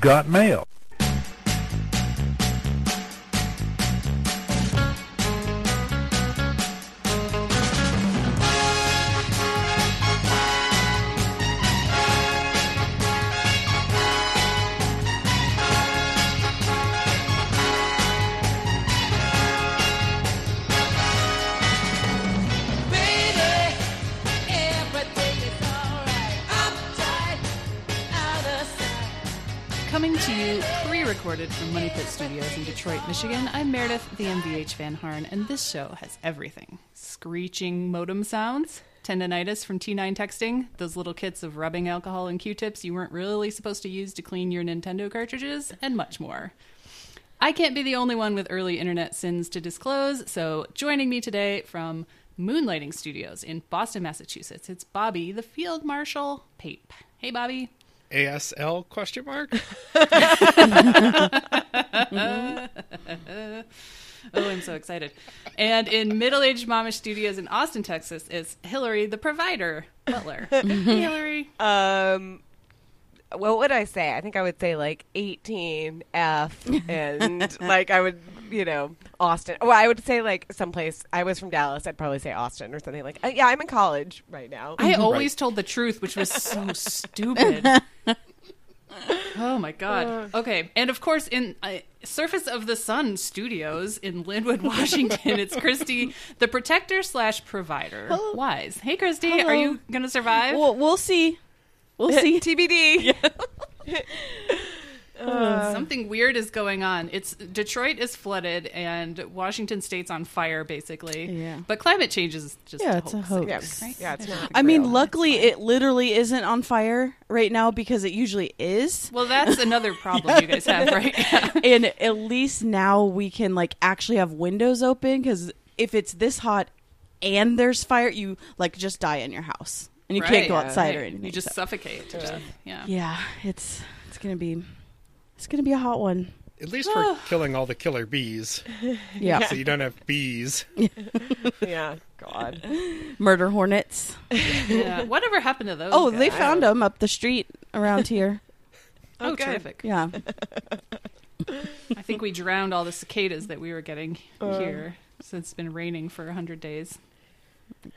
got mail. Michigan, I'm Meredith, the MVH Van Harn, and this show has everything. Screeching modem sounds, tendonitis from T9 texting, those little kits of rubbing alcohol and Q-tips you weren't really supposed to use to clean your Nintendo cartridges, and much more. I can't be the only one with early internet sins to disclose, so joining me today from Moonlighting Studios in Boston, Massachusetts, it's Bobby, the Field Marshal Pape. Hey, Bobby. ASL question mark? Oh, I'm so excited. And in Middle Aged Mamish Studios in Austin, Texas, is Hillary, the provider butler. Hillary. Um, what would I say? I think I would say like 18 F and like I would, you know, Austin. Well, I would say like someplace. I was from Dallas. I'd probably say Austin or something like. Uh, yeah, I'm in college right now. I always told the truth, which was so stupid. Oh my god. Okay, and of course, in uh, Surface of the Sun Studios in Lynnwood, Washington, it's Christy, the protector slash provider. Wise. Hey, Christy, are you gonna survive? We'll, we'll see. We'll see. TBD. Uh, Something weird is going on. It's Detroit is flooded and Washington State's on fire, basically. Yeah. But climate change is just Yeah, a it's a hoax. hoax. Yeah, yeah, it's not. I mean, real. luckily, it literally isn't on fire right now because it usually is. Well, that's another problem you guys have, right? Yeah. and at least now we can like actually have windows open because if it's this hot and there's fire, you like just die in your house and you Right, can't go yeah, outside right. or anything. You just so- suffocate to. Yeah. yeah, it's it's gonna be it's gonna be a hot one. At least for killing all the killer bees. Yeah, So you don't have bees. yeah. God. murder hornets. yeah. Whatever happened to those? Oh, guys? they found them up the street around here. Oh, Okay. terrific. Yeah, I think we drowned all the cicadas that we were getting Uh. here since it's been raining for 100 days.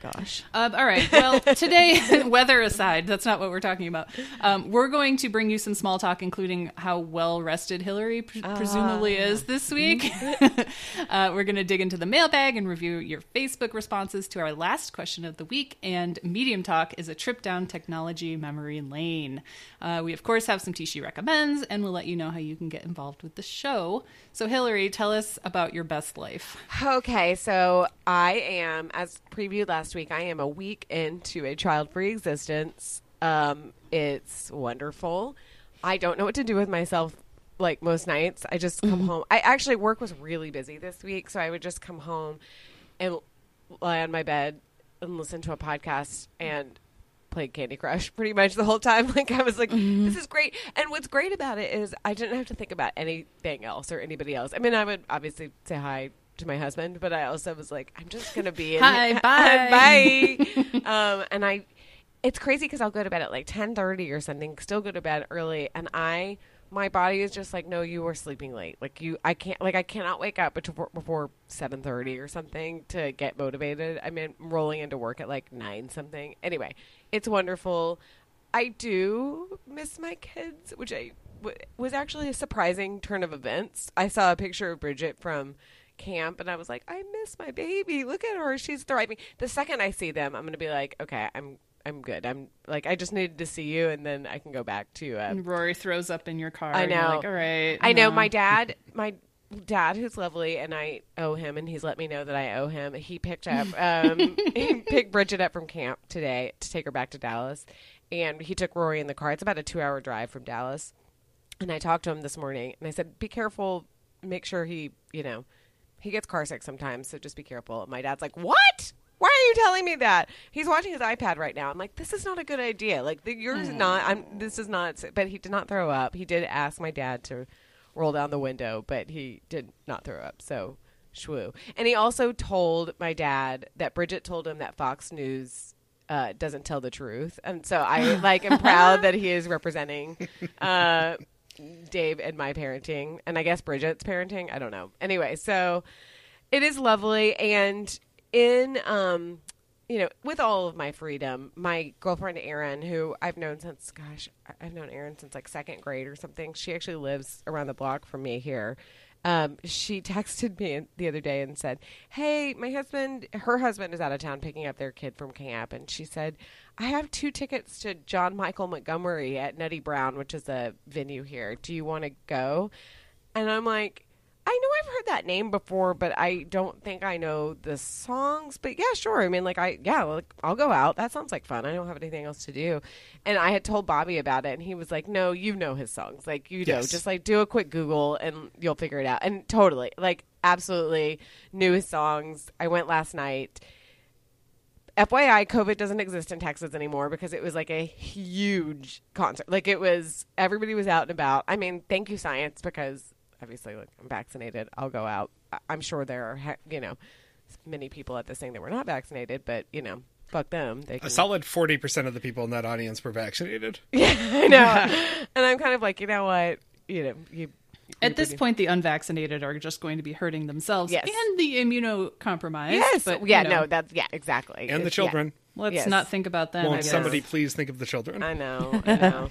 Gosh. Um, all right. Well, today, weather aside, that's not what we're talking about. Um, we're going to bring you some small talk, including how well rested Hillary pre- presumably is this week. uh, we're going to dig into the mailbag and review your Facebook responses to our last question of the week. And Medium Talk is a trip down technology memory lane. Uh, we, of course, have some Tishi recommends, and we'll let you know how you can get involved with the show. So, Hillary, tell us about your best life. Okay, so I am, as previewed last week, I am a week into a child free existence. Um, it's wonderful. I don't know what to do with myself like most nights. I just come home. I actually, work was really busy this week, so I would just come home and lie on my bed and listen to a podcast and played Candy Crush pretty much the whole time. Like I was like, this is great. And what's great about it is I didn't have to think about anything else or anybody else. I mean, I would obviously say hi to my husband, but I also was like, I'm just gonna be in Hi, bye. bye. um, and I, it's crazy because I'll go to bed at like 10:30 or something. Still go to bed early, and I. My body is just like, no, you were sleeping late. Like you, I can't, like I cannot wake up before, before seven thirty or something to get motivated. I mean, I'm rolling into work at like nine something. Anyway, it's wonderful. I do miss my kids, which I w- was actually a surprising turn of events. I saw a picture of Bridget from camp, and I was like, I miss my baby. Look at her; she's thriving. The second I see them, I'm going to be like, okay, I'm I'm good. I'm like, I just needed to see you, and then I can go back to. Uh, And Rory throws up in your car. I and you're know. like, all right. I know my dad, my dad, who's lovely, and I owe him, and he's let me know that I owe him. He picked up, um, he picked Bridget up from camp today to take her back to Dallas, and he took Rory in the car. It's about a two-hour drive from Dallas, and I talked to him this morning, and I said, "Be careful. Make sure he, you know, he gets car sick sometimes, so just be careful." My dad's like, "What?" Why are you telling me that? He's watching his iPad right now. I'm like, this is not a good idea. Like, the, yours not. I'm. This is not. But he did not throw up. He did ask my dad to roll down the window, but he did not throw up. So, shwoo. And he also told my dad that Bridget told him that Fox News uh, doesn't tell the truth, and so I like am proud that he is representing. Uh, Dave and my parenting, and I guess Bridget's parenting. I don't know. Anyway, so it is lovely, and in um, you know, with all of my freedom, my girlfriend Erin, who I've known since, gosh, I've known Erin since like second grade or something. She actually lives around the block from me here. Um, she texted me the other day and said, "Hey, my husband, her husband is out of town picking up their kid from camp, and she said." I have two tickets to John Michael Montgomery at Nutty Brown, which is a venue here. Do you want to go? And I'm like, I know I've heard that name before, but I don't think I know the songs. But yeah, sure. I mean, like, I, yeah, like, I'll go out. That sounds like fun. I don't have anything else to do. And I had told Bobby about it, and he was like, no, you know his songs. Like, you know, Yes. just like do a quick Google and you'll figure it out. And totally, like, absolutely knew his songs. I went last night. FYI, COVID doesn't exist in Texas anymore because it was like a huge concert. Like it was, everybody was out and about. I mean, thank you, science, because obviously, like I'm vaccinated. I'll go out. I- I'm sure there are, he- you know, many people at this thing that were not vaccinated, but you know, fuck them. They can... A solid 40% of the people in that audience were vaccinated. Yeah, I know. and I'm kind of like, you know what, you know, you. At this you- point, the unvaccinated are just going to be hurting themselves Yes. and the immunocompromised. yes, but yeah, you know, no, that's yeah, exactly, And the It's- children. let's Yes. not think about them. Won't guess. somebody please think of the children? I know, I know.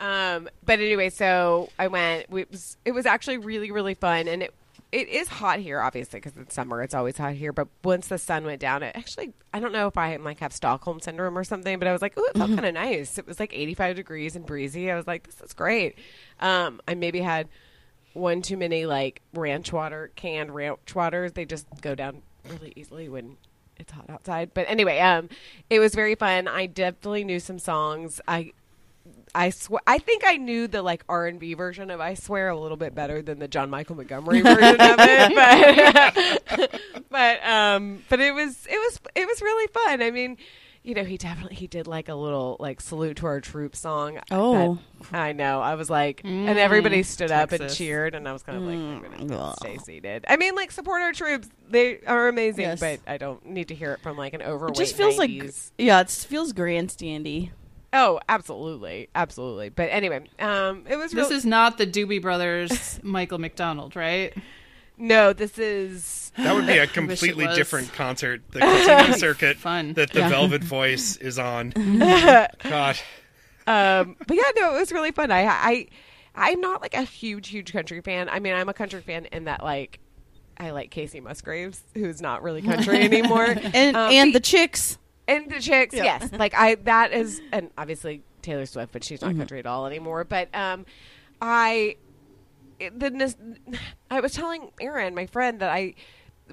Um, but anyway, so I went. It was it was actually really really fun, and it it is hot here, obviously, because it's summer. It's always hot here. But once the sun went down, it actually I don't know if I like have Stockholm syndrome or something, but I was like, oh, it felt kind of nice. It was like 85 degrees and breezy. I was like, this is great. Um, I maybe had one too many like ranch water, canned ranch waters. They just go down really easily when it's hot outside. But anyway, um, it was very fun. I definitely knew some songs. I I swear, I think I knew the like R and B version of "I Swear" a little bit better than the John Michael Montgomery version of it, but but um, but it was it was it was really fun. I mean, you know, he definitely he did like a little like salute to our troops song. Oh. That- I know. I was like, and everybody stood up and cheered, and I was kind of like, I'm gonna Ugh. stay seated. I mean, like support our troops; they are amazing, Yes. but I don't need to hear it from like an overweight. It just feels 90s. like yeah, it feels grandstandy. Oh, absolutely, absolutely. But anyway, um, it was. This real- is not the Doobie Brothers Michael McDonald, right? no. This is That would be a completely different concert. The continuing circuit Fun. that the Yeah. Velvet Voice is on. God. um, but yeah, no, it was really fun. I, I, I'm not like a huge, huge country fan. I mean, I'm a country fan in that like, I like Kacey Musgraves, who's not really country anymore, And Um, and he- the chicks. And the chicks, Yeah. yes, like I that is, and obviously Taylor Swift, but she's not country at all anymore. But um, I, it- the I was telling Erin, my friend, that I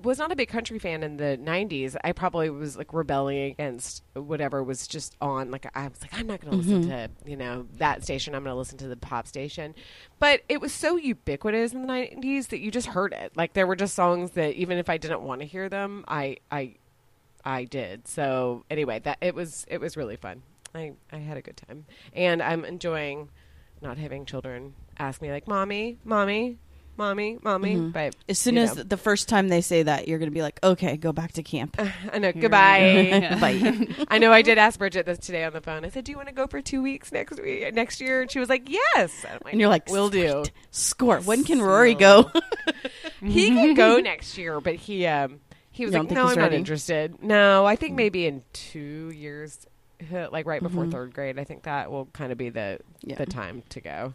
was not a big country fan in the 90s i probably was like rebelling against whatever was just on. Like i was like i'm not going to listen to you know that station. I'm going to listen to the pop station. But it was so ubiquitous in the 90s that you just heard it. Like there were just songs that even if i didn't want to hear them i i i did so anyway that it was it was really fun i i had a good time and i'm enjoying not having children ask me like mommy mommy mommy mommy but As soon as know. the first time they say that, you're gonna be like, okay, go back to camp. I know. Goodbye. Yeah. Bye. I know. I did ask Bridget this today on the phone. I said, "Do you want to go for two weeks next week, next year?" And she was like, "Yes." And, I'm And you're like, "We'll do." Score. When can Rory go? He can go next year, but he um he was You like, "No, I'm not interested." No, I think maybe in two years, uh, like right before third grade. I think that will kind of be the Yeah. the time to go.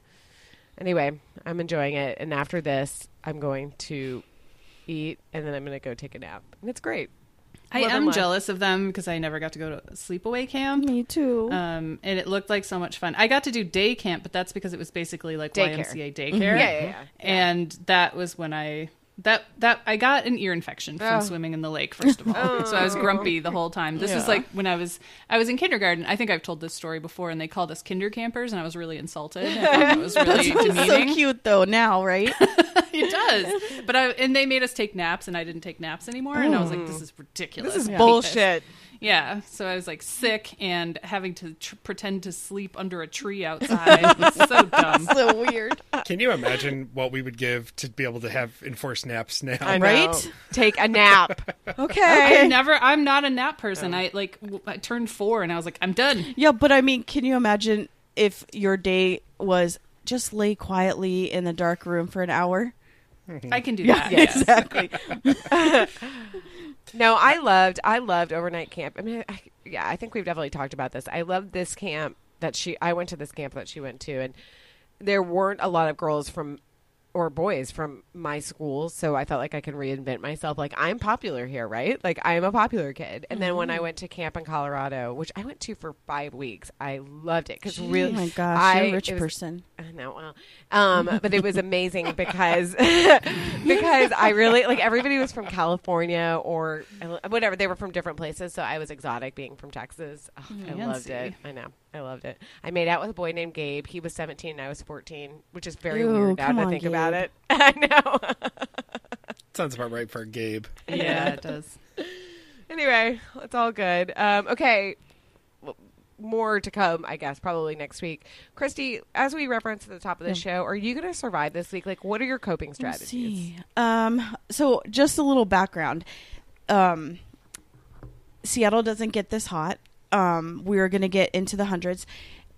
Anyway, I'm enjoying it, and after this, I'm going to eat, and then I'm going to go take a nap, and it's great. I Love am life. jealous of them because I never got to go to sleepaway camp. Me too. Um, and it looked like so much fun. I got to do day camp, but that's because it was basically like Daycare. YMCA daycare. Yeah, yeah, yeah. And that was when I that that I got an ear infection from Oh. swimming in the lake. First of all, oh. so I was grumpy the whole time. This was Yeah. like when I was I was in kindergarten. I think I've told this story before, and they called us kinder campers, and I was really insulted. It was really so cute though now, right? it does, but I and they made us take naps, and I didn't take naps anymore, and I was like, this is ridiculous. This is bullshit. Yeah, so I was like sick and having to tr- pretend to sleep under a tree outside. It's so dumb. so weird. Can you imagine what we would give to be able to have enforced naps now? I know. Right? Take a nap. I okay. never. I'm not a nap person. Oh. I like. w- I turned four and I was like, I'm done. Yeah, but I mean, can you imagine if your day was just lay quietly in the dark room for an hour? I can do that. Yeah, yes. exactly. No, I loved I loved overnight camp. I mean, I, yeah, I think we've definitely talked about this. I loved this camp that she. I went to this camp that she went to, and there weren't a lot of girls from or boys from my school, so I felt like I could reinvent myself. Like I'm popular here, right? Like I'm a popular kid. And then when I mm-hmm. went to camp in Colorado, which I went to for five weeks, I loved it because really, oh my gosh, I, you're a rich was- person. I know, well, um, but it was amazing because because I really like everybody was from California or uh, whatever. They were from different places, so I was exotic being from Texas. Oh, I mm, loved it. I know, I loved it. I made out with a boy named Gabe. He was seventeen, and I was fourteen, which is very Ew, weird now to on, think about Gabe. it. I know. Sounds about right for Gabe. Yeah, it does. anyway, it's all good. Um, okay. Well, More to come, I guess, probably next week. Christy, as we referenced at the top of the show, are you going to survive this week? Like, what are your coping strategies? see. Um, so just a little background. Um, Seattle doesn't get this hot. Um, we're going to get into the hundreds.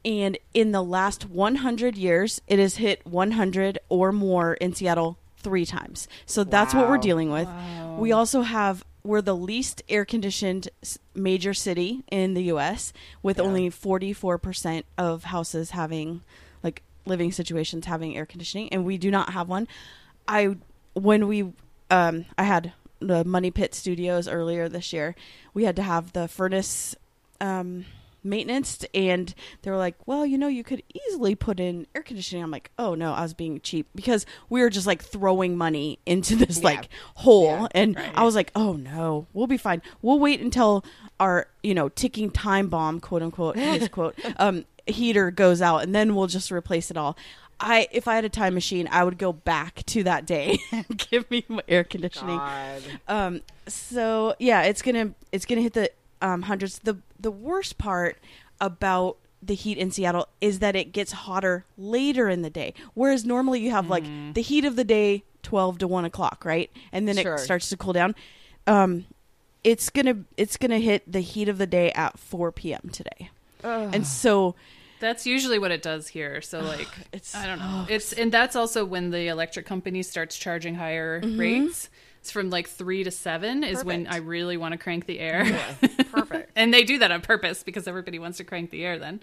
And in the last 100 years, it has hit 100 or more in Seattle three times. So that's what we're dealing with. Wow. We also have, we're the least air conditioned major city in the U.S., with Yeah. only 44% of houses having, like, living situations having air conditioning. And we do not have one. I, when we, um, I had the Money Pit Studios earlier this year, we had to have the furnace, um, maintenance and they were like well you know you could easily put in air conditioning i'm like oh no i was being cheap because we were just like throwing money into this Yeah. like hole Yeah, and right. i was like oh no we'll be fine we'll wait until our you know ticking time bomb quote unquote quote um heater goes out and then we'll just replace it all i if i had a time machine i would go back to that day and give me my air conditioning God. um so yeah it's gonna it's gonna hit the um hundreds the the worst part about the heat in seattle is that it gets hotter later in the day whereas normally you have like the heat of the day 12 to 1 o'clock right and then Sure. it starts to cool down um it's gonna it's gonna hit the heat of the day at 4 p.m today and so That's usually what it does here. So like It's- I don't know. It's and that's also when the electric company starts charging higher rates. It's from like 3 to 7 is when I really want to crank the air. Perfect. and they do that on purpose because everybody wants to crank the air then.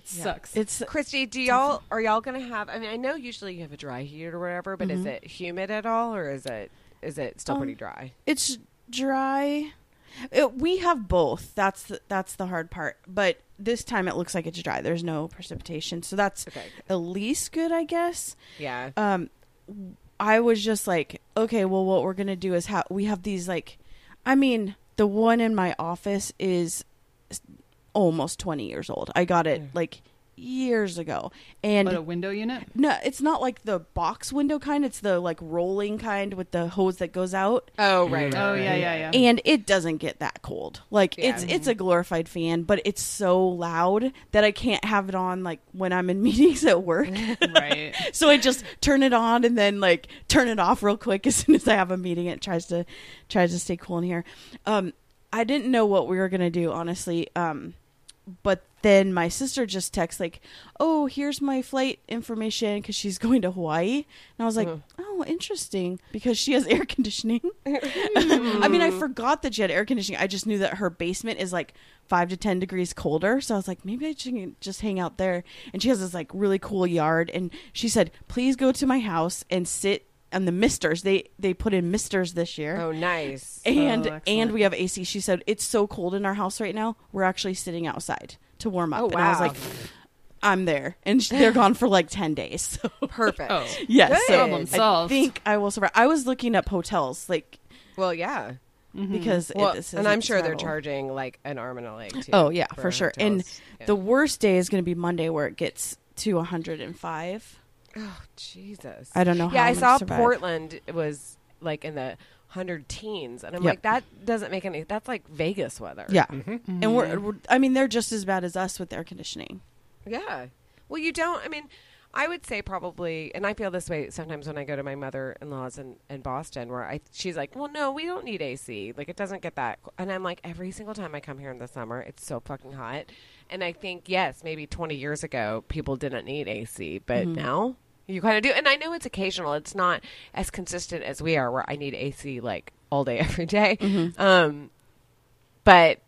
It sucks. it's Christy, do y'all are y'all gonna have? I mean, I know usually you have a dry heat or whatever, but is it humid at all, or is it is it still Um, pretty dry? it's dry. It, we have both. That's the, that's the hard part. But this time it looks like it's dry. There's no precipitation, so that's Okay. at least good, I guess. Yeah. Um, I was just like, okay, well, what we're gonna do is have we have these like, I mean, the one in my office is almost 20 years old. I got it like years ago, and but a window unit? no, it's not like the box window kind. It's the like rolling kind with the hose that goes out oh right. Oh right, yeah, yeah, yeah. and it doesn't get that cold. Like Yeah. it's it's a glorified fan, but it's so loud that I can't have it on like when I'm in meetings at work. right. so I just turn it on and then like turn it off real quick as soon as I have a meeting. It tries to tries to stay cool in here. Um, I didn't know what we were gonna do honestly. Um, but then my sister just texts like, "Oh, here's my flight information because she's going to Hawaii," and I was like, Uh-huh. "Oh, interesting," because she has air conditioning. I mean, I forgot that she had air conditioning. I just knew that her basement is like five to ten degrees colder, so I was like, maybe I should just hang out there. And she has this like really cool yard, and she said, "Please go to my house and sit." On the misters they they put in misters this year Oh nice. and Oh, and we have AC. She said it's so cold in our house right now. We're actually sitting outside to warm up. Oh, And I was wow. like, I'm there, and they're gone for like ten days. So Perfect. Oh. yes, so Problem solved. I think I will survive. I was looking up hotels like Well, yeah. Mm-hmm. because Well, it, this and I'm isn't sure they're charging like an arm and a leg too. Oh yeah, for, sure. And. Yeah. the worst day is going to be Monday, where it gets to 105. Oh Jesus. I don't know. yeah, how I saw survive. Portland was like in the hundred teens, and I'm Yep. like, that doesn't make any. That's like Vegas weather. Yeah, Mm-hmm. and we're, we're. I mean, they're just as bad as us with air conditioning. Yeah. Well, you don't. I mean, I would say probably, and I feel this way sometimes when I go to my mother-in-law's in, in Boston, where I she's like, "Well, no, we don't need AC. Like, it doesn't get that." And I'm like, every single time I come here in the summer, it's so fucking hot, And I think yes, maybe 20 years ago people didn't need AC, but Mm-hmm. now you kind of do. And I know it's occasional. It's not as consistent as we are, where I need AC like all day every day. Mm-hmm. Um, but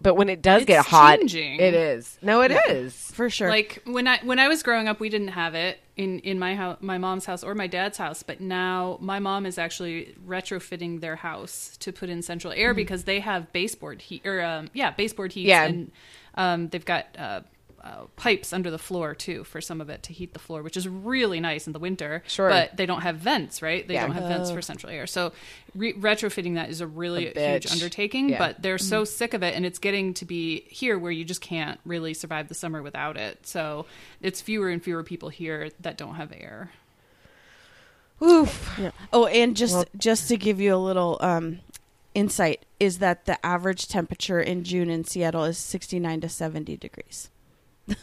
but when it does It's get hot, changing. it is. No, it is. for sure. Like when I when I was growing up, we didn't have it in in my house, my mom's house or my dad's house. But now my mom is actually retrofitting their house to put in central air because they have baseboard heat or um, yeah baseboard heat. Yeah. and um, they've got. Uh, uh, pipes under the floor too for some of it to heat the floor, which is really nice in the winter. Sure. but they don't have vents, right? They Yeah. don't have vents for central air. So re- retrofitting that is a really A huge undertaking. Yeah. But they're so sick of it and it's getting to be here where you just can't really survive the summer without it so it's fewer and fewer people here that don't have air Oof. Yeah. Oh, and just Well- just to give you a little um, insight, is that the average temperature in June in Seattle is sixty nine to seventy degrees.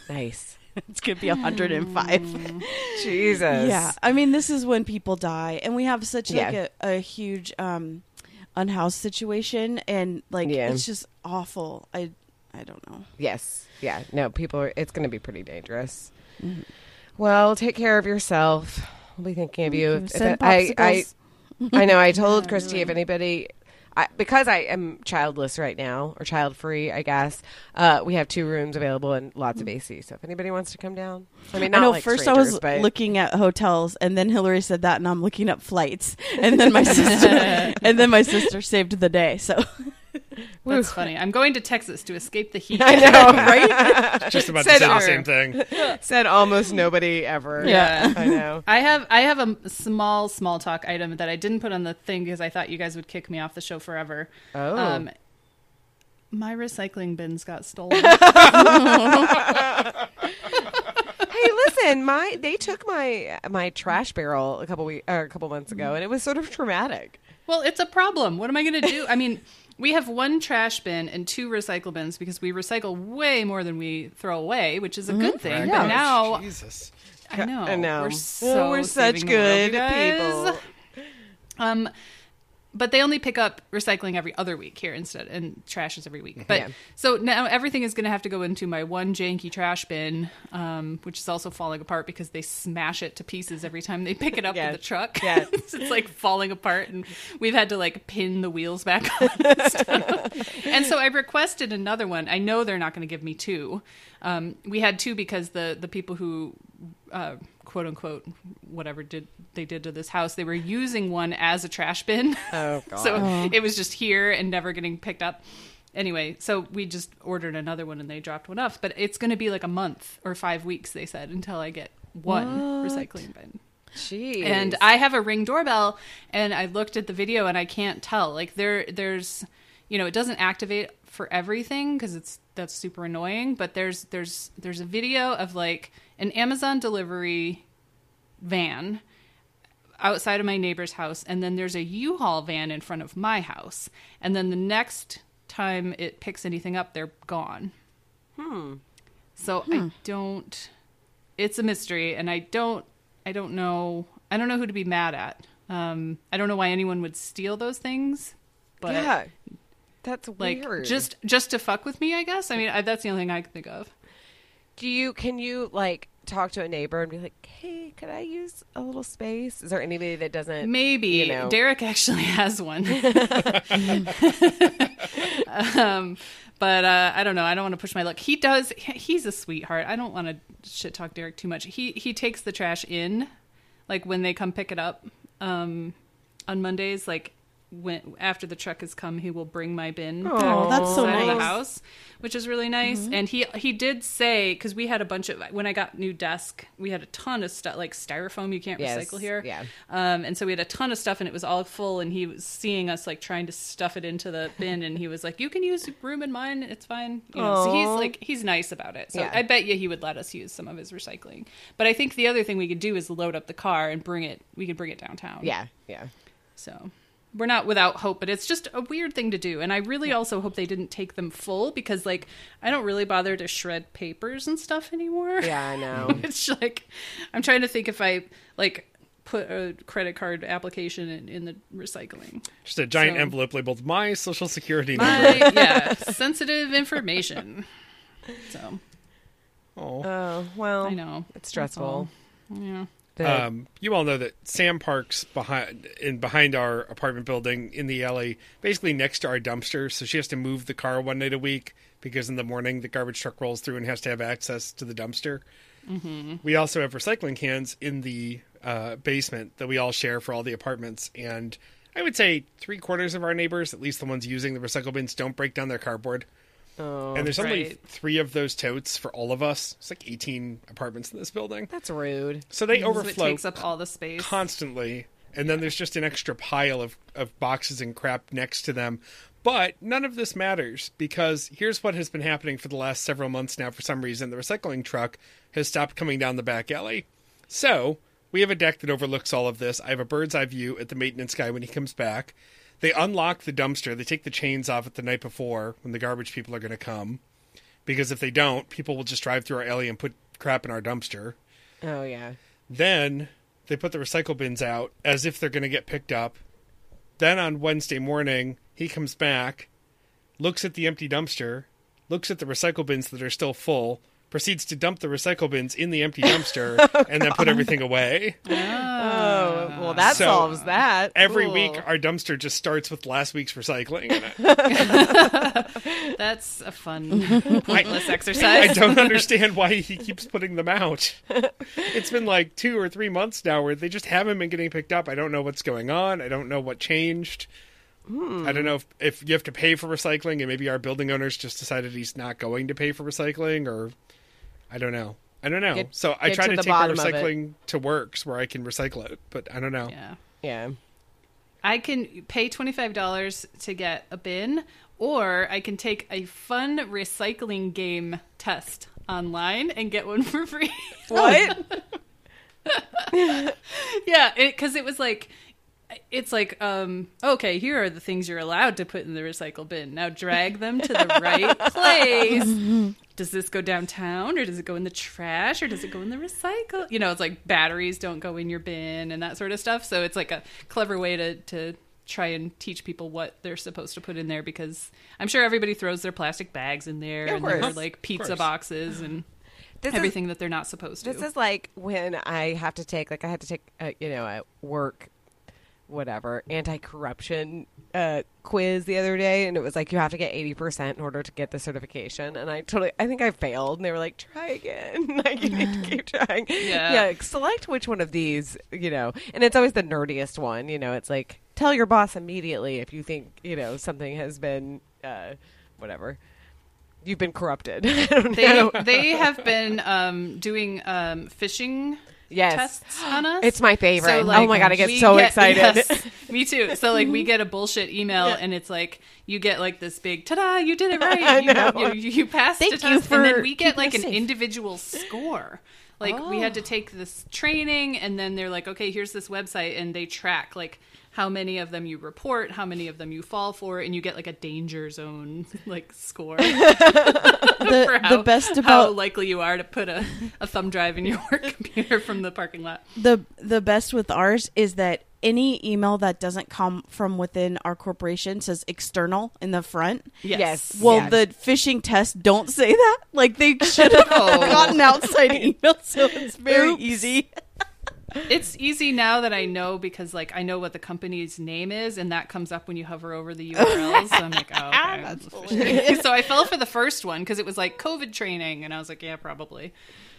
Nice. It's gonna be hundred and five. Jesus. Yeah, I mean, this is when people die, and we have such like a, a huge um, unhoused situation, and like Yeah. it's just awful. I I don't know. Yes. Yeah. No, people are, it's going to be pretty dangerous. Well, take care of yourself. We'll be thinking of you. I, I. I know. I told Christy if anybody, I, because I am childless right now or child free, I guess. Uh, we have two rooms available and lots of AC. So if anybody wants to come down, I mean, not I know. like first, I was but looking at hotels, and then Hillary said that, and I'm looking up flights, and then my sister, and then my sister saved the day. So that's funny i'm going to texas to escape the heat I know, right? Just about to Said say the same thing. Said almost nobody ever. Yeah. I know. I have I have a small small talk item that I didn't put on the thing because I thought you guys would kick me off the show forever. Oh. Um, my recycling bins got stolen. Hey, listen, my they took my my trash barrel a couple week or a couple months ago, and it was sort of traumatic. Well, it's a problem. What am I going to do? I mean, we have one trash bin and two recycle bins because we recycle way more than we throw away, which is a good thing. Right. But now Jesus. I know, I know. we're Oh, so we're such saving the world, good people. Um, but they only pick up recycling every other week here instead, and trash is every week. But Yeah. so now everything is going to have to go into my one janky trash bin, um, which is also falling apart because they smash it to pieces every time they pick it up Yeah. with the truck. Yeah. it's like falling apart, and we've had to like pin the wheels back on. And, and so I requested another one. I know they're not going to give me two. Um, we had two because the the people who uh, quote unquote whatever did they did to this house they were using one as a trash bin Oh god. so it was just here and never getting picked up anyway so we just ordered another one and they dropped one off but it's going to be like a month or five weeks they said until i get one recycling bin Jeez. and I have a ring doorbell and I looked at the video and I can't tell. Like there there's you know, it doesn't activate for everything because it's that's super annoying, but there's there's there's a video of like an Amazon delivery van outside of my neighbor's house and then there's a U-Haul van in front of my house. And then the next time it picks anything up, they're gone. Hmm. So I don't. It's a mystery, and I don't. I don't know. I don't know who to be mad at. Um, I don't know why anyone would steal those things, but yeah, that's like weird. just just to fuck with me. I guess. I mean, I, that's the only thing I can think of. Do you can you like talk to a neighbor and be like, hey, could I use a little space? Is there anybody that doesn't? Maybe you know. Derek actually has one. um, but uh, I don't know. I don't want to push my luck. He does. He's a sweetheart. I don't want to shit talk Derek too much. He he takes the trash in, like when they come pick it up um, on Mondays. Like when after the truck has come, he will bring my bin. back to that's the so side of the house, which is really nice. And he he did say because we had a bunch of when I got new desk, we had a ton of stuff like styrofoam you can't Yes, recycle here. yeah. Um, and so we had a ton of stuff and it was all full and he was seeing us like trying to stuff it into the bin and he was like, You can use room in mine, it's fine. You know, so he's like he's nice about it. So Yeah. I bet you he would let us use some of his recycling. But I think the other thing we could do is load up the car and bring it we could bring it downtown. Yeah, yeah. So we're not without hope, but it's just a weird thing to do. And I really also hope they didn't take them full because like I don't really bother to shred papers and stuff anymore. Yeah, I know. it's like I'm trying to think if I like put a credit card application in, in the recycling. Just a giant So- envelope labeled "My Social Security Number." My yeah, sensitive information. So Oh. Oh well, I know it's stressful. Yeah. Um, you all know that Sam Parks behind in behind our apartment building in the alley, basically next to our dumpster. So she has to move the car one night a week because in the morning the garbage truck rolls through and has to have access to the dumpster. Mm-hmm. We also have recycling cans in the uh, basement that we all share for all the apartments. And I would say three quarters of our neighbors, at least the ones using the recycle bins, don't break down their cardboard. Oh, and there's only right. three of those totes for all of us. It's like 18 apartments in this building. that's rude. So they it overflow takes up all the space. constantly and then there's just an extra pile of, of boxes and crap next to them but none of this matters because here's what has been happening for the last several months now for some reason the recycling truck has stopped coming down the back alley so we have a deck that overlooks all of this i have a bird's eye view at the maintenance guy when he comes back they unlock the dumpster they take the chains off it the night before when the garbage people are going to come because if they don't people will just drive through our alley and put crap in our dumpster Oh yeah. then they put the recycle bins out as if they're going to get picked up. Then on Wednesday morning, he comes back, looks at the empty dumpster, looks at the recycle bins that are still full, proceeds to dump the recycle bins in the empty dumpster, oh, and then put everything away. Oh well, that So, solves that. Every Cool. week, our dumpster just starts with last week's recycling in it. That's a fun, pointless exercise. I don't understand why he keeps putting them out. It's been like two or three months now where they just haven't been getting picked up. I don't know what's going on. I don't know what changed. Hmm. I don't know if, if you have to pay for recycling and maybe our building owners just decided he's not going to pay for recycling or I don't know. I don't know. Get- so I try to to, take our bottom of it. recycling to works where I can recycle it, but I don't know. Yeah. Yeah. I can pay $25 to get a bin, or I can take a fun recycling game test online and get one for free. What? yeah, because it, was like, it's like, um, okay, here are the things you're allowed to put in the recycle bin. Now drag them to the right place. Does this go downtown, or does it go in the trash, or does it go in the recycle? You know, it's like batteries don't go in your bin and that sort of stuff. So it's like a clever way to to try and teach people what they're supposed to put in there because I'm sure everybody throws their plastic bags in there Yeah, and their course. like pizza boxes and This is- everything that they're not supposed to. This is like when I have to take, like, I had to take, a, you know, a work, whatever, anti-corruption uh, quiz the other day, and it was like you have to get eighty percent in order to get the certification, and I totally, I think I failed, and they were like, try again, like you need to keep trying. Yeah. yeah. Select which one of these, you know, and it's always the nerdiest one. You know, it's like tell your boss immediately if you think you know something has been, uh, whatever. You've been corrupted. They they have been um, doing um, phishing Yes. tests on us. It's my favorite. So, oh my god, I get so excited. yes, me too. So like we get a bullshit email and it's like you get like this big ta-da, you did it right. You, you, you passed Thank a test, and then we get like an safe. individual score. Like we had to oh. take this training and then they're like, okay, here's this website and they track like how many of them you report, how many of them you fall for, and you get like a danger zone like score. The, for how, the best how about likely you are to put a, a thumb drive in your work computer from the parking lot. the the best with ours is that any email that doesn't come from within our corporation says external in the front. Yes. Well, Yeah. the phishing tests don't say that. Like they should have Oh. gotten outside email, so it's very Oops. easy. It's easy now that I know because like I know what the company's name is, and that comes up when you hover over the URLs. so I'm like, oh, okay. so I fell for the first one because it was like COVID training, and I was like, yeah, probably.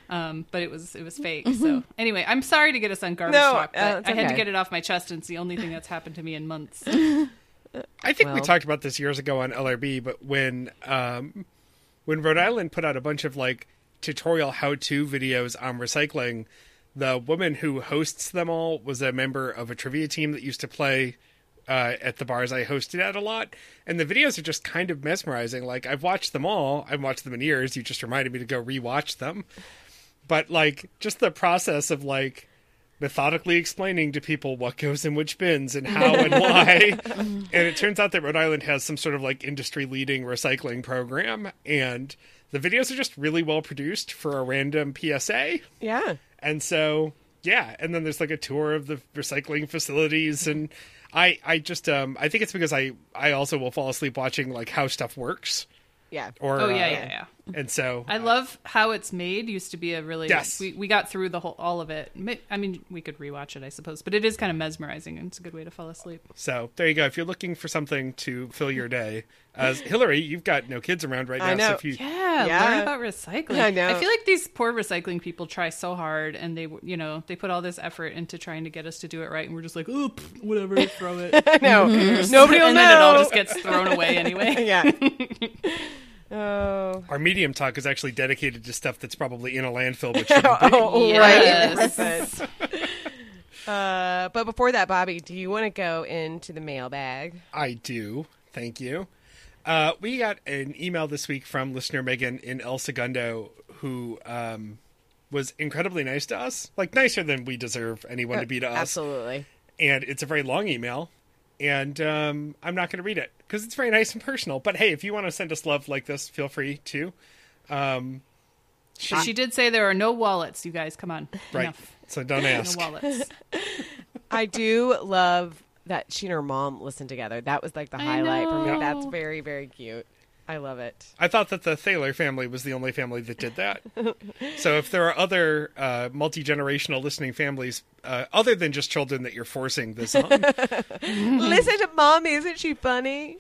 Um, but it was it was fake. So anyway, I'm sorry to get us on garbage No, talk, but uh, it's I had to get it off my chest, and it's the only thing that's happened to me in months. I think we talked about this years ago on LRB, but when um, when Rhode Island put out a bunch of like tutorial how-to videos on recycling, the woman who hosts them all was a member of a trivia team that used to play uh, at the bars I hosted at a lot, and the videos are just kind of mesmerizing. Like I've watched them all. I've watched them in years. You just reminded me to go rewatch them. But like just the process of like methodically explaining to people what goes in which bins and how and why. and it turns out that Rhode Island has some sort of like industry leading recycling program and the videos are just really well produced for a random PSA. yeah. And so, yeah, and then there's like a tour of the recycling facilities and I I just um I think it's because I I also will fall asleep watching like how stuff works Yeah. or Oh yeah, uh, yeah, yeah. And so I love how it's made. Used to be a really Yes. We we got through the whole all of it. I mean, we could rewatch it, I suppose, but it is kind of mesmerizing, and it's a good way to fall asleep. So there you go. If you're looking for something to fill your day, as Hillary, you've got no kids around right now. I know. So if you, Yeah, Yeah. learn about recycling. I know. I feel like these poor recycling people try so hard, and they, you know, they put all this effort into trying to get us to do it right, and we're just like, oh, pff, whatever, throw it. no, nobody will and know. then it all just gets thrown away anyway. yeah. Oh. our medium talk is actually dedicated to stuff that's probably in a landfill, but shouldn't be. Oh, Yes. right. uh, but before that, Bobby, do you want to go into the mailbag? I do. Thank you. Uh, we got an email this week from listener Megan in El Segundo who um, was incredibly nice to us, like nicer than we deserve anyone to be to us. Absolutely. And it's a very long email, and um, I'm not going to read it because it's very nice and personal. But hey, if you want to send us love like this, feel free to. Um, She, she did say there are no wallets. You guys, come on. right. Enough. So don't No ask. wallets. I do love that she and her mom listened together. That was like the I highlight for me. That's very, very cute. I love it. I thought that the Thaler family was the only family that did that. so if there are other uh, multi generational listening families, uh, other than just children that you're forcing this on, Listen to mommy. Isn't she funny?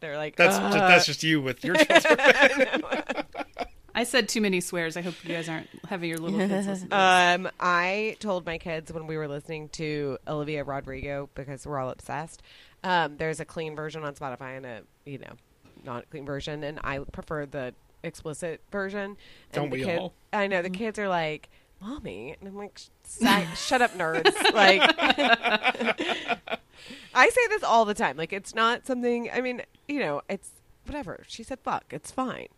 They're like, that's "Uh." just, that's just you with your children. I said too many swears. I hope you guys aren't having your little kids listen. To this. Um, I told my kids when we were listening to Olivia Rodrigo because we're all obsessed. Um, there's a clean version on Spotify and a you know not clean version, and I prefer the explicit version. And Don't the we kid- all? I know the kids are like, "Mommy," and I'm like, "Shut up, nerds!" Like, I say this all the time. Like, it's not something. I mean, you know, it's whatever. She said, "Fuck," it's fine.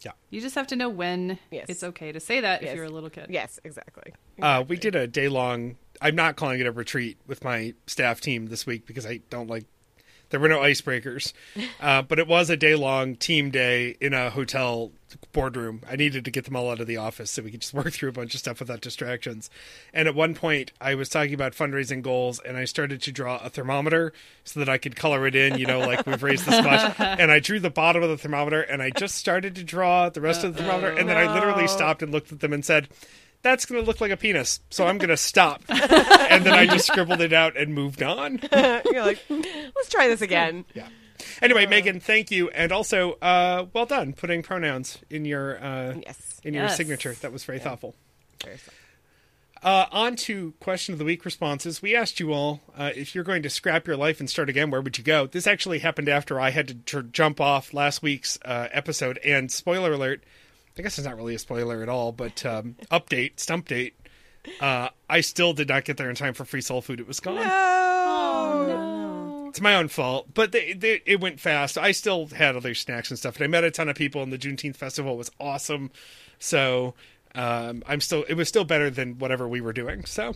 Yeah. You just have to know when Yes. it's okay to say that Yes. if you're a little kid. Yes, exactly. Uh, we did a day long. I'm not calling it a retreat with my staff team this week because I don't like. There were no icebreakers, uh, but it was a day long team day in a hotel boardroom. I needed to get them all out of the office so we could just work through a bunch of stuff without distractions. And at one point, I was talking about fundraising goals, and I started to draw a thermometer so that I could color it in. You know, like we've raised this much. And I drew the bottom of the thermometer, and I just started to draw the rest of the thermometer, and then I literally stopped and looked at them and said that's going to look like a penis, so I'm going to stop. and then I just scribbled it out and moved on. You're like, let's try this again. Yeah. Anyway, Megan, thank you, and also uh, well done putting pronouns in your uh, Yes. in your Yes. signature. That was very thoughtful. Very Uh, on to question of the week responses. We asked you all uh, if you're going to scrap your life and start again, where would you go? This actually happened after I had to tr- jump off last week's uh, episode. And spoiler alert, I guess it's not really a spoiler at all, but um, update, stump date. Uh, I still did not get there in time for free soul food. It was gone. Oh, no. It's my own fault, but they, they, it went fast. I still had other snacks and stuff, and I met a ton of people, and the Juneteenth festival was awesome. So um, I'm still, it was still better than whatever we were doing. So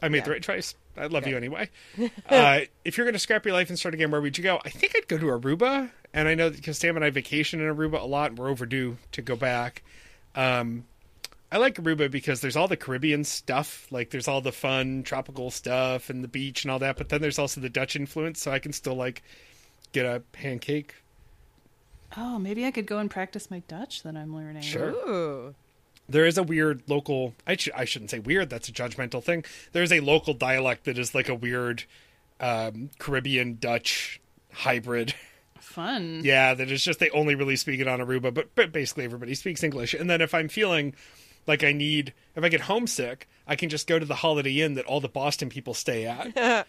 I made the right choice. I love you anyway. uh, if you're going to scrap your life and start again, where would you go? I think I'd go to Aruba, and I know because Sam and I vacation in Aruba a lot, and we're overdue to go back. Um, I like Aruba because there's all the Caribbean stuff, like there's all the fun tropical stuff and the beach and all that, but then there's also the Dutch influence, so I can still like get a pancake. Oh, maybe I could go and practice my Dutch that I'm learning. Sure. Ooh. There is a weird local I should I shouldn't say weird, that's a judgmental thing. There's a local dialect that is like a weird um, Caribbean Dutch hybrid. Fun. Yeah, that is just they only really speak it on Aruba, but but basically everybody speaks English. And then if I'm feeling like I need if I get homesick, I can just go to the Holiday Inn that all the Boston people stay at. I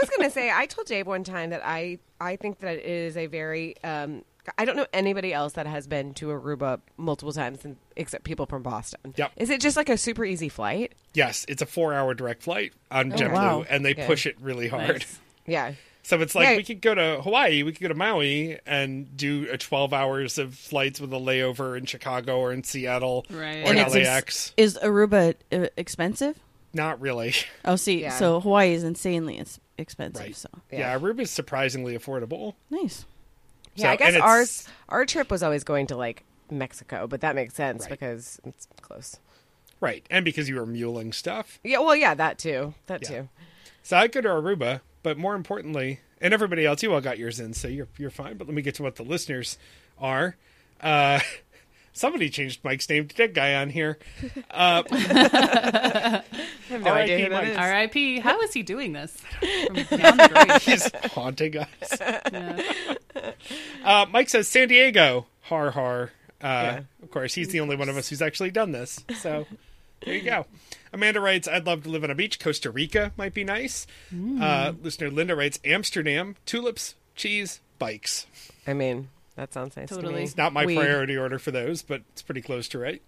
was going to say, I told Dave one time that I, I think that it is a very, um, I don't know anybody else that has been to Aruba multiple times and, except people from Boston. Yep. Is it just like a super easy flight? yes, it's a 4-hour direct flight on JetBlue wow. and they Okay. push it really hard. Nice. Yeah. So it's like Yeah. we could go to Hawaii, we could go to Maui and do a 12 hours of flights with a layover in Chicago or in Seattle Right. or And in it's ex- Is Aruba uh, expensive? Not really. Oh, see, Yeah. so Hawaii is insanely ins- expensive. Right. So Yeah, Aruba's surprisingly affordable. nice. Yeah, I guess and ours, our trip was always going to like Mexico, but that makes sense Right. because it's close. Right. And because you were muling stuff. Yeah, well, yeah, that too. That Yeah. too. So I go to Aruba, but more importantly, and everybody else, you all got yours in, so you're you're fine. But let me get to what the listeners are. Uh, somebody changed Mike's name to Dead Guy on here. Uh, I have no R.I.P. idea who that R.I.P. How is he doing this? From beyond the grave. he's haunting us. Yeah. Uh, Mike says San Diego. Har har. Uh, Yeah. Of course, he's the only one of us who's actually done this. So there you go. Amanda writes, "I'd love to live on a beach. Costa Rica might be nice." Uh, listener Linda writes, "Amsterdam, tulips, cheese, bikes." I mean, that sounds nice to Totally. me. It's Not my Weed. priority order for those, but it's pretty close to right.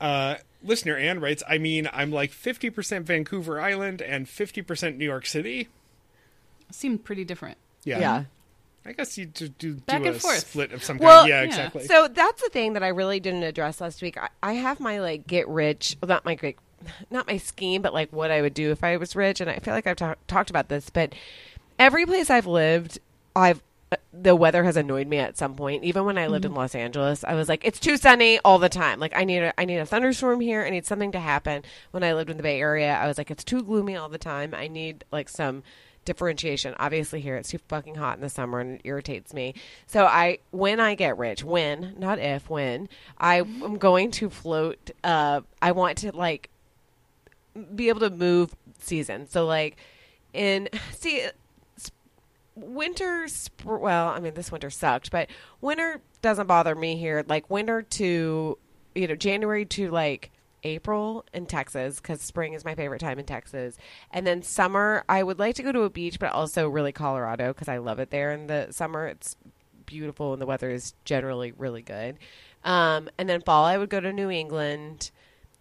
Uh, listener Ann writes, "I mean, I'm like 50% Vancouver Island and 50% New York City." Seemed pretty different. Yeah, Yeah. I guess you do, do, Back do and a forth. split of some Well, kind. Yeah, yeah. exactly. So that's the thing that I really didn't address last week. I, I have my like get rich, well, not my great, not my scheme, but like what I would do if I was rich. And I feel like I've ta- talked about this, but every place I've lived, I've uh, the weather has annoyed me at some point. Even when I lived in Los Angeles, I was like, it's too sunny all the time. Like I need a I need a thunderstorm here. I need something to happen. When I lived in the Bay Area, I was like, it's too gloomy all the time. I need like some differentiation. Obviously, here it's too fucking hot in the summer and it irritates me. So I, when I get rich, when not if, when I am going to float. Uh, I want to like be able to move season. So like in see winter sp- well i mean this winter sucked but winter doesn't bother me here. Like winter to you know january to like april in texas because spring is my favorite time in texas. And then summer i would like to go to a beach but also really colorado because i love it there in the summer. It's beautiful and the weather is generally really good. Um, and then fall i would go to new england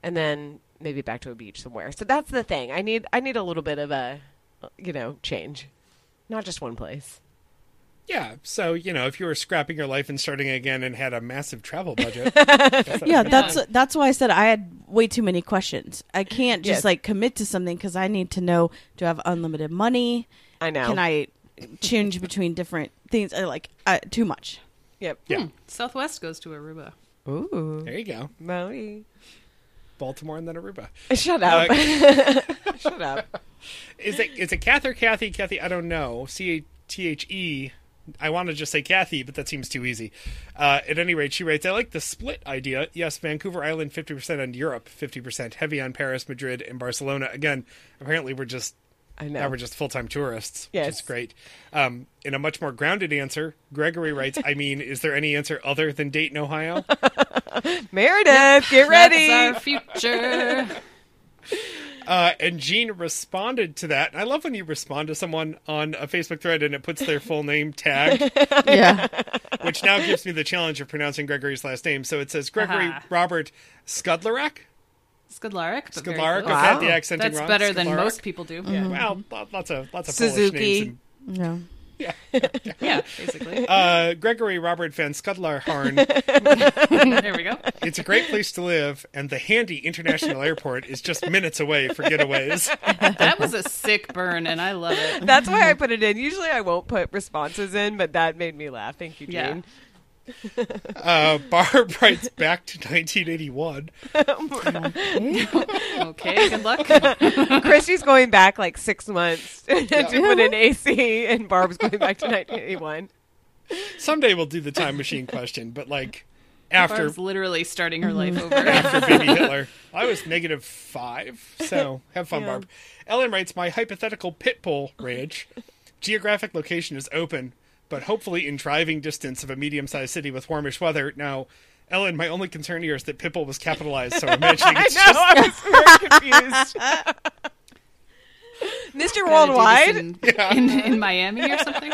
and then maybe back to a beach somewhere so that's the thing i need i need a little bit of a you know change not just one place Yeah, so you know, if you were scrapping your life and starting again and had a massive travel budget, yeah, that's that's why I said I had way too many questions. I can't just Yes. like commit to something because I need to know: do I have unlimited money? i know Can I change between different things? I like uh, too much. yep yeah, Southwest goes to Aruba. ooh there you go, Maui. Baltimore and then Aruba. shut up Uh, shut up Is it is it Kath or Kathy? Kathy, I don't know. C A T H E. I want to just say Kathy, but that seems too easy. Uh, at any rate, she writes, I like the split idea. Yes, Vancouver Island, 50% on Europe, 50% heavy on Paris, Madrid, and Barcelona. Again, apparently we're just i know Now we're just full time tourists, which is great. Um, in a much more grounded answer, Gregory writes, I mean, is there any answer other than Dayton, Ohio? meredith get ready That's our future. Uh, and Gene responded to that. And I love when you respond to someone on a Facebook thread and it puts their full name tag, Yeah, which now gives me the challenge of pronouncing Gregory's last name. So it says Gregory Aha. Robert Skudlarek. Skidlarek. but very Skudlarek. close. I've had Wow. the accenting That's wrong. better than most people do. Yeah. Well, lots of lots of Suzuki. Polish names. And, yeah. yeah, basically. Uh, Gregory Robert Van Skudlarharn. there we go. It's a great place to live, and the handy international airport is just minutes away for getaways. That was a sick burn, and I love it. that's why i put it in usually i won't put responses in but that made me laugh thank you Yeah. Jane. Uh, Barb writes back to 1981. Okay, good luck. christy's going back like six months to put in ac and barb's going back to 1981 Someday we'll do the time machine question, but like after Barb's literally starting her life over. after baby Hitler, I was negative five. So have fun, Yeah. Barb. Ellen writes, "My hypothetical pit bull ranch geographic location is open, but hopefully in driving distance of a medium-sized city with warmish weather." Now. Ellen, my only concern here is that Pitbull was capitalized, so I'm imagining i it's know just i was very confused mr Gonna do this worldwide in, in, in Miami or something.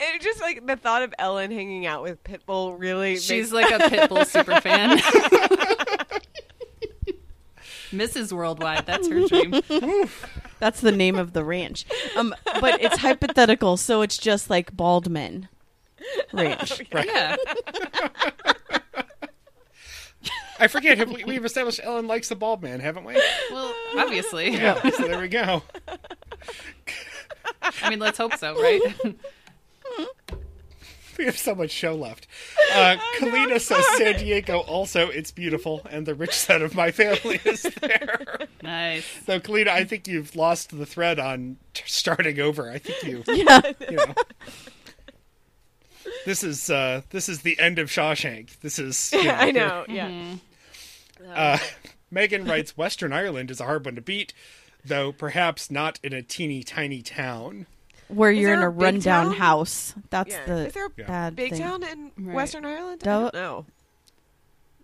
it just like the thought of Ellen hanging out with Pitbull really She's makes, like a Pitbull super fan. Mrs. Worldwide, that's her dream. That's the name of the ranch. Um, but it's hypothetical, so it's just like Baldman Ranch. Yeah. I forget. Have we, we've established Ellen likes the bald man, haven't we? Well, obviously. Yeah. so there we go. I mean, let's hope so, right? we have so much show left. Uh, Kalina says San Diego also, it's beautiful, and the rich side of my family is there. Nice. So, Kalina, I think you've lost the thread on t- starting over. I think you, Yeah. you know. This is uh, this is the end of Shawshank. This is you know, I know. Yeah. Uh, Megan writes, Western Ireland is a hard one to beat, though perhaps not in a teeny tiny town. Where you're in a a rundown town? house. That's Yeah. the Is there a Yeah. bad Big thing. town in Right. Western Ireland? I Dub- don't know.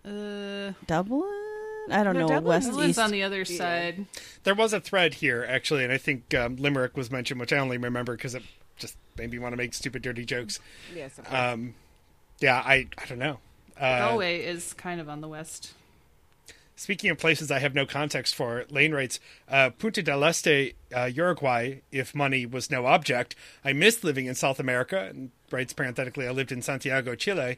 Uh, Dublin? I don't No, know. Dublin's- West Dublin's East. on the other side. There was a thread here, actually, and I think um, Limerick was mentioned, which I only remember because it just made me want to make stupid, dirty jokes. Yes. Of. Um, yeah, I, I don't know. Uh, Galway is kind of on the west. Speaking of places I have no context for, Lane writes, uh, Punta del Este, uh, Uruguay, if money was no object. I missed living in South America, and writes parenthetically, I lived in Santiago, Chile,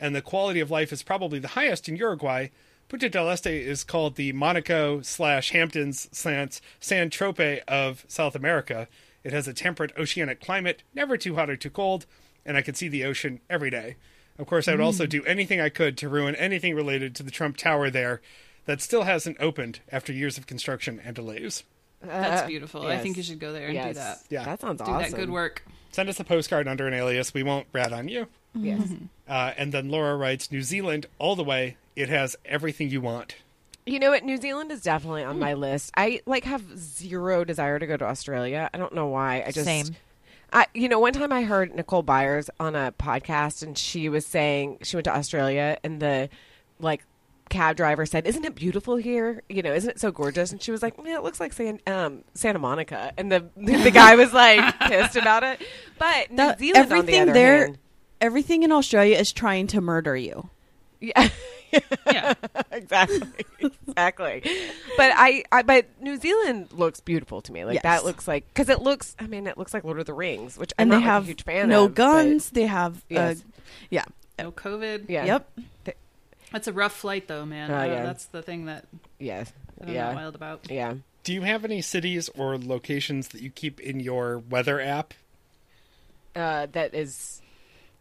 and the quality of life is probably the highest in Uruguay. Punta del Este is called the Monaco slash Hamptons slash San Trope of South America. It has a temperate oceanic climate, never too hot or too cold, and I can see the ocean every day. Of course, I would also do anything I could to ruin anything related to the Trump Tower there that still hasn't opened after years of construction and delays. That's Uh, beautiful. I think you should go there and yes. do that. Yeah. That sounds Do awesome. Do that good work. Send us a postcard under an alias. We won't rat on you. Yes. Uh, and then Laura writes New Zealand, all the way. It has everything you want. You know what? New Zealand is definitely on my list. I like have zero desire to go to Australia. I don't know why. I just Same. I you know one time I heard Nicole Byers on a podcast and she was saying she went to Australia and the like cab driver said, "Isn't it beautiful here? You know, isn't it so gorgeous?" And she was like, "Yeah, it looks like San, um, Santa Monica." And the the guy was like pissed about it. But New That- Zealand, on the everything other there, hand, everything in Australia is trying to murder you. yeah. Yeah. exactly exactly but I, I but new zealand looks beautiful to me like Yes. that looks like because it looks i mean it looks like lord of the rings which i'm And not they like, have a huge fan no of, but- guns. They have, Yes. uh, yeah. No COVID. yeah Yep. That's a rough flight, though, man. Oh, Uh, yeah. That's the thing that yes I'm yeah wild about. yeah Do you have any cities or locations that you keep in your weather app? uh, that is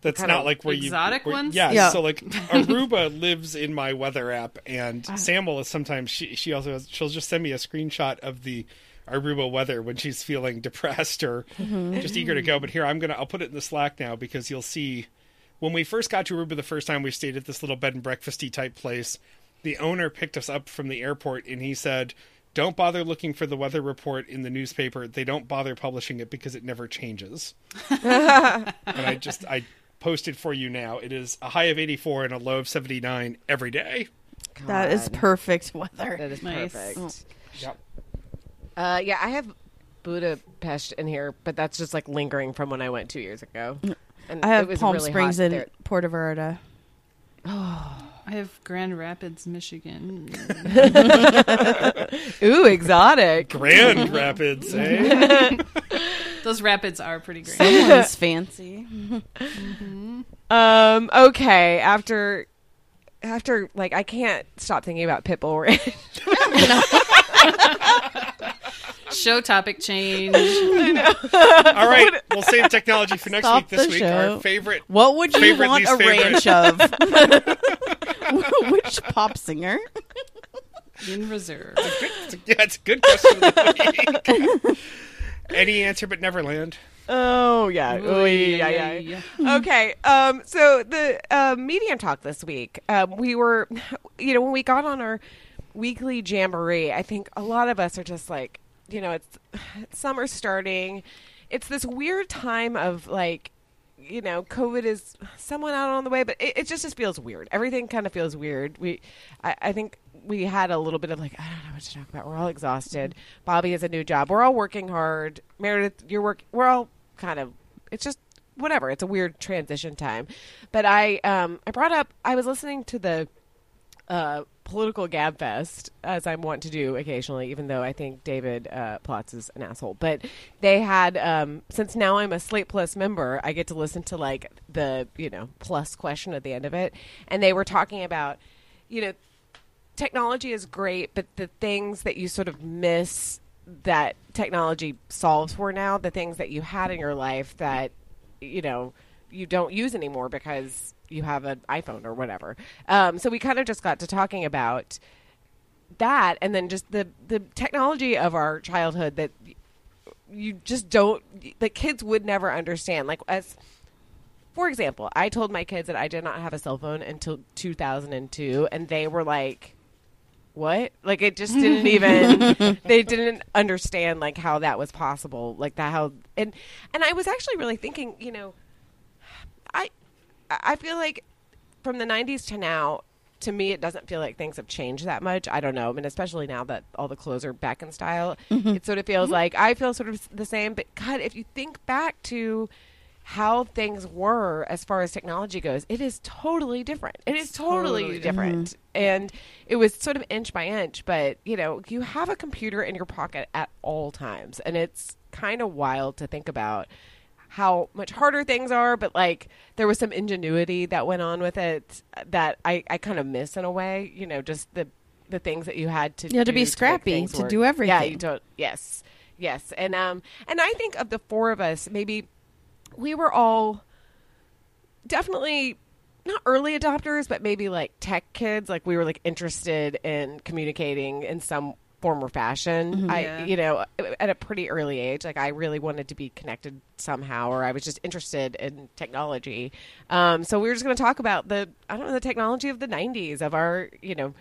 That's not like where exotic you where- ones? Yeah, Yeah. So like Aruba lives in my weather app, and Sam will sometimes she she also has, she'll just send me a screenshot of the Aruba weather when she's feeling depressed or just eager to go. But here I'm gonna I'll put it in the Slack now because you'll see when we first got to Aruba the first time we stayed at this little bed and breakfasty type place. The owner picked us up from the airport and he said. Don't bother looking for the weather report in the newspaper. They don't bother publishing it because it never changes and I just I posted for you now. It is a high of 84 and a low of 79 every day. That is perfect weather. that is Nice. perfect Yep. uh, yeah i have budapest in here but that's just like lingering from when i went two years ago and I it have was Palm really Springs hot and there. Puerto Vallarta. I have Grand Rapids, Michigan. ooh exotic Grand Rapids, eh? Those rapids are pretty great. Someone's fancy. Um. Okay. After, after like I can't stop thinking about Pitbull Ranch. Show topic change. All right, we'll save technology for next Stop week. This the week, show. our favorite. What would you Favorite, want a favorite. ranch of? Which pop singer? In reserve. Yeah, it's a good question of the week. Any answer but Neverland. oh yeah. Ooh, yeah, yeah, yeah. Okay. Um. So the uh, medium talk this week, um, we were, you know, when we got on our weekly jamboree, I think a lot of us are just like, you know, it's summer starting. It's this weird time of like you know, COVID is somewhat out on the way, but it, it just just feels weird. Everything kind of feels weird. We, I, I think we had a little bit of like, I don't know what to talk about. We're all exhausted. Bobby has a new job. We're all working hard. Meredith, you're work. We're all kind of. It's just whatever. It's a weird transition time. But I, um, I brought up. I was listening to the uh, political gab fest as I'm wont to do occasionally, even though I think David uh, Plotz is an asshole. But they had um, since now I'm a Slate Plus member, I get to listen to like the you know plus question at the end of it, and they were talking about you know technology is great, but the things that you sort of miss that technology solves for now, the things that you had in your life that you know you don't use anymore because you have an iPhone or whatever. Um, so we kind of just got to talking about that, and then just the the technology of our childhood that you just don't the kids would never understand. Like as for example, I told my kids that I did not have a cell phone until 2002, and they were like, "What?" Like it just didn't even. they didn't understand like how that was possible, like that how and and I was actually really thinking, you know, I feel like from the 90s to now. To me, it doesn't feel like things have changed that much. I don't know. I mean, especially now that all the clothes are back in style, mm-hmm. it sort of feels mm-hmm. like I feel sort of the same. But God, if you think back to how things were as far as technology goes, it is totally different. It is totally, Totally mm-hmm. different. And it was sort of inch by inch, but you know, you have a computer in your pocket at all times. And it's kind of wild to think about how much harder things are, but like there was some ingenuity that went on with it that I, I kind of miss in a way, you know, just the the things that you had to You had to be scrappy to work. do Yeah, everything. you don't yes. Yes. And um and I think of the four of us, maybe we were all definitely not early adopters, but maybe like tech kids. Like we were like interested in communicating in some form or fashion. I, Yeah. you know, at a pretty early age, like I really wanted to be connected somehow, or I was just interested in technology. Um, so we were just going to talk about the, I don't know, the technology of the '90s of our, you know,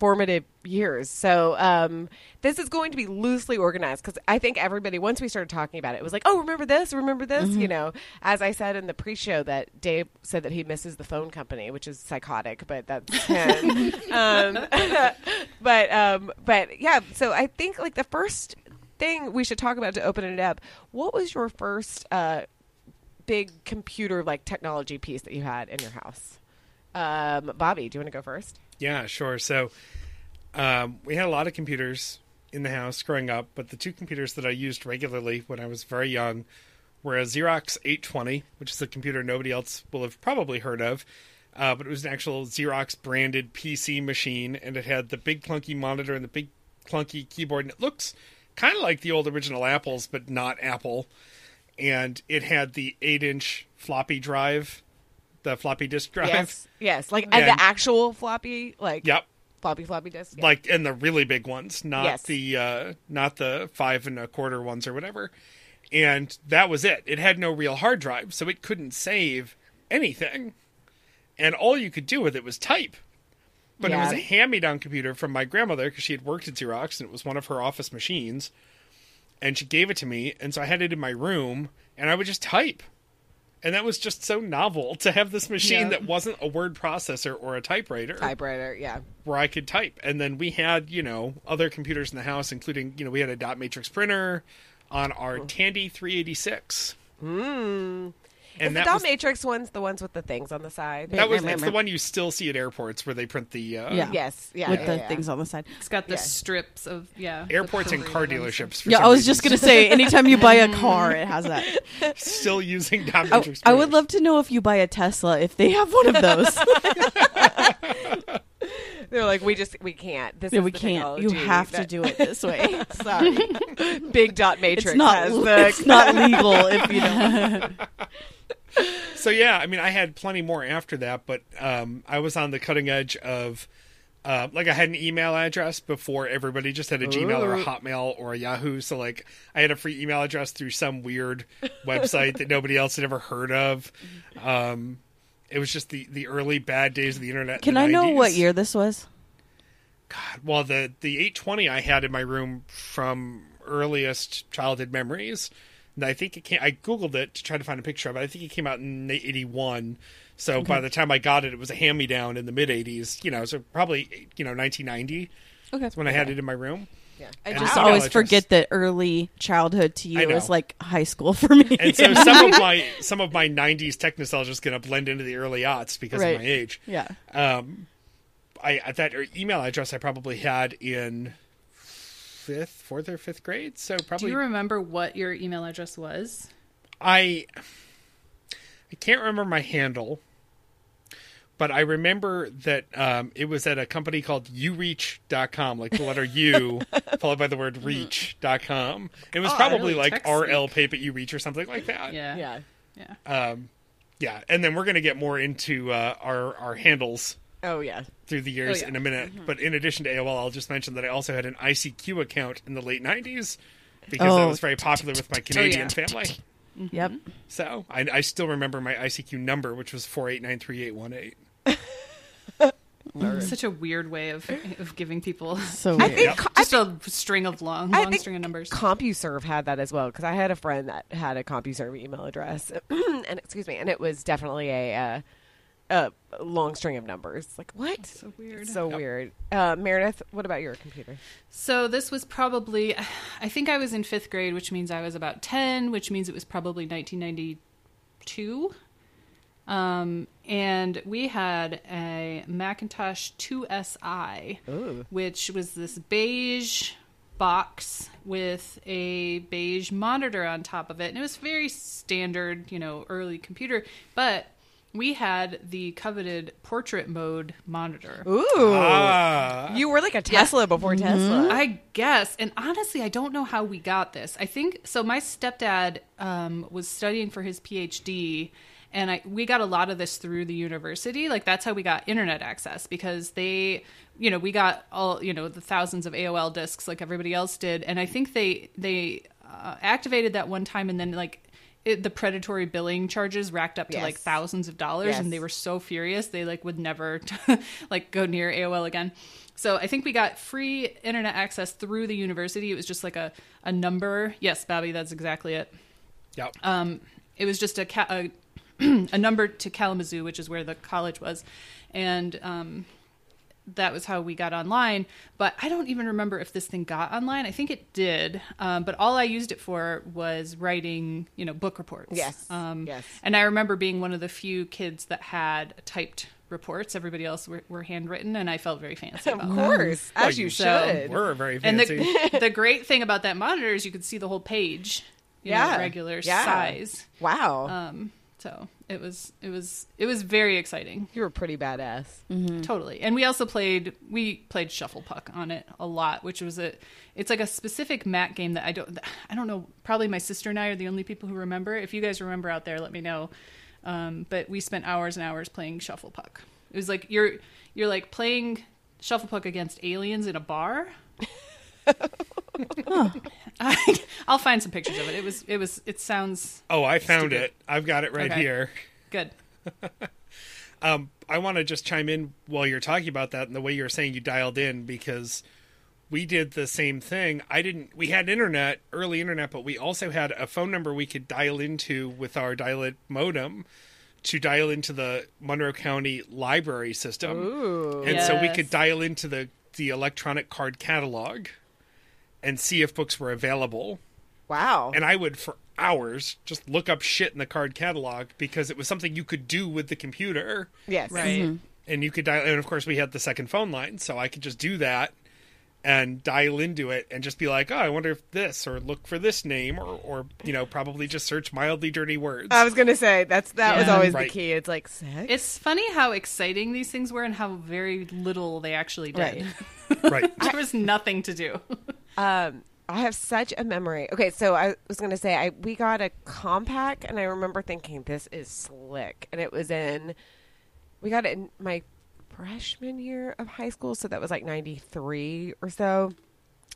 formative years. So um, this is going to be loosely organized because I think everybody, once we started talking about it, it was like, oh, remember this? Remember this? You know, as I said in the pre-show that Dave said that he misses the phone company, which is psychotic, but that's him. um, but um, but yeah, so I think like the first thing we should talk about to open it up. What was your first uh, big computer like technology piece that you had in your house? Um, Bobby, do you want to go first? Yeah, sure. So um, we had a lot of computers in the house growing up, but the two computers that I used regularly when I was very young were a Xerox 820, which is a computer nobody else will have probably heard of. Uh, but it was an actual Xerox branded PC machine, and it had the big clunky monitor and the big clunky keyboard, and it looks kind of like the old original Apples, but not Apple. And it had the 8 inch floppy drive, the floppy disk drive. Yes, yes, like and the actual floppy, like Yep. floppy floppy disk. Yeah. like and the really big ones, not Yes. the uh, not the five and a quarter ones or whatever. And that was it. It had no real hard drive, so it couldn't save anything. And all you could do with it was type. But it was a hand-me-down computer from my grandmother because she had worked at Xerox and it was one of her office machines. And she gave it to me, and so I had it in my room, and I would just type. And that was just so novel to have this machine Yeah. that wasn't a word processor or a typewriter typewriter. Yeah, where I could type. And then we had, you know, other computers in the house, including, you know, we had a dot matrix printer on our Tandy 386. mm. And the dot was, matrix ones the ones with the things on the side? that was Meh, meh, it's the one you still see at airports where they print the uh, Yeah. yes, yeah, with yeah, the yeah. things on the side. It's got the Yeah. strips of yeah. airports and car dealerships. For Yeah, I was reason. just gonna say, anytime you buy a car, it has that. still using dot I, matrix. I would love to know if you buy a Tesla if they have one of those. They're like, we just we can't. This Yeah, is we the can't. You technology have to do it this way. Sorry, big dot matrix It's not. has the. It's not legal if you don't. So yeah, I mean, I had plenty more after that, but um, I was on the cutting edge of. Uh, like I had an email address before everybody just had a Gmail or a Hotmail or a Yahoo. So like I had a free email address through some weird website that nobody else had ever heard of. Um, it was just the, the early bad days of the internet. in Can the I know what year this was? God, well, the the 820 I had in my room from earliest childhood memories. And I think it came. I googled it to try to find a picture of it. I think it came out in '81. So by the time I got it, it was a hand me down in the mid '80s. You know, so probably you know 1990 Okay. is when I had it in my room. Yeah. I just email always forget that early childhood to I you know. is like high school for me. And so some of my some of my '90s tech nostalgia is going to blend into the early aughts because Right. of my age. yeah. Um, I at that email address I probably had in fifth, fourth or fifth grade. So Do probably you remember what your email address was? I I can't remember my handle, but I remember that um, it was at a company called ureach.com, like the letter U followed by the word reach.com. It was Oh, probably really like RL speak. Pape at ureach or something like that. Yeah. Yeah. Yeah. Um, Yeah, and then we're going to get more into uh, our our handles Oh yeah. through the years Oh, yeah. in a minute. Mm-hmm. But in addition to AOL, I'll just mention that I also had an ICQ account in the late '90s because that Oh. was very popular with my Canadian yeah. family. Yep. So I, I still remember my ICQ number, which was four eight nine three eight one eight. Such a weird way of of giving people So I think Yep. co- I just a string of long, I long think string of numbers. CompuServe had that as well because I had a friend that had a CompuServe email address, and excuse me, and it was definitely a, uh, a long string of numbers. Like what? So weird. So weird. Uh, Meredith, what about your computer? So this was probably, I think I was in fifth grade, which means I was about 10, which means it was probably 1992. Um, and we had a Macintosh IIsi, Ooh. which was this beige box with a beige monitor on top of it. And it was very standard, you know, early computer. But we had the coveted portrait mode monitor. Ooh, Ah, you were like a Tesla before Tesla. I guess. And honestly, I don't know how we got this. I think so. My stepdad um, was studying for his PhD, and I we got a lot of this through the university. Like that's how we got internet access because they, you know, we got all you know the thousands of AOL discs like everybody else did, and I think they they uh, activated that one time, and then like. It, the predatory billing charges racked up to Yes. like thousands of dollars Yes. and they were so furious they like would never like go near AOL again. So I think we got free internet access through the university. It was just like a, a number. Yes, Bobby, that's exactly it. yep. Um, it was just a, ca- a a number to Kalamazoo, which is where the college was, and um, that was how we got online. But I don't even remember if this thing got online. I think it did, um, but all I used it for was writing, you know, book reports. Yes, um, yes. And I remember being one of the few kids that had typed reports. Everybody else were, were handwritten, and I felt very fancy Of about that. course, as you you so- should. We're very And fancy. the the great thing about that monitor is you could see the whole page, you Yeah. know, regular Yeah. size. wow, Um, so it was it was it was very exciting, you were pretty badass. totally. And we also played we played Shufflepuck on it a lot, which was a it's like a specific mat game that I don't I don't know. Probably my sister and I are the only people who remember. If you guys remember out there, let me know. Um, but we spent hours and hours playing Shufflepuck. It was like you're you're like playing Shufflepuck against aliens in a bar. I, I'll find some pictures of it. It was it was it sounds oh, I found Stupid. it. I've got it right Okay. here. good. Um, I want to just chime in while you're talking about that and the way you're saying you dialed in because we did the same thing. I didn't. We had internet, early internet, but we also had a phone number we could dial into with our dial-up modem to dial into the Monroe County Library system, Ooh, and so we could dial into the the electronic card catalog and see if books were available. wow. And I would for hours just look up shit in the card catalog because it was something you could do with the computer yes, Right. Mm-hmm. and you could dial and of course we had the second phone line so i could just do that and dial into it and just be like oh i wonder if this or look for this name or or you know probably just search mildly dirty words I was gonna say that's that was always Right. the key. It's like sex. It's funny how exciting these things were and how very little they actually did. right there was nothing to do. Um, I have such a memory. Okay, so I was going to say I we got a Compaq, and I remember thinking this is slick, and it was in. We got it in my freshman year of high school, so that was like '93 or so.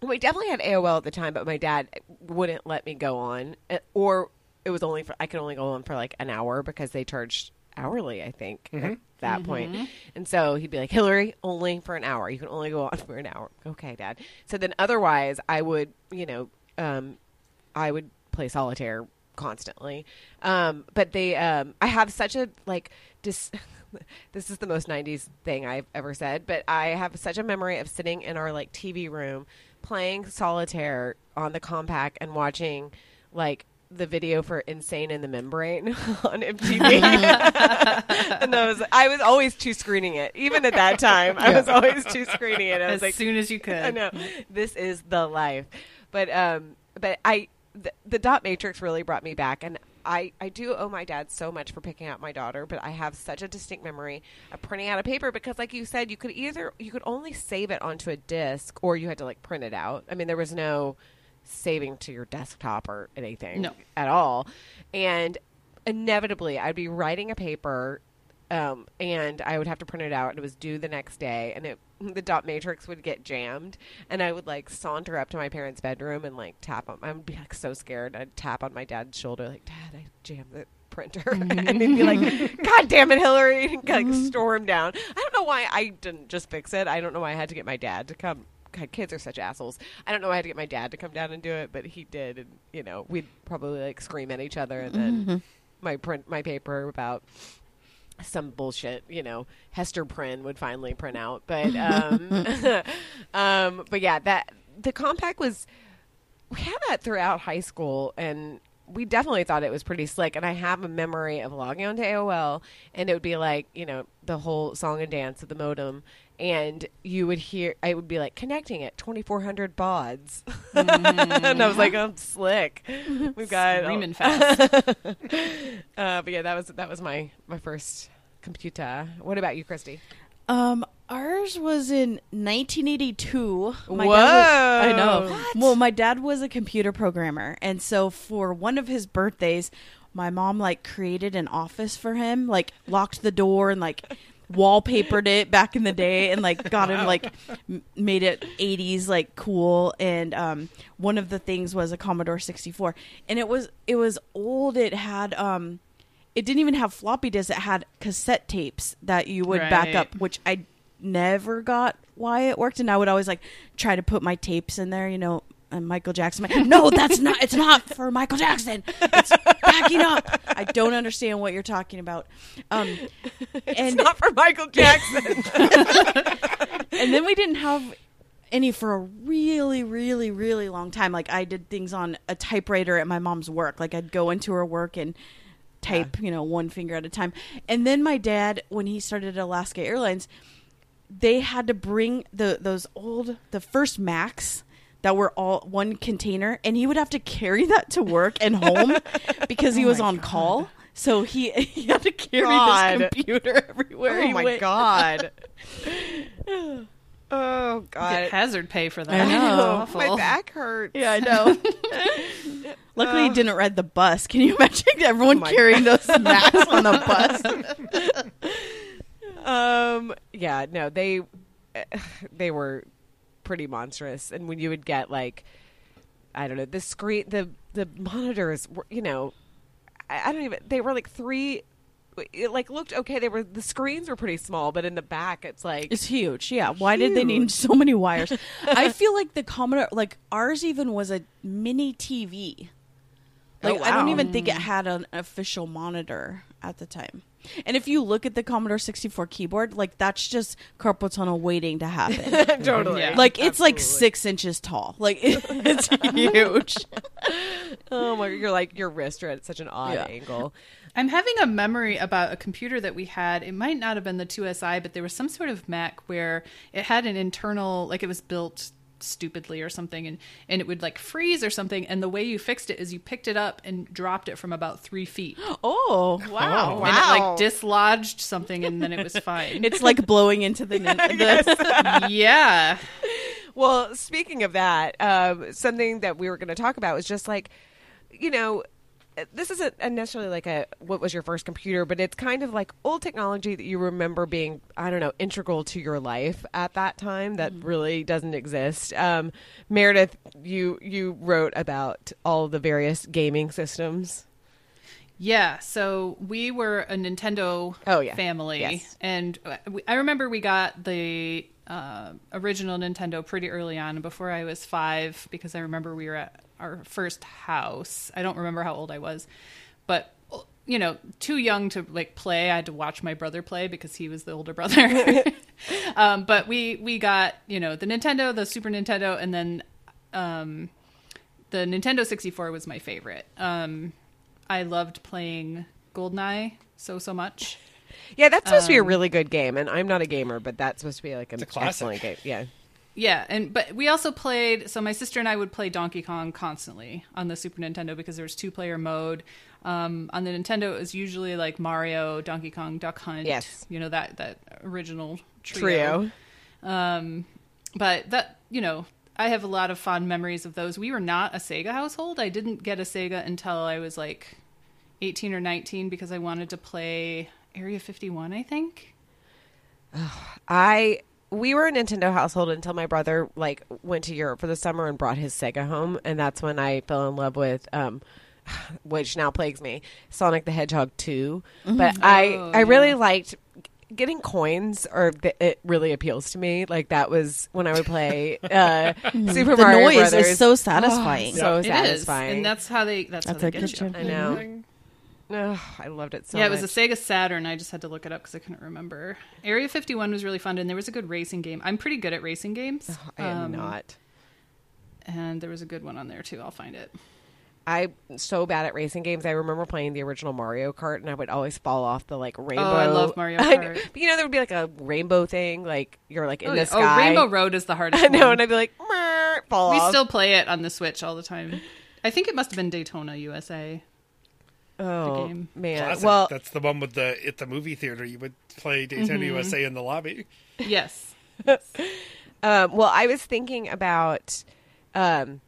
We definitely had AOL at the time, but my dad wouldn't let me go on, uh, or it was only for I could only go on for like an hour because they charged hourly, I think, at that point. And so he'd be like, Hillary, only for an hour. You can only go on for an hour. Okay, Dad. So then otherwise, I would, you know, um, I would play solitaire constantly. Um, but they, um, I have such a like dis. this is the most 90s thing I've ever said, but I have such a memory of sitting in our like TV room playing solitaire on the Compaq and watching like the video for Insane in the Membrane on MTV. and I was I was always two screening it. Even at that time, I was always two screening it. I was As like soon as you could. I know this is the life, but um, but I the, the dot matrix really brought me back, and I I do owe my dad so much for picking out my daughter, but I have such a distinct memory of printing out a paper because, like you said, you could either you could only save it onto a disc or you had to like print it out. I mean, there was no saving to your desktop or anything No. at all, and inevitably I'd be writing a paper um, and I would have to print it out and it was due the next day and it the dot matrix would get jammed and I would like saunter up to my parents' bedroom and like tap on I would be like so scared. I'd tap on my dad's shoulder like, Dad, I jammed the printer and he'd be like, God damn it, Hillary and like storm down. I don't know why I didn't just fix it. I don't know why I had to get my dad to come God, kids are such assholes. I don't know why I had to get my dad to come down and do it, but he did and you know, we'd probably like scream at each other and then my print my paper about some bullshit, you know, Hester Prynne would finally print out. But um, um but yeah, that the Compaq was we had that throughout high school and we definitely thought it was pretty slick and I have a memory of logging onto AOL and it would be like, you know, the whole song and dance of the modem and you would hear I would be like connecting at 2400 bauds. and I was like, I'm slick. We've got Screaming fast. uh, but yeah, that was that was my my first computer. What about you, Christy? Um, ours was in 1982. My Whoa. Dad was, I know. Well, my dad was a computer programmer, and so for one of his birthdays, my mom like created an office for him, like locked the door and like wallpapered it back in the day, and like got him like m- made it 80s like cool. And um, one of the things was a Commodore 64, and it was it was old. It had um it didn't even have floppy disks. It had cassette tapes that you would back up, which I never got why it worked. And I would always like try to put my tapes in there, you know, and Michael Jackson. No, that's not. It's not for Michael Jackson. It's backing up. I don't understand what you're talking about. Um, and Not for Michael Jackson. and then we didn't have any for a really really really long time like i did things on a typewriter at my mom's work like i'd go into her work and type you know one finger at a time and then my dad when he started alaska airlines they had to bring the those old the first macs that were all one container and he would have to carry that to work and home because he was on call so he he had to carry God. this computer everywhere oh he my went. god. oh god. Get hazard pay for that. I know. Awful. My back hurts. Yeah, I know. Luckily, he didn't ride the bus. Can you imagine everyone Oh my carrying those Macs on the bus? Um. Yeah. No. They. They were pretty monstrous, and when you would get like, I don't know, the screen, the the monitors were, you know, I, I don't even. They were like three. It like looked okay. They were the screens were pretty small, but in the back, it's like It's huge. Yeah. Why did they need so many wires? I feel like the Commodore, like ours, even was a mini TV. Like Oh, I don't oh, even think it mm. had an official monitor at the time. And if you look at the Commodore 64 keyboard, like that's just carpal tunnel waiting to happen. totally. Yeah. like it's like six inches tall. Like it's huge. Oh my! You're like your wrists are at such an odd Yeah. angle. I'm having a memory about a computer that we had. It might not have been the IIsi, but there was some sort of Mac where it had an internal, like it was built stupidly or something, and, and it would like freeze or something. And the way you fixed it is you picked it up and dropped it from about three feet. Oh wow! And it like dislodged something, and then it was fine. It's like blowing into the, the yeah. Well, speaking of that, um, something that we were going to talk about was just like, you know, this isn't necessarily like a what was your first computer, but it's kind of like old technology that you remember being, I don't know, integral to your life at that time that really doesn't exist. Um, Meredith, you you wrote about all the various gaming systems. Yeah, so we were a Nintendo Oh, yeah. family, Yes. and uh, we, I remember we got the uh, original Nintendo pretty early on, before I was five, because I remember we were at our first house. I don't remember how old I was, but you know, too young to like play. I had to watch my brother play because he was the older brother. um, but we we got you know the Nintendo, the Super Nintendo, and then um, the Nintendo 64 was my favorite. Um, I loved playing Goldeneye so so much. Yeah, that's supposed to be a Um, really good game, and I'm not a gamer, but that's supposed to be like an a classic. excellent game. Yeah. Yeah, and but we also played. So my sister and I would play Donkey Kong constantly on the Super Nintendo because there was two player mode. Um, on the Nintendo, it was usually like Mario, Donkey Kong, Duck Hunt. Yes. you know that that original trio. Trio. Um, but that you know, I have a lot of fond memories of those. We were not a Sega household. I didn't get a Sega until I was like 18 or 19 because I wanted to play Area 51, I think. I we were a Nintendo household until my brother like went to Europe for the summer and brought his Sega home, and that's when I fell in love with um, which now plagues me, Sonic the Hedgehog 2 But I Oh, I really yeah. liked getting coins, or th- it really appeals to me. Like that was when I would play uh, Super the Mario noise Brothers. is so satisfying. so It is, satisfying. and that's how they that's, That's how they good get you. show. I know. Ugh, I loved it so yeah, it much. was a Sega Saturn. I just had to look it up because I couldn't remember. Area 51 was really fun, and there was a good racing game. I'm pretty good at racing games. I am Um, not. And there was a good one on there too. I'll find it. I'm so bad at racing games. I remember playing the original Mario Kart, and I would always fall off the like rainbow. Oh, I love Mario Kart. But, you know, there would be like a rainbow thing, like you're like in oh, the sky. oh, Rainbow Road is the hardest. I know, one. and I'd be like, fall we off. still play it on the Switch all the time. I think it must have been Daytona USA. Oh game. man. Classic. Well, that's the one with the at the movie theater. You would play Daytona Mm-hmm. USA in the lobby. Yes. Um, well, I was thinking about, um,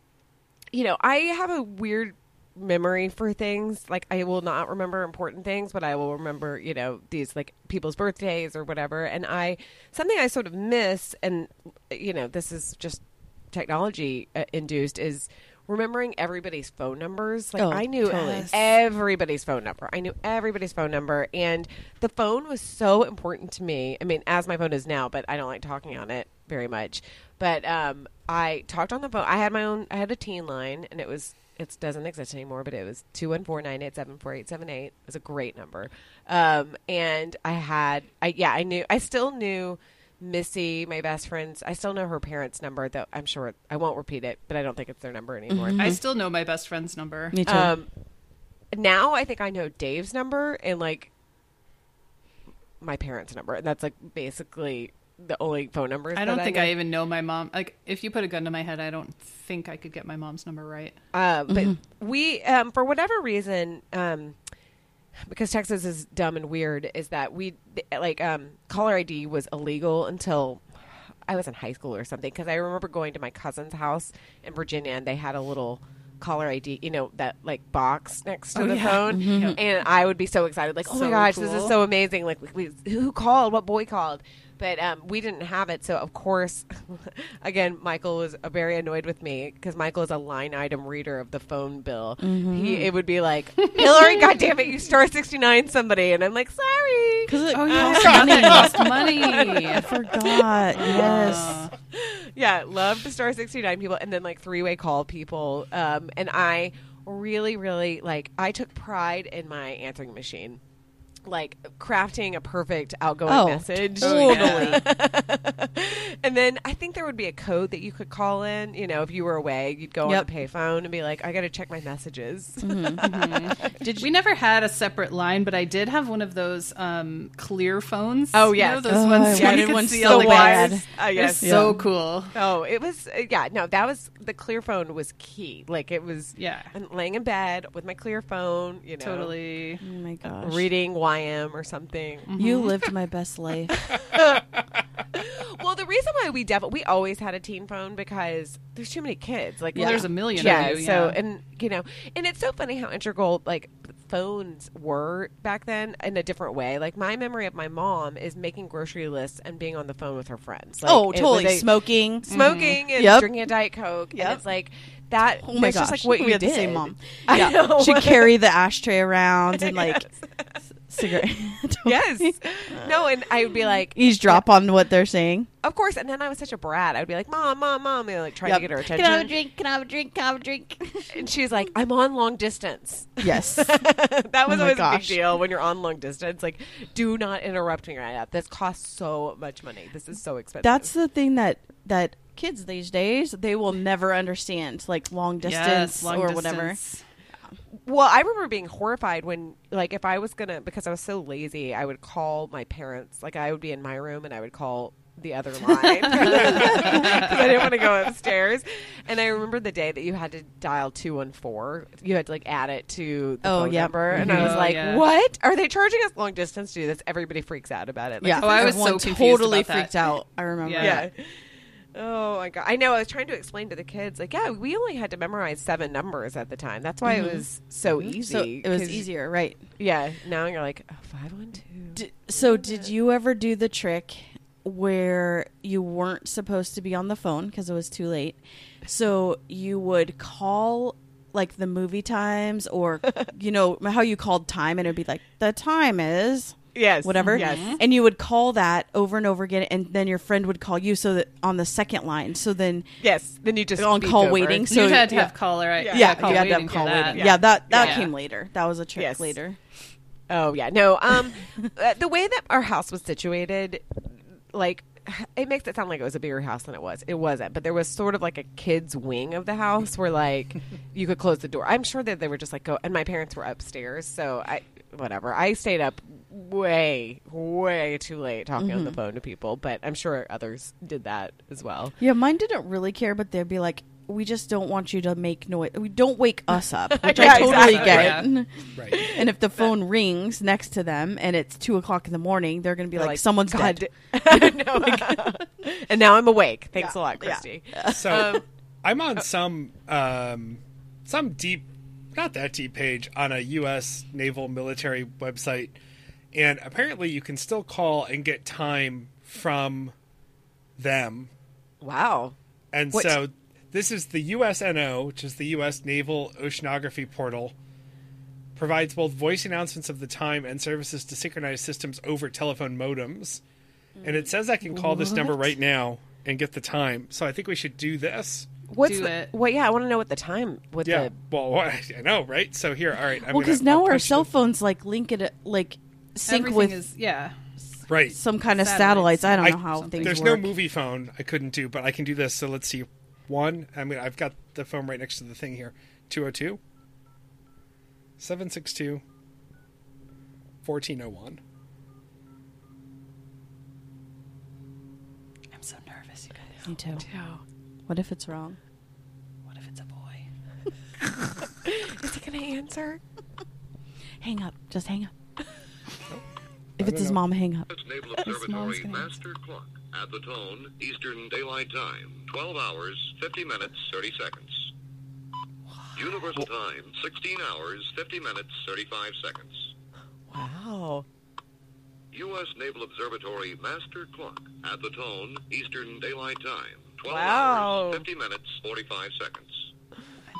you know, I have a weird memory for things. Like, I will not remember important things, but I will remember, you know, these like people's birthdays or whatever. And I, something I sort of miss, and, you know, this is just technology uh, induced, is remembering everybody's phone numbers. Like, Oh, I knew totally. everybody's phone number. I knew everybody's phone number, and the phone was so important to me. I mean, as my phone is now, but I don't like talking on it very much. But um, I talked on the phone. I had my own. I had a teen line, and it was. It doesn't exist anymore, but it was two one four nine eight seven four eight seven eight. It was a great number, um, and I had. I yeah, I knew. I still knew. Missy, my best friend's, I still know her parents' number, though I'm sure I won't repeat it, but I don't think it's their number anymore. I still know my best friend's number. Me too. Um, now I think I know Dave's number and like my parents' number, and that's like basically the only phone numbers. I don't think know. I even know my mom. Like, if you put a gun to my head, I don't think I could get my mom's number right. Uh, but Mm-hmm. we, um, for whatever reason, um, because Texas is dumb and weird, is that we like um, caller ID was illegal until I was in high school or something. Because I remember going to my cousin's house in Virginia, and they had a little caller ID, you know, that like box next to Oh, the yeah. phone, and I would be so excited, like, oh my So gosh, this is so amazing! Like, we, who called? What boy called? But um, we didn't have it, so of course, again, Michael was uh, very annoyed with me because Michael is a line item reader of the phone bill. He it would be like, Hillary, God damn it, you star sixty nine somebody, and I'm like, sorry. Because it Oh, costs yeah. money. It cost money. I forgot. Yes. Uh, yeah, love the star 69 people and then like three way call people. Um, and I really, really like, I took pride in my answering machine. Like crafting a perfect outgoing Oh, message. totally. and then I think there would be a code that you could call in. You know, if you were away, you'd go Yep. on the payphone and be like, I got to check my messages. Did we never had a separate line, but I did have one of those um, clear phones. Oh, You yes. know, those Oh, ones I where you could see so all the bad. guys. Uh, They're yes. so Yeah. cool. Oh, it was uh, yeah. No, that was the clear phone was key. Like it was. Yeah. And laying in bed with my clear phone. You know, Totally. Oh my gosh. reading YM or something. Mm-hmm. You lived my best life. Well, the reason why we definitely we always had a teen phone because there's too many kids. Like, Well, there's a million of yeah. So, and you know, and it's so funny how integral like phones were back then in a different way. Like my memory of my mom is making grocery lists and being on the phone with her friends. Like, oh, it- totally. they- Smoking. Mm-hmm. smoking and Yep. drinking a diet coke. Yep. And it's like that. Oh my that's gosh. just like what we you had did. the same mom. I Yeah. know. She'd carry the ashtray around and like cigarette. yes. No, and I would be like, Eavesdrop on what they're saying. of course. And then I was such a brat. I would be like, mom, mom, mom, and like trying Yep. to get her attention. Can I have a attention. drink? Can I have a drink? Can I have a drink? And she's like, I'm on long distance. yes. that was Oh my always a big gosh. deal when you're on long distance. Like, do not interrupt me right now. This costs so much money. This is so expensive. That's the thing that that kids these days they will never understand like long distance or distance. Whatever. well. I remember being horrified when, like, if I was gonna because I was so lazy, I would call my parents. Like, I would be in my room and I would call the other line because I didn't want to go upstairs. And I remember the day that you had to dial two one four. You had to like add it to the Oh, phone yep. number, and I mm-hmm. was Oh, like, yeah. "What? Are they charging us long distance to do this?" Everybody freaks out about it. Like, Yeah. Oh, I was so totally freaked out. I remember. Yeah. yeah. Oh my god! I know. I was trying to explain to the kids, like, yeah, we only had to memorize seven numbers at the time. That's why it mm-hmm. was so mm-hmm. easy. So it was easier, right? Yeah. Now you're like oh, five one two. D- so did you ever do the trick where you weren't supposed to be on the phone because it was too late? So you would call like the movie times or you know how you called time and it'd be like the time is Yes. whatever Yes. and you would call that over and over again and then your friend would call you so that on the second line so then Yes. Then you just on call over. waiting so you had to yeah. have caller. I, Yeah. yeah, call you had to have for call that. waiting. Yeah, that that Yeah. came later. That was a trick Yes. later. Oh yeah, no. Um, uh, the way that our house was situated, like, it makes it sound like it was a bigger house than it was. It wasn't, but there was sort of like a kids' wing of the house where like you could close the door. I'm sure that they were just like go, and my parents were upstairs, so I whatever. I stayed up way, way too late talking on the mm-hmm. phone to people, but I'm sure others did that as well. Yeah, mine didn't really care, but they'd be like, "We just don't want you to make noise. We don't wake us up," which Yeah, I totally exactly. get. Yeah. Right. And if the phone rings next to them and it's two o'clock in the morning, they're gonna be They're like, "Someone's God, dead." no, and now I'm awake. Thanks Yeah, a lot, yeah. Christy. So I'm on some um, some deep, not that deep page on a U.S. naval military website, and apparently you can still call and get time from them. Wow. And What- so this is the USNO, which is the U.S. Naval Oceanography Portal. Provides both voice announcements of the time and services to synchronize systems over telephone modems. And it says I can call this number What? right now and get the time. So I think we should do this. What's Do the, it. Well, yeah, I want to know what the time with Yeah. the Well, what, I know, right? So here, all right. I'm well, gonna- because I'll now our punch cell the- phones like link it like sync Everything with is yeah. right. some kind of Satellites. satellites. I don't I- know how things There's work. no movie phone I couldn't do, but I can do this. So let's see. One. I mean, I've got the phone right next to the thing here. 202 762 1401. I'm so nervous, you guys. Me too. What if it's wrong? What if it's a boy? Is he going to answer? Hang up. Just hang up. I If it's his know. mom, hang up. U.S. Naval His mom's Observatory gonna Master Clock at the tone Eastern Daylight Time, 12 hours, 50 minutes, 30 seconds. Universal Time, 16 hours, 50 minutes, 35 seconds. Wow. U.S. Naval Observatory Master Clock at the tone Eastern Daylight Time, 12 Wow. hours, 50 minutes, 45 seconds.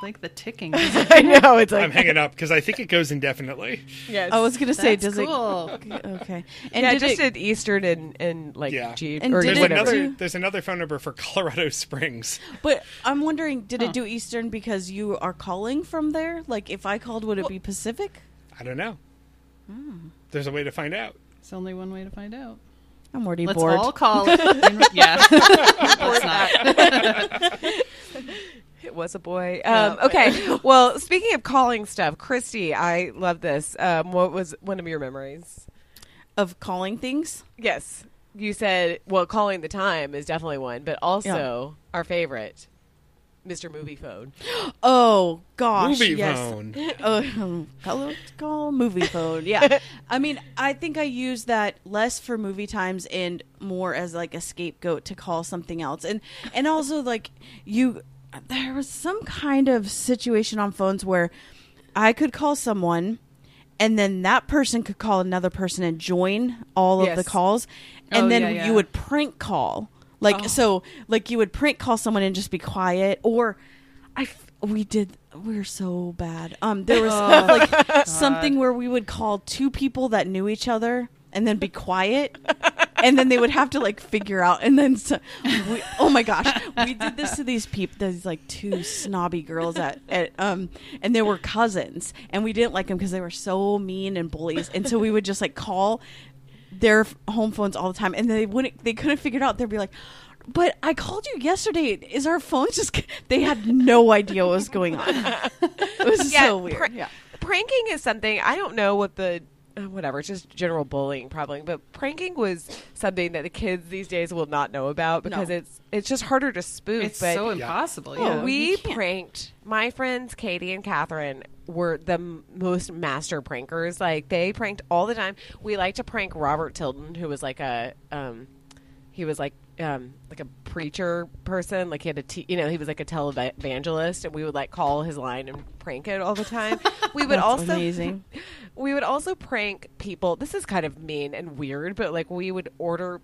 I like the ticking. I know. It's like, I'm hanging up because I think it goes indefinitely. yes. I was gonna say, That's does cool. it? Okay. And yeah, did just it? did Eastern and, and like Yeah. G And or There's whatever. another. There's another phone number for Colorado Springs. But I'm wondering, did Huh. it do Eastern because you are calling from there? Like, if I called, would it be Pacific? I don't know. Hmm. There's a way to find out. It's only one way to find out. I'm already Let's bored. all call it. yeah. Let's not. It was a boy. Um, okay. well, speaking of calling stuff, Christy, I love this. Um, what was one of your memories? of calling things. Yes. You said, well, calling the time is definitely one, but also our favorite, Mr. Movie Phone. Oh gosh, Movie yes. phone. Uh, call, call movie phone. Yeah, I mean, I think I use that less for movie times and more as like a scapegoat to call something else, and and also like you, there was some kind of situation on phones where I could call someone. And then that person could call another person and join all of the calls, and Oh, then yeah, yeah. you would prank call, like so, like you would prank call someone and just be quiet, or I f- we did we were so bad. Um, there was like something where we would call two people that knew each other and then be quiet, and then they would have to like figure out. And then so, we, oh my gosh, we did this to these people, these like two snobby girls at, at um, and they were cousins, and we didn't like them because they were so mean and bullies, and so we would just like call their home phones all the time, and they wouldn't, they couldn't figure it out. They'd be like. But I called you yesterday. Is our phone just? They had no idea what was going on. It was so weird. pra- yeah. Pranking is something I don't know what the whatever. It's just general bullying, probably. But pranking was something that the kids these days will not know about because No. it's it's just harder to spoof. It's but so impossible. Yeah. we pranked my friends Katie and Catherine were the m- most master prankers. Like they pranked all the time. We like to prank Robert Tilton, who was like a um, he was like um, like a preacher person. Like he had a, te- you know, he was like a televangelist, and we would like call his line and prank it all the time. We would also amazing. we would also prank people. This is kind of mean and weird, but like we would order,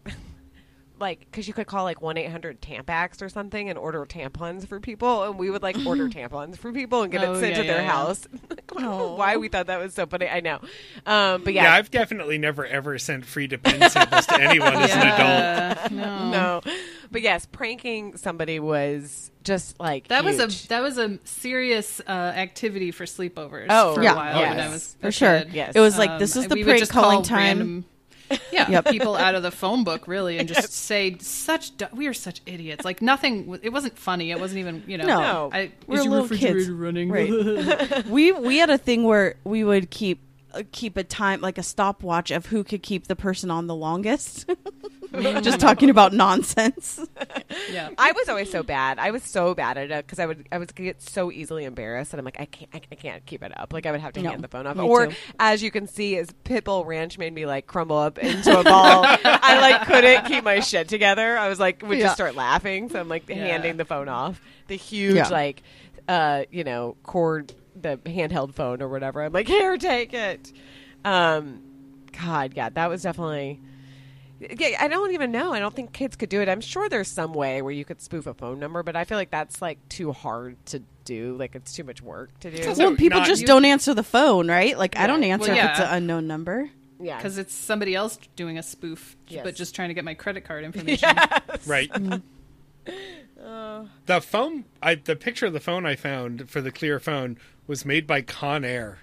like, because you could call like 1 800 Tampax or something and order tampons for people. And we would like order tampons for people and get Oh, it sent yeah, to their yeah, yeah. house. I why we thought that was so funny. I know. Um, but yeah. Yeah, I've definitely never ever sent free to pen samples to anyone as an adult. No. no. But yes, pranking somebody was just like That was a that was a serious uh, activity for sleepovers Oh, for yeah. a while Yes. when I For sure. Yes. It was like this is the prank calling call time. random- yeah, Yep. people out of the phone book really, and just say such. du- We are such idiots. Like nothing. It wasn't funny. It wasn't even you know. No. No. I, We're is your little refrigerator kids. running? Right. we we had a thing where we would keep keep a time like a stopwatch of who could keep the person on the longest. Just talking about nonsense. yeah. I was always so bad. I was so bad at it because I would I would get so easily embarrassed, and I'm like, I can't, I, I can't keep it up. Like I would have to No, hand the phone off. Or too. as you can see, as Pitbull Ranch made me like crumble up into a ball. I like couldn't keep my shit together. I was like, would Yeah. just start laughing. So I'm like Yeah. handing the phone off. The huge Yeah. like, uh, you know, cord, the handheld phone or whatever. I'm like, here, take it. Um, God, yeah, that was definitely. Yeah, I don't even know. I don't think kids could do it. I'm sure there's some way where you could spoof a phone number, but I feel like that's like too hard to do. Like it's too much work to do. Also- well, people not- just you- don't answer the phone, right? Like I don't answer Well, if it's an unknown number. yeah, Because it's somebody else doing a spoof, Yes. but just trying to get my credit card information. Right. the phone, I the picture of the phone I found for the clear phone was made by Conair,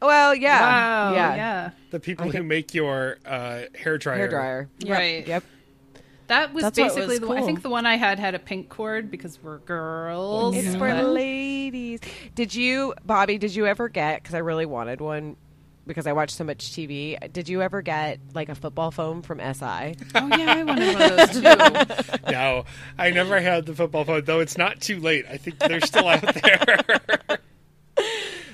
well, yeah, Wow. yeah, Yeah. the people I who make your uh, hair dryer. hair dryer, Yep, Right. Yep. That was That's what was basically the one. I think the one I had had a pink cord because we're girls. It's for ladies. Did you, Bobby? Did you ever get? Because I really wanted one. Because I watched so much TV. Did you ever get like a football phone from SI? Oh yeah, I wanted one of those too. No, I never had the football phone, though it's not too late. I think they're still out there.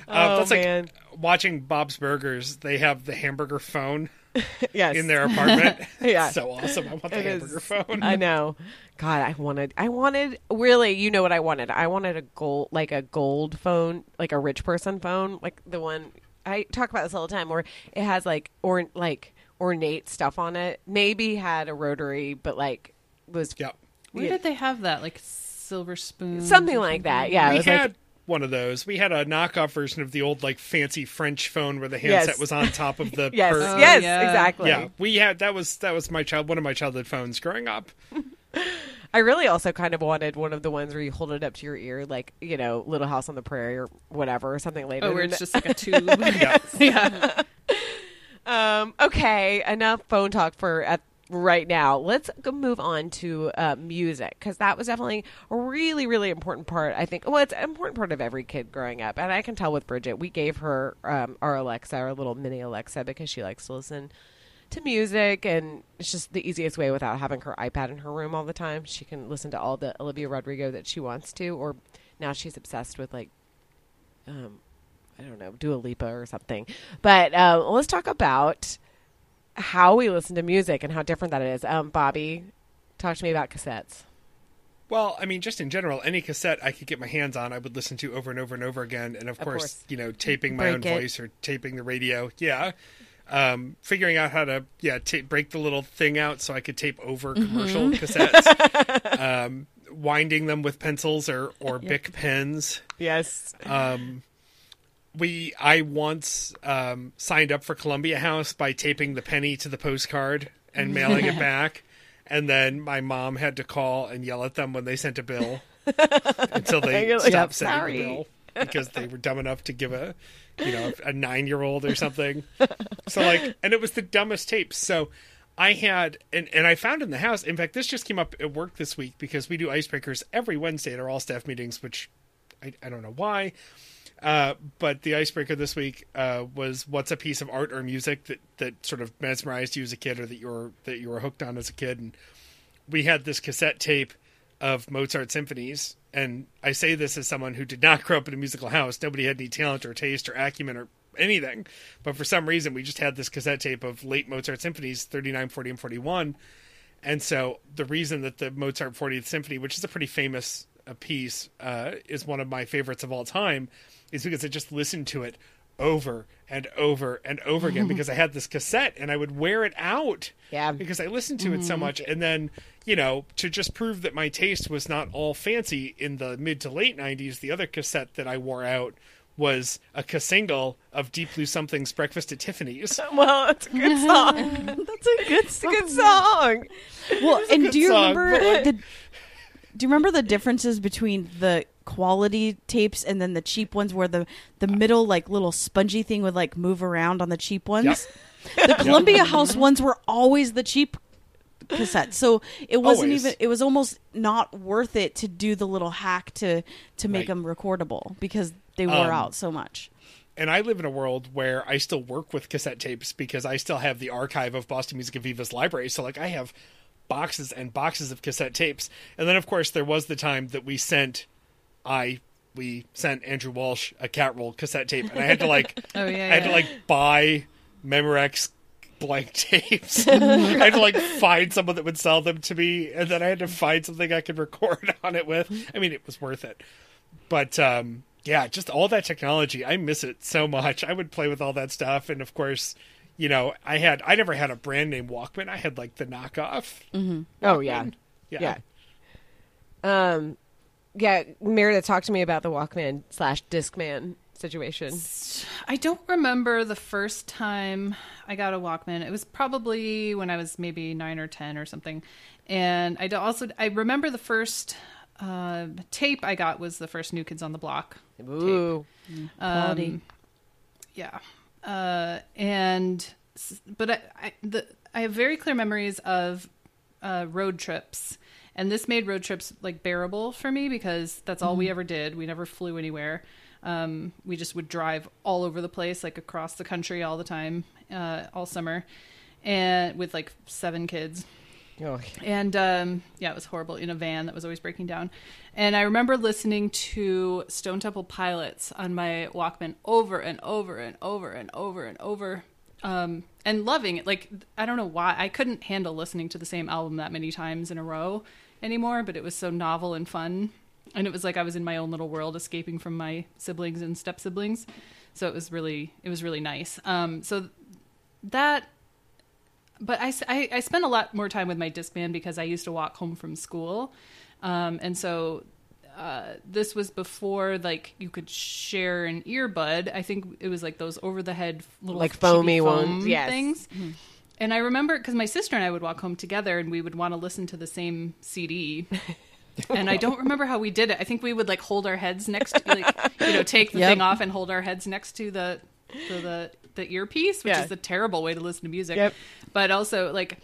uh, Oh, that's man. like watching Bob's Burgers. They have the hamburger phone yes, in their apartment. Yeah. It's so awesome. I want the It is. hamburger phone. I know. God, I wanted. I wanted. Really, you know what I wanted? I wanted a gold, like a gold phone, like a rich person phone, like the one I talk about this all the time, where it has like or like ornate stuff on it. Maybe had a rotary, but like was yeah. Where did they have that? Like silver spoon, something like that. Yeah, it was had like one of those. We had a knockoff version of the old like fancy French phone where the handset Yes. was on top of the yes, per- Oh, yes, yeah. exactly. Yeah, we had that was that was my child one of my childhood phones growing up. I really also kind of wanted one of the ones where you hold it up to your ear, like you know, Little House on the Prairie or whatever, or something later. Oh, where it's just like a tube. Yeah. yeah. Um, okay, enough phone talk for at right now. Let's move on to uh, music because that was definitely a really, really important part. I think. Well, it's an important part of every kid growing up, and I can tell with Bridget. We gave her um, our Alexa, our little mini Alexa, because she likes to listen to music, and it's just the easiest way without having her iPad in her room all the time. She can listen to all the Olivia Rodrigo that she wants to, or now she's obsessed with like um, I don't know, Dua Lipa or something. But uh, let's talk about how we listen to music and how different that is. Um, Bobby, talk to me about cassettes. Well, I mean, just in general, any cassette I could get my hands on, I would listen to over and over and over again. And of, Of course, course. you know, taping my Break own it. voice or taping the radio. Yeah. Um, figuring out how to, yeah, ta break the little thing out so I could tape over commercial cassettes. um, winding them with pencils or, or Bic pens. Yes. Um, we, I once um, signed up for Columbia House by taping the penny to the postcard and mailing it back. And then my mom had to call and yell at them when they sent a bill until they like, stopped "Yep, sending sorry." the bill because they were dumb enough to give a, you know, a nine year old or something. So like, and it was the dumbest tapes. So I had, and, and I found in the house. In fact, this just came up at work this week because we do icebreakers every Wednesday at our all staff meetings, which I, I don't know why. Uh, but the icebreaker this week uh, was what's a piece of art or music that, that sort of mesmerized you as a kid or that you were that you were hooked on as a kid? And we had this cassette tape of Mozart symphonies. And I say this as someone who did not grow up in a musical house. Nobody had any talent or taste or acumen or anything. But for some reason we just had this cassette tape of late Mozart symphonies 39 40 and 41 And so the reason that the Mozart 40th Symphony, which is a pretty famous uh, piece, uh, is one of my favorites of all time, is because I just listened to it over and over and over again because I had this cassette and I would wear it out. Yeah. Because I listened to it so mm-hmm. much. And then, you know, to just prove that my taste was not all fancy in the mid to late 90s, the other cassette that I wore out was a single of Deep Blue Something's Breakfast at Tiffany's. Well, it's a good song. That's a good It's a good song. Well, and good do you song, remember but, the? Do you remember the differences between the quality tapes and then the cheap ones, where the the middle like little spongy thing would like move around on the cheap ones? The Columbia House ones were always the cheap cassettes, so it wasn't Always. even. It was almost not worth it to do the little hack to to make Right. them recordable because they wore Um, out so much. and I live in a world where I still work with cassette tapes because I still have the archive of Boston Music of Viva's library. So like I have boxes and boxes of cassette tapes. And then of course there was the time that we sent I we sent Andrew Walsh a cat roll cassette tape and I had to like Oh, yeah, I had to like buy Memorex blank tapes. I had to like find someone that would sell them to me and then I had to find something I could record on it with. I mean it was worth it. But um yeah, just all that technology, I miss it so much. I would play with all that stuff and of course, you know, I had I never had a brand name Walkman. I had like the knockoff. Mm-hmm. Oh yeah. Yeah. Yeah. Um, yeah. Meredith talked to me about the Walkman slash Discman situation. I don't remember the first time I got a Walkman. It was probably when I was maybe nine or ten or something. And I also I remember the first uh, tape I got was the first New Kids on the Block. Ooh. Quality. Yeah, uh, and but I I, the, I have very clear memories of uh, road trips, and this made road trips like bearable for me because that's all we ever did. We never flew anywhere. Um, we just would drive all over the place, like across the country all the time, uh, all summer, and with like seven kids. Oh, And um, yeah, it was horrible in a van that was always breaking down. And I remember listening to Stone Temple Pilots on my Walkman over and over and over and over and over, um, and loving it. Like I don't know why I couldn't handle listening to the same album that many times in a row anymore, but it was so novel and fun, and it was like I was in my own little world, escaping from my siblings and step siblings. So it was really it was really nice. Um, so that but I, I spent a lot more time with my Discman because I used to walk home from school. Um, and so uh, this was before like you could share an earbud. I think it was like those over the head little Like foamy foam ones, yes. things. And I remember because my sister and I would walk home together and we would want to listen to the same CD. and I don't remember how we did it. I think we would like hold our heads next to like you know take the Yep. thing off and hold our heads next to the to the the earpiece, which Yeah. is a terrible way to listen to music. Yep. But also like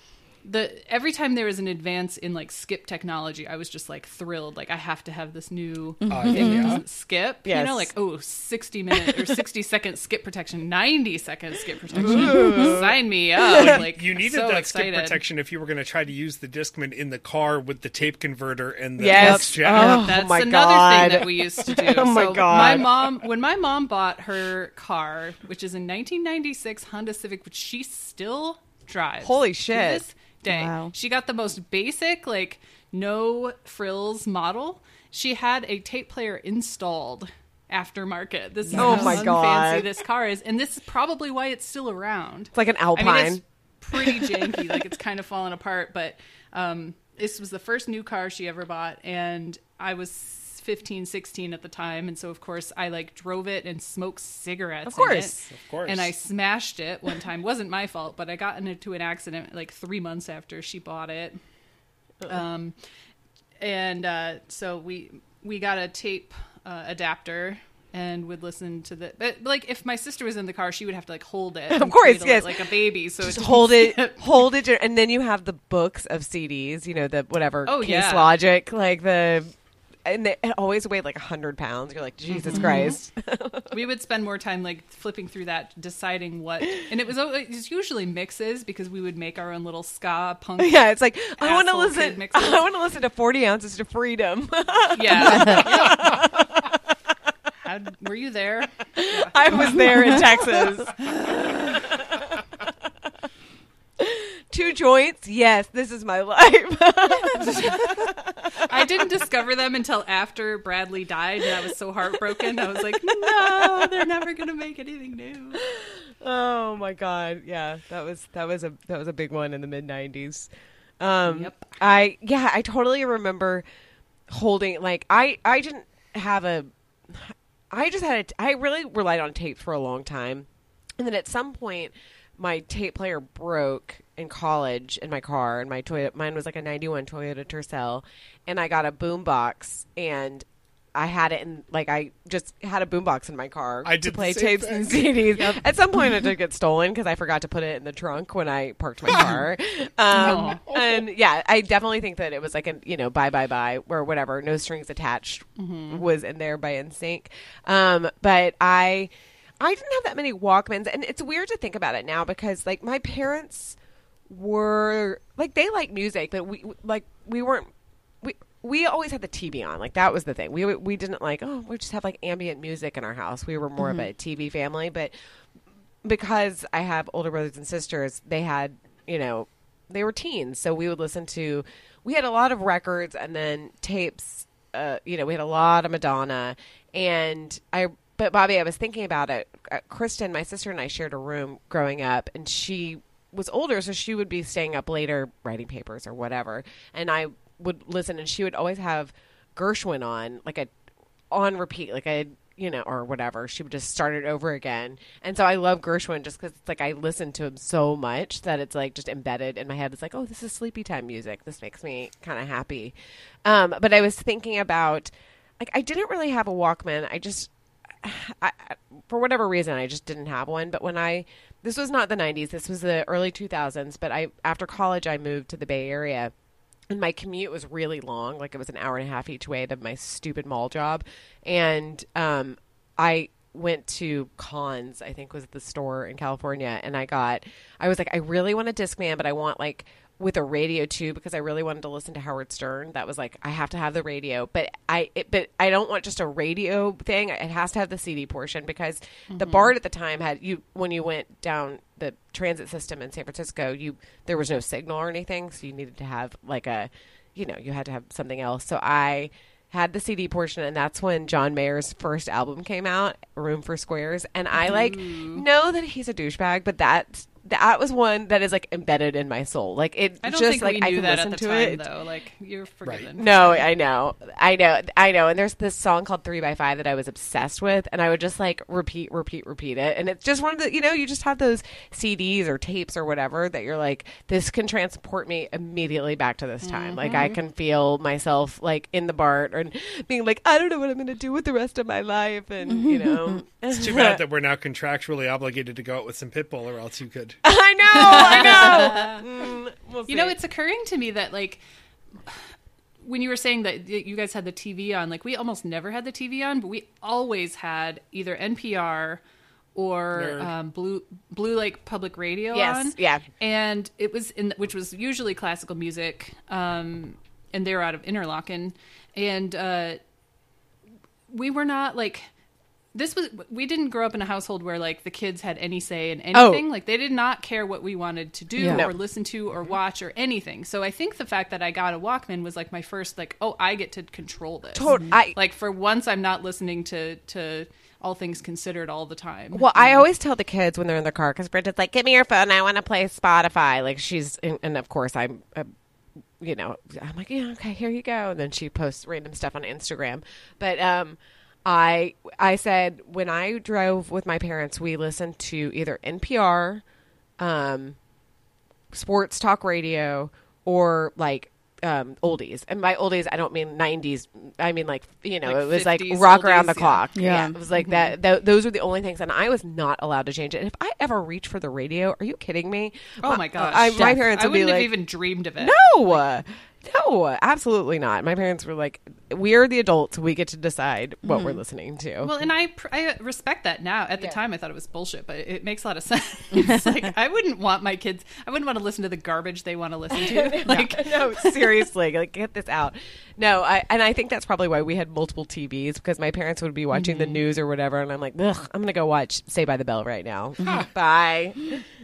the every time there was an advance in like skip technology, I was just like thrilled. Like I have to have this new Uh, thing that doesn't skip. You know, like oh, 60 minute or 60 second skip protection, 90 second skip protection. Sign me up. Like you needed so that excited. skip protection if you were going to try to use the Discman in the car with the tape converter and the Yes. jack. Oh, That's my another God. thing that we used to do. Oh, my so God. My mom, when my mom bought her car, which is a 1996 Honda Civic, which she still drives. Holy to shit. Day. Wow. She got the most basic, like no frills model. She had a tape player installed aftermarket. This is Oh how my God. this car is, and this is probably why it's still around. It's like an I Alpine. mean, it's pretty janky. like it's kind of fallen apart. But um, this was the first new car she ever bought, and I was 15, 16 at the time, and so of course I like drove it and smoked cigarettes. Of in it. course. Of course. And I smashed it one time. wasn't my fault, but I got into an accident like three months after she bought it. Um, and uh, so we we got a tape uh, adapter and would listen to the but like if my sister was in the car she would have to like hold it Of course, cradle it yes. like a baby so just hold it, hold it, and then you have the books of CDs. You know the whatever Oh, Case yeah. Logic, like the, and they, it always weighed like hundred pounds. You're like Jesus Mm-hmm. Christ. we would spend more time like flipping through that deciding what and it was al- it was usually mixes because we would make our own little ska punk yeah, it's like I want to listen. I want to listen to Forty Ounces to Freedom. yeah How, were you there Yeah. I was there in Texas. Two joints? Yes, this is my life. I didn't discover them until after Bradley died, and I was so heartbroken. I was like, no, they're never going to make anything new. oh my god. Yeah, that was that was a that was a big one in the mid 90s. Um Yep. I yeah, I totally remember holding like I I didn't have a I just had a I really relied on tapes for a long time. And then at some point my tape player broke in college in my car and my Toyota mine was like a 91 Toyota Tercel and I got a boombox and I had it in like I just had a boombox in my car I to did play same tapes and thing. CDs. At some point, it did get stolen because I forgot to put it in the trunk when I parked my car. Um, and yeah, I definitely think that it was like a you know bye bye bye or whatever, no strings attached was in there by NSYNC. Um, but I I didn't have that many Walkmans, and it's weird to think about it now because like my parents were like they like music, but we like we weren't we we always had the TV on. Like that was the thing. We we didn't like oh we just have like ambient music in our house. We were more of a TV family, but because I have older brothers and sisters, they had you know they were teens, so we would listen to. We had a lot of records and then tapes. Uh, you know, we had a lot of Madonna, and I. But Bobby, I was thinking about it. Uh, Kristen, my sister, and I shared a room growing up, and she was older, so she would be staying up later writing papers or whatever, and I would listen, and she would always have Gershwin on, like a on repeat, like a you know, or whatever. She would just start it over again, and so I love Gershwin just because it's like I listen to him so much that it's like just embedded in my head. It's like, oh, this is sleepy time music. This makes me kind of happy. Um, but I was thinking about, like, I didn't really have a Walkman. I just I, for whatever reason, I just didn't have one. But when I, this was not the 90s, this was the early 2000s. But I, after college, I moved to the Bay Area. And my commute was really long, like it was an hour and a half each way to my stupid mall job. And um, I went to Cons, I think was the store in California, and I got, I was like, I really want a Discman, but I want like with a radio too because I really wanted to listen to Howard Stern. That was like I have to have the radio, but I it, but I don't want just a radio thing. It has to have the CD portion because the mm-hmm. BART at the time had you when you went down the transit system in San Francisco, you there was no signal or anything, so you needed to have like a you know, you had to have something else. So I had the CD portion, and that's when John Mayer's first album came out, Room for Squares. And I like mm-hmm. know that he's a douchebag, but that that was one that is like embedded in my soul. Like it I don't just think like we I knew can that listen at the to time, it. though. Like, you're forgiven. No, I know, I know, I know. And there's this song called Three by Five that I was obsessed with, and I would just like repeat, repeat, repeat it. And it's just one of the, you know, you just have those CDs or tapes or whatever that you're like, this can transport me immediately back to this time. Like I mm-hmm. can feel myself like in the BART and being like, I don't know what I'm going to do with the rest of my life, and you mm-hmm. know, It's too bad that we're now contractually obligated to go out with some Pitbull, or else you could. I know, I know. Mm, we'll You know, it's occurring to me that like when you were saying that you guys had the TV on, like we almost never had the TV on, but we always had either NPR or um, Blue Blue Lake Public Radio Yes, on. yeah. and it was in which was usually classical music, um, and they were out of Interlochen, and uh, we were not like. This was we didn't grow up in a household where like the kids had any say in anything. Like they did not care what we wanted to do Yeah. No. or listen to or watch or anything. So I think the fact that I got a Walkman was like my first like, oh, I get to control this. Tot- I- like for once I'm not listening to to all things considered all the time. Well, I always tell the kids when they're in the car because Bridget's like, "Give me your phone. I want to play Spotify." Like she's, and, and of course I'm, uh, you know, I'm like, "Yeah, okay, here you go." And then she posts random stuff on Instagram. But um, I I said when I drove with my parents, we listened to either NPR, um, sports talk radio, or like. Um, oldies and by oldies I don't mean 90s I mean like you know Like it was like 50s rock around the yeah. clock Yeah. yeah, it was like that. Th- those were the only things, and I was not allowed to change it. And if I ever reach for the radio, are you kidding me? oh my gosh, I, my parents I would be wouldn't like, have even dreamed of it. "No, no, absolutely not." My parents were like, "We're the adults. We get to decide what we're mm-hmm. listening to." Well, and I pr- I respect that now. At the Yeah. time, I thought it was bullshit, but it makes a lot of sense. it's like I wouldn't want my kids. I wouldn't want to listen to the garbage they want to listen to. Like, no, seriously, like get this out. No, I and I think that's probably why we had multiple TVs because my parents would be watching the mm-hmm. news or whatever, and I'm like, Ugh, I'm gonna go watch Saved by the Bell right now. Bye.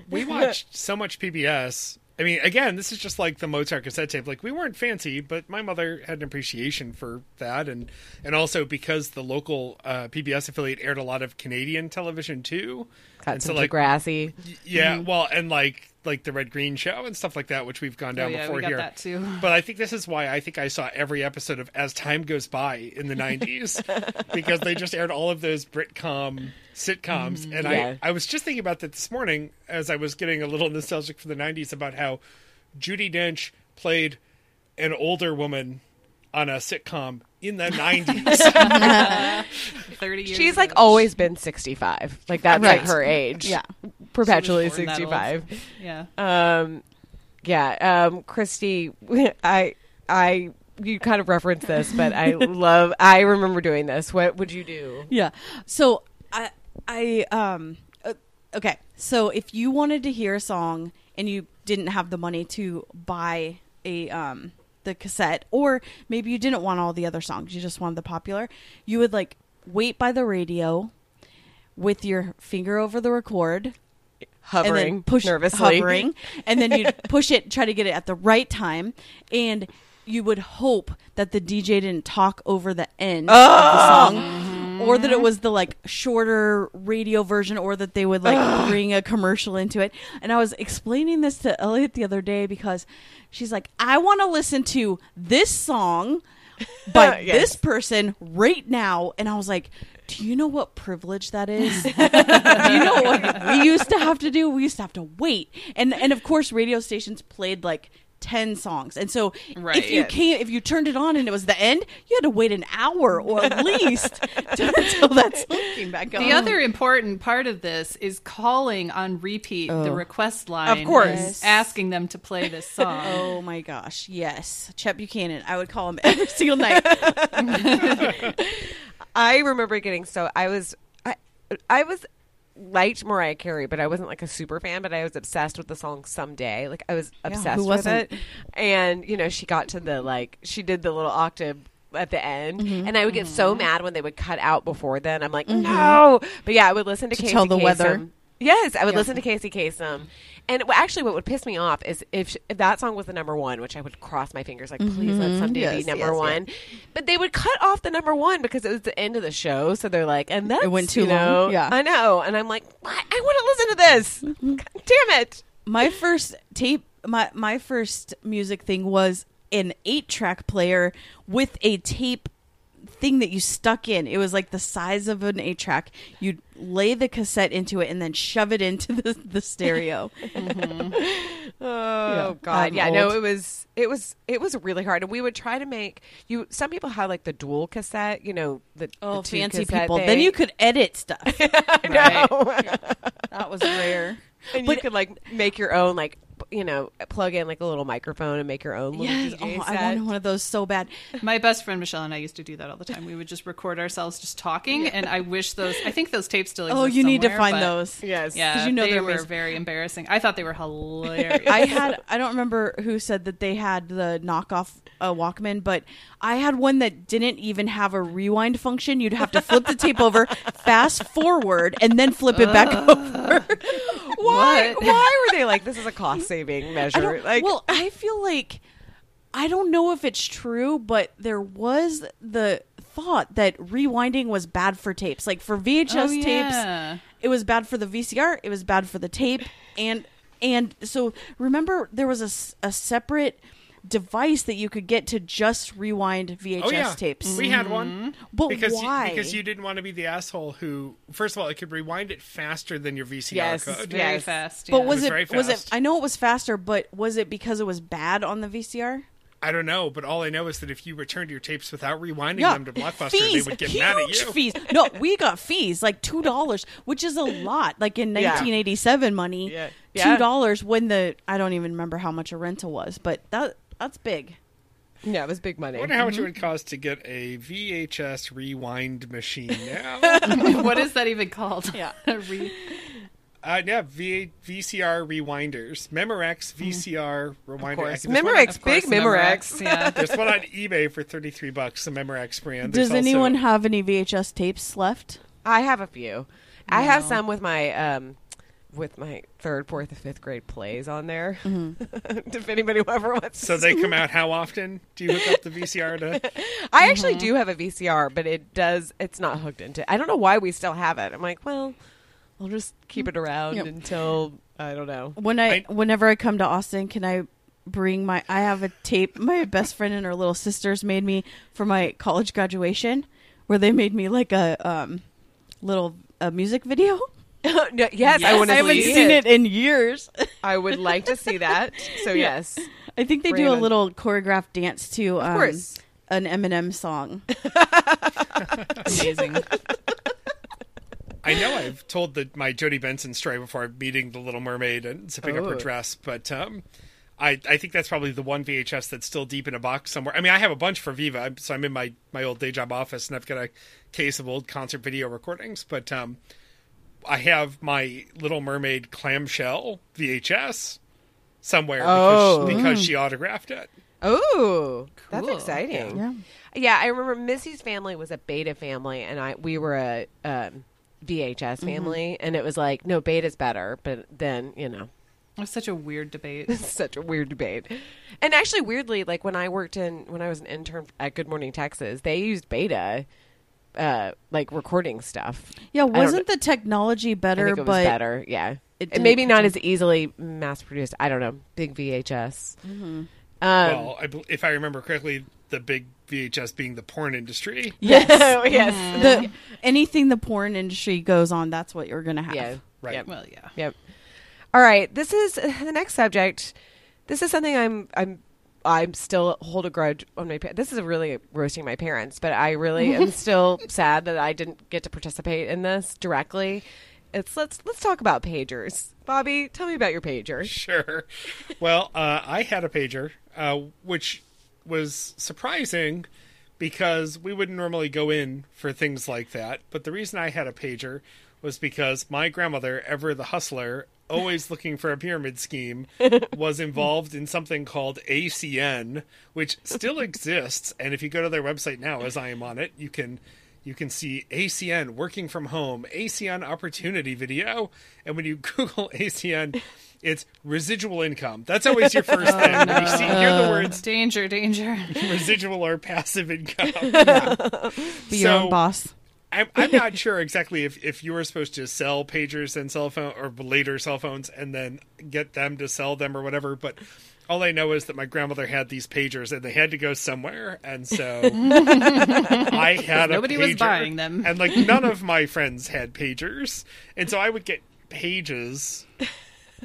We watched so much PBS, I mean, again, this is just like the Mozart cassette tape. Like we weren't fancy, but my mother had an appreciation for that, and and also because the local uh, PBS affiliate aired a lot of Canadian television too. Got and some like Degrassi. yeah, well, and like like the Red Green Show and stuff like that, which we've gone Oh, down yeah, before here. that too. But I think this is why I think I saw every episode of As Time Goes By in the 90s because they just aired all of those Britcom sitcoms. And Yeah. I, I was just thinking about that this morning as I was getting a little nostalgic for the 90s about how Judi Dench played an older woman on a sitcom in the 90s. Thirty years. She's like ago. always been 65. Like that's like her age. Yeah. Perpetually born that old. 65. Yeah. Um, yeah. Um, Christy, I, I, you kind of referenced this, but I love. I remember doing this. What would you do? Yeah. So I I um uh, okay. So if you wanted to hear a song and you didn't have the money to buy a um the cassette or maybe you didn't want all the other songs, you just wanted the popular, you would like wait by the radio with your finger over the record and Hovering, then push nervously, hovering, and then you push it, try to get it at the right time, and you would hope that the DJ didn't talk over the end of the song, or that it was the like shorter radio version, or that they would like bring a commercial into it. And I was explaining this to Elliot the other day because she's like, "I want to listen to this song." by Yes. this person right now and i was like do you know what privilege that is do you know what we used to have to do we used to have to wait and and of course radio stations played like 10 songs and so Right. if you Yes. came if you turned it on and it was the end you had to wait an hour or at least to, until that song came back on The other important part of this is calling on repeat the Oh. request line. Of course. Yes. Asking them to play this song. oh my gosh yes chet buchanan i would call him every single night I remember getting so I was I I was liked Mariah Carey, but I wasn't like a super fan. But I was obsessed with the song "Someday." Like I was obsessed who with it. And you know, she got to the like she did the little octave at the end, Mm-hmm. and I would get so mad when they would cut out before then. I'm like, no. But yeah, I would listen to, To Casey tell the Kasem. weather. Yes, I would listen to Casey Kasem. And actually, what would piss me off is if, sh- if that song was the number one, which I would cross my fingers, like, please let someday Mm-hmm. Yes, be number yes, one. But they would cut off the number one because it was the end of the show. So they're like, and that's, went too you know, long. Yeah. I know. And I'm like, I, I want to listen to this. Mm-hmm. God damn it. my first tape my my first music thing was an 8 track player with a tape thing that you stuck in. It was like the size of an 8 track you'd lay the cassette into it and then shove it into the, the stereo. Mm-hmm. Oh Yeah, God, I'm yeah, no, it was it was it was really hard, and we would try to make you. Some people had like the dual cassette, you know, the oh the two fancy cassette people. Then you could edit stuff. I know. that was rare. And But- you could like make your own like p- you know plug in like a little microphone and make your own little yes DJ oh, set. i wanted one of those so bad My best friend Michelle and I used to do that all the time. We would just record ourselves just talking, and I wish those. I think those tapes still exist. oh you need to find those yes, Yeah, 'Cause you know they were amazing. very embarrassing. I thought they were hilarious. I had I don't remember who said that they had the knockoff uh, Walkman, but I had one that didn't even have a rewind function. You'd have to flip the tape over, fast forward, and then flip it back over. Why? What? Why were they like this is a cost saving measure? Like, well, I feel like I don't know if it's true, but there was the thought that rewinding was bad for tapes. Like for VHS Oh, tapes, yeah. it was bad for the VCR, it was bad for the tape, and and so remember there was a, a separate device that you could get to just rewind VHS oh yeah, tapes. we had one. Mm-hmm. But because why? You, because you didn't want to be the asshole who, first of all, it could rewind it faster than your VCR Yes, could. very Yes. fast. but yeah. was was it was it? I know it was faster, but was it because it was bad on the VCR? I don't know, but all I know is that if you returned your tapes without rewinding Yeah, them to Blockbuster, fees, they would get huge mad at you. fees. No, we got fees like two dollars, which is a lot. Like in Yeah. 1987 money, Yeah. two Yeah. dollars when the I don't even remember how much a rental was, but that that's big. yeah, it was big money. I wonder how much it would cost to get a VHS rewind machine now. what is that even called? Yeah. Re- uh, yeah, v- VCR rewinders, Memorex VCR rewinder. course. There's one- Memorex, of big Memorex. Yeah. There's one on eBay for 33 bucks, the Memorex brand. Does There's also- anyone have any VHS tapes left? I have a few. I have some with my um with my third, fourth, and fifth grade plays on there. if anybody ever wants, So to they come out how often? Do you hook up the VCR to? I actually do have a VCR, but it does. It's not hooked into. I don't know why we still have it. I'm like, well, I'll just keep it around Yep. until I don't know. When I, I- whenever I come to Austin, can I bring my? I have a tape. My best friend and her little sisters made me for my college graduation, where they made me like a um, little a music video. No, yes, I I haven't see seen it in years. I would like to see that. So yes, I think they Bring do a on. little choreographed dance to um, of course. an Eminem song. Amazing. I know I've told the, my Jodi Benson story before meeting the Little Mermaid and zipping up her Oh. dress, but um, I I think that's probably the one VHS that's still deep in a box somewhere. I mean, I have a bunch for Viva, so I'm in my my old day job office, and I've got a case of old concert video recordings. But um, I have my Little Mermaid clamshell VHS somewhere Oh. because because she autographed it. Oh, that's exciting. Yeah. Yeah, I remember Missy's family was a beta family, and I we were a um, VHS family, and it was like, no, beta's better. But then, you know, It was such a weird debate. such a weird debate. And actually, weirdly, like when I worked in when I was an intern at Good Morning Texas, they used beta, uh, like recording stuff. Yeah, wasn't the technology I better? think it was but better. Yeah, it and maybe didn't as easily mass produced. I don't know. Big VHS. Mm-hmm. Um, well, I, if I remember correctly, the big VHS being the porn industry. yes, yes. the anything the porn industry goes on, that's what you're gonna have. Yeah. Right. Yep. Well, yeah. Yep. All right. This is uh, the next subject. This is something I'm I'm I'm still hold a grudge on my. pa- This is really roasting my parents, but I really am still sad that I didn't get to participate in this directly. It's let's let's talk about pagers. Bobby, tell me about your pager. Sure. Well, uh, I had a pager, uh, which was surprising because we wouldn't normally go in for things like that. But the reason I had a pager was because my grandmother, ever the hustler, always looking for a pyramid scheme, was involved in something called ACN, which still exists. And if you go to their website now, as I am on it, you can you can see ACN working from home, ACN opportunity video, and when you Google ACN, it's residual income. That's always your first oh, thing. When you see hear the words Danger, danger. residual or passive income. Be your own boss. I'm, I'm not sure exactly if, if you were supposed to sell pagers and cell phone or later cell phones and then get them to sell them or whatever, but all I know is that my grandmother had these pagers and they had to go somewhere, and so I had a Nobody was buying them. and like none of my friends had pagers, and so I would get pages.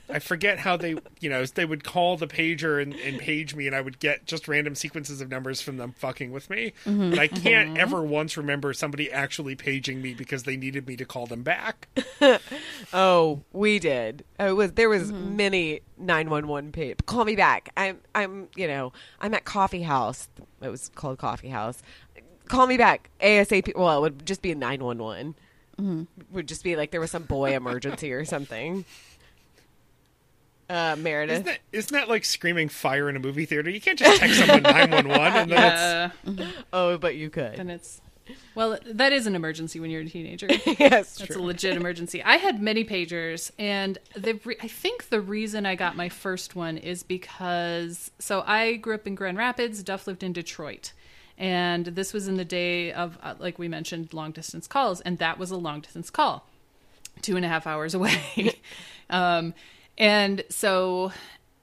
I forget how they, you know, they would call the pager and, and page me, and I would get just random sequences of numbers from them fucking with me. Mm-hmm. But I can't mm-hmm. ever once remember somebody actually paging me because they needed me to call them back. Oh, we did. Oh, It was there was mm-hmm. many nine one one page. Call me back. I'm I'm you know I'm at coffee house. It was called coffee house. Call me back ASAP. Well, it would just be a nine one one. Would just be like there was some boy emergency or something. Uh, Meredith. Isn't that, isn't that like screaming fire in a movie theater? You can't just text someone 911 and then it's. Uh, oh, but you could. then it's well, that is an emergency when you're a teenager. yes. That's a legit emergency. I had many pagers, and the re- I think the reason I got my first one is because so I grew up in Grand Rapids. Duff lived in Detroit, and this was in the day of uh, like we mentioned long distance calls, and that was a long distance call, two and a half hours away, um, and so.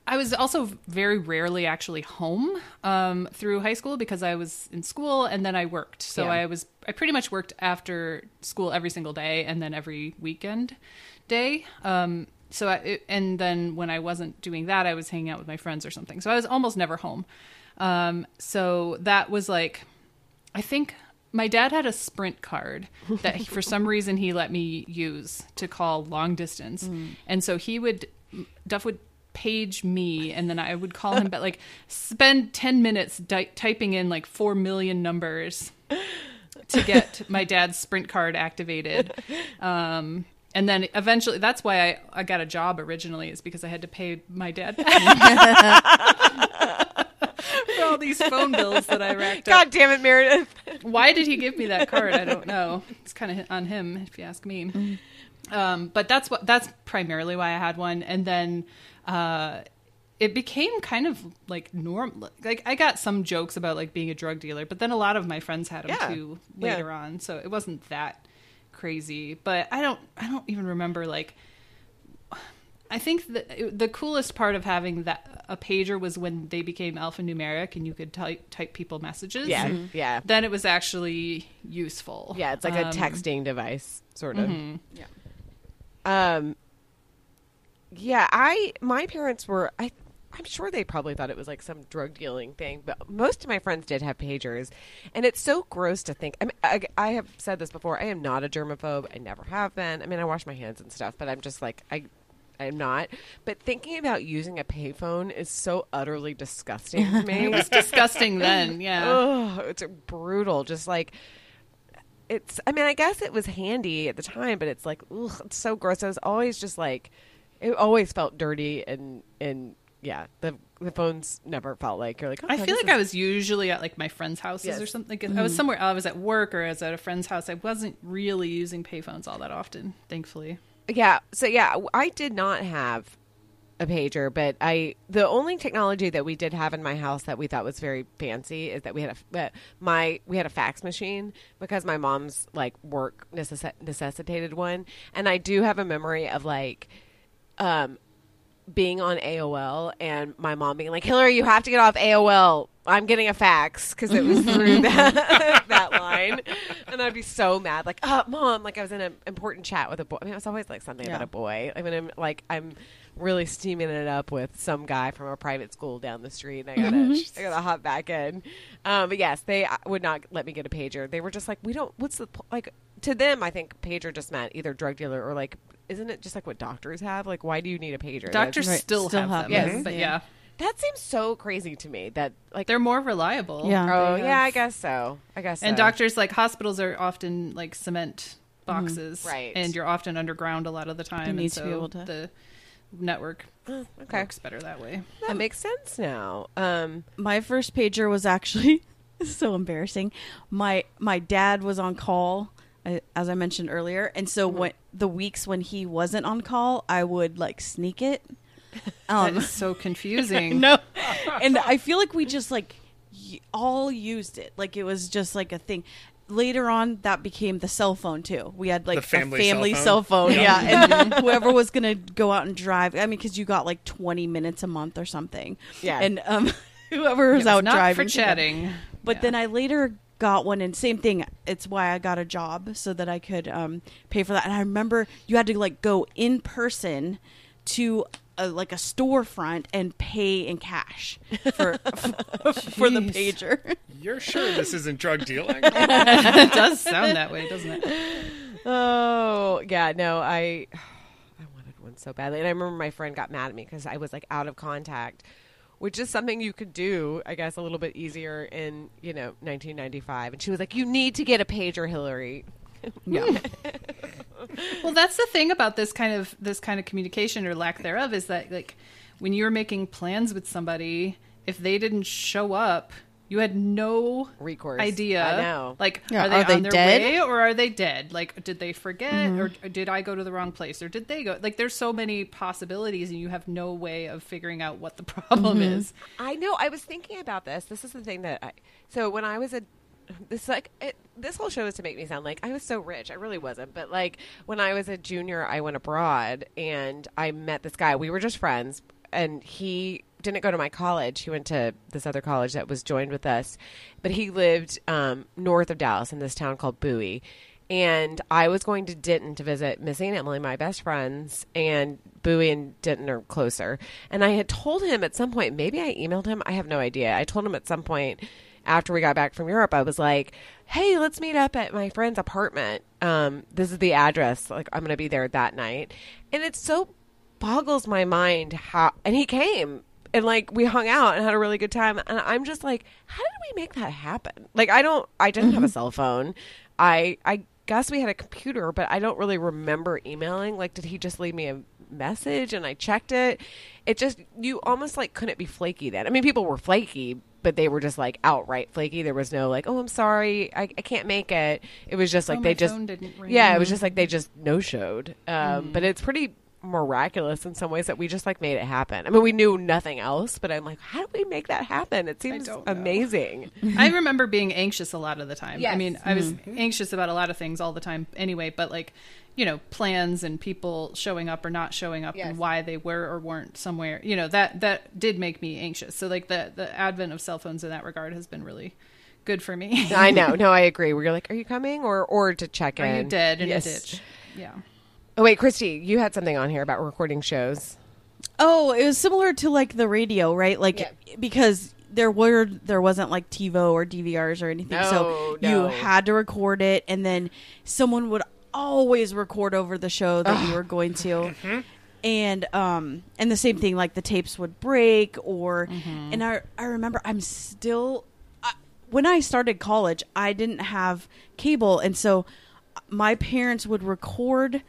I was also very rarely actually home um, through high school because I was in school and then I worked. So Yeah. I was I pretty much worked after school every single day and then every weekend day. Um, so I, and then when I wasn't doing that, I was hanging out with my friends or something. So I was almost never home. Um, so that was like, I think my dad had a Sprint card that he, for some reason he let me use to call long distance, and so he would Duff would page me and then I would call him but like spend 10 minutes di- typing in like 4 million numbers to get my dad's sprint card activated. Um, and then eventually, that's why I, I got a job originally, is because I had to pay my dad all these phone bills that I racked up. God damn it, Meredith. Why did he give me that card? I don't know. It's kind of on him, if you ask me. Um, but that's what that's primarily why I had one, and then uh, it became kind of like normal. Like I got some jokes about like being a drug dealer, but then a lot of my friends had them Yeah. too Yeah. later on, so it wasn't that crazy. But I don't I don't even remember like. I think the the coolest part of having that a pager was when they became alphanumeric and you could type type people messages. Yeah, yeah, Then it was actually useful. yeah. It's like a Um, texting device, sort of. Yeah. Um. Yeah, I my parents were I. I'm sure they probably thought it was like some drug dealing thing, but most of my friends did have pagers, and it's so gross to think. I mean, I, I have said this before. I am not a germaphobe. I never have been. I mean, I wash my hands and stuff, but I'm just like I. I'm not. But thinking about using a payphone is so utterly disgusting to me. It was disgusting then. Yeah. oh, it's brutal. Just like it's. I mean, I guess it was handy at the time, but it's like, ugh, it's so gross. I was always just like, it always felt dirty and and yeah, the the phones never felt like you're like. Oh, I feel like is- I was usually at like my friends' houses Yes. or something. I mm-hmm. was somewhere. I was at work or I was at a friend's house. I wasn't really using payphones all that often, thankfully. Yeah. So yeah, I did not have a pager, but I the only technology that we did have in my house that we thought was very fancy is that we had a my we had a fax machine because my mom's like work necess- necessitated one, and I do have a memory of like um being on AOL and my mom being like, Hillary, you have to get off AOL. I'm getting a fax because it was through that, that line. And I'd be so mad. Like, oh, mom, like I was in an important chat with a boy. I mean, it was always like something about a boy. I mean, I'm like, I'm really steaming it up with some guy from a private school down the street. And I gotta, I gotta hop back in. Um, but yes, they uh, would not let me get a pager. They were just like, we don't, what's the, po-" like, to them, I think pager just meant either drug dealer or like, isn't it just like what doctors have? Like, why do you need a pager? Doctors Right. still, Still have, have them, them. but Yeah. yeah, That seems so crazy to me. That like they're more reliable. Yeah. oh They yeah, I guess so. I guess so. And so. doctors, like hospitals, are often like cement boxes, Right. And you're often underground a lot of the time. and need to so be able to- The network Oh, okay, works better that way. that makes sense now. Um, my first pager was actually so embarrassing. My my dad was on call uh, as I mentioned earlier, and so Mm-hmm. when the weeks when he wasn't on call, I would like sneak it. That Um, is so confusing. no, and I feel like we just like y- all used it. Like it was just like a thing. Later on, that became the cell phone too. We had like The family a family cell cell phone? phone, yeah. And whoever was gonna go out and drive, I mean, because you got like twenty minutes a month or something. Yeah. and um, whoever was It was out not driving for chatting. But Yeah. then I later got one, and same thing. It's why I got a job so that I could um, pay for that. And I remember you had to like go in person to a, like a storefront and pay in cash for for the pager. You're sure this isn't drug dealing? it does sound that way, doesn't it? oh yeah, no, I I wanted one so badly, and I remember my friend got mad at me because I was like out of contact, which is something you could do, I guess, a little bit easier in you know 1995. And she was like, "You need to get a pager, Hillary." Yeah. well, that's the thing about this kind of this kind of communication or lack thereof is that like when you're making plans with somebody, if they didn't show up, you had no Recourse. idea. I know. Like, Yeah, are they are they on their dead? way or are they dead? Like, did they forget mm-hmm. or, or did I go to the wrong place or did they go? Like, there's so many possibilities, and you have no way of figuring out what the problem mm-hmm. is. I know. I was thinking about this. This is the thing that I. So when I was a, this like it, this whole show is to make me sound like I was so rich. I really wasn't. But like when I was a junior, I went abroad and I met this guy. We were just friends, and he didn't go to my college. He went to this other college that was joined with us, but he lived um, north of Dallas in this town called Bowie. And I was going to Denton to visit Missy and Emily, my best friends, and Bowie and Denton are closer. And I had told him at some point, maybe I emailed him, I have no idea. I told him at some point after we got back from Europe, I was like, "Hey, let's meet up at my friend's apartment. Um, this is the address. Like, I'm going to be there that night." And it so boggles my mind how. And he came, and like we hung out and had a really good time. And I'm just like, how did we make that happen? Like, I don't. I didn't have a cell phone. I I guess we had a computer, but I don't really remember emailing. Like, did he just leave me a message and I checked it? It just you almost like couldn't be flaky then. I mean, people were flaky but they were just like outright flaky. There was no like, oh, I'm sorry, I, I can't make it. It was just like Oh, they just phone didn't ring. yeah, it was just like they just no showed. Um, Mm. But it's pretty miraculous in some ways that we just like made it happen. I mean, we knew nothing else, but I'm like, how do we make that happen? It seems don't amazing. I remember being anxious a lot of the time. I Yes. mean, I was anxious about a lot of things all the time anyway, but like, you know, plans and people showing up or not showing up Yes. and why they were or weren't somewhere, you know, that that did make me anxious. So like the the advent of cell phones in that regard has been really good for me. I know. No, I agree. Where you're like, are you coming or or to check Are in? you dead in Yes. a ditch? Yeah. Oh wait, Christy, you had something on here about recording shows. Oh, it was similar to like the radio, right? Like Yeah. because there were there wasn't like TiVo or DVRs or anything, No, so no. you had to record it, and then someone would always record over the show that you were going to. Mm-hmm. And um and the same thing like the tapes would break or Mm-hmm. and I I remember I'm still I, when I started college I didn't have cable and so my parents would record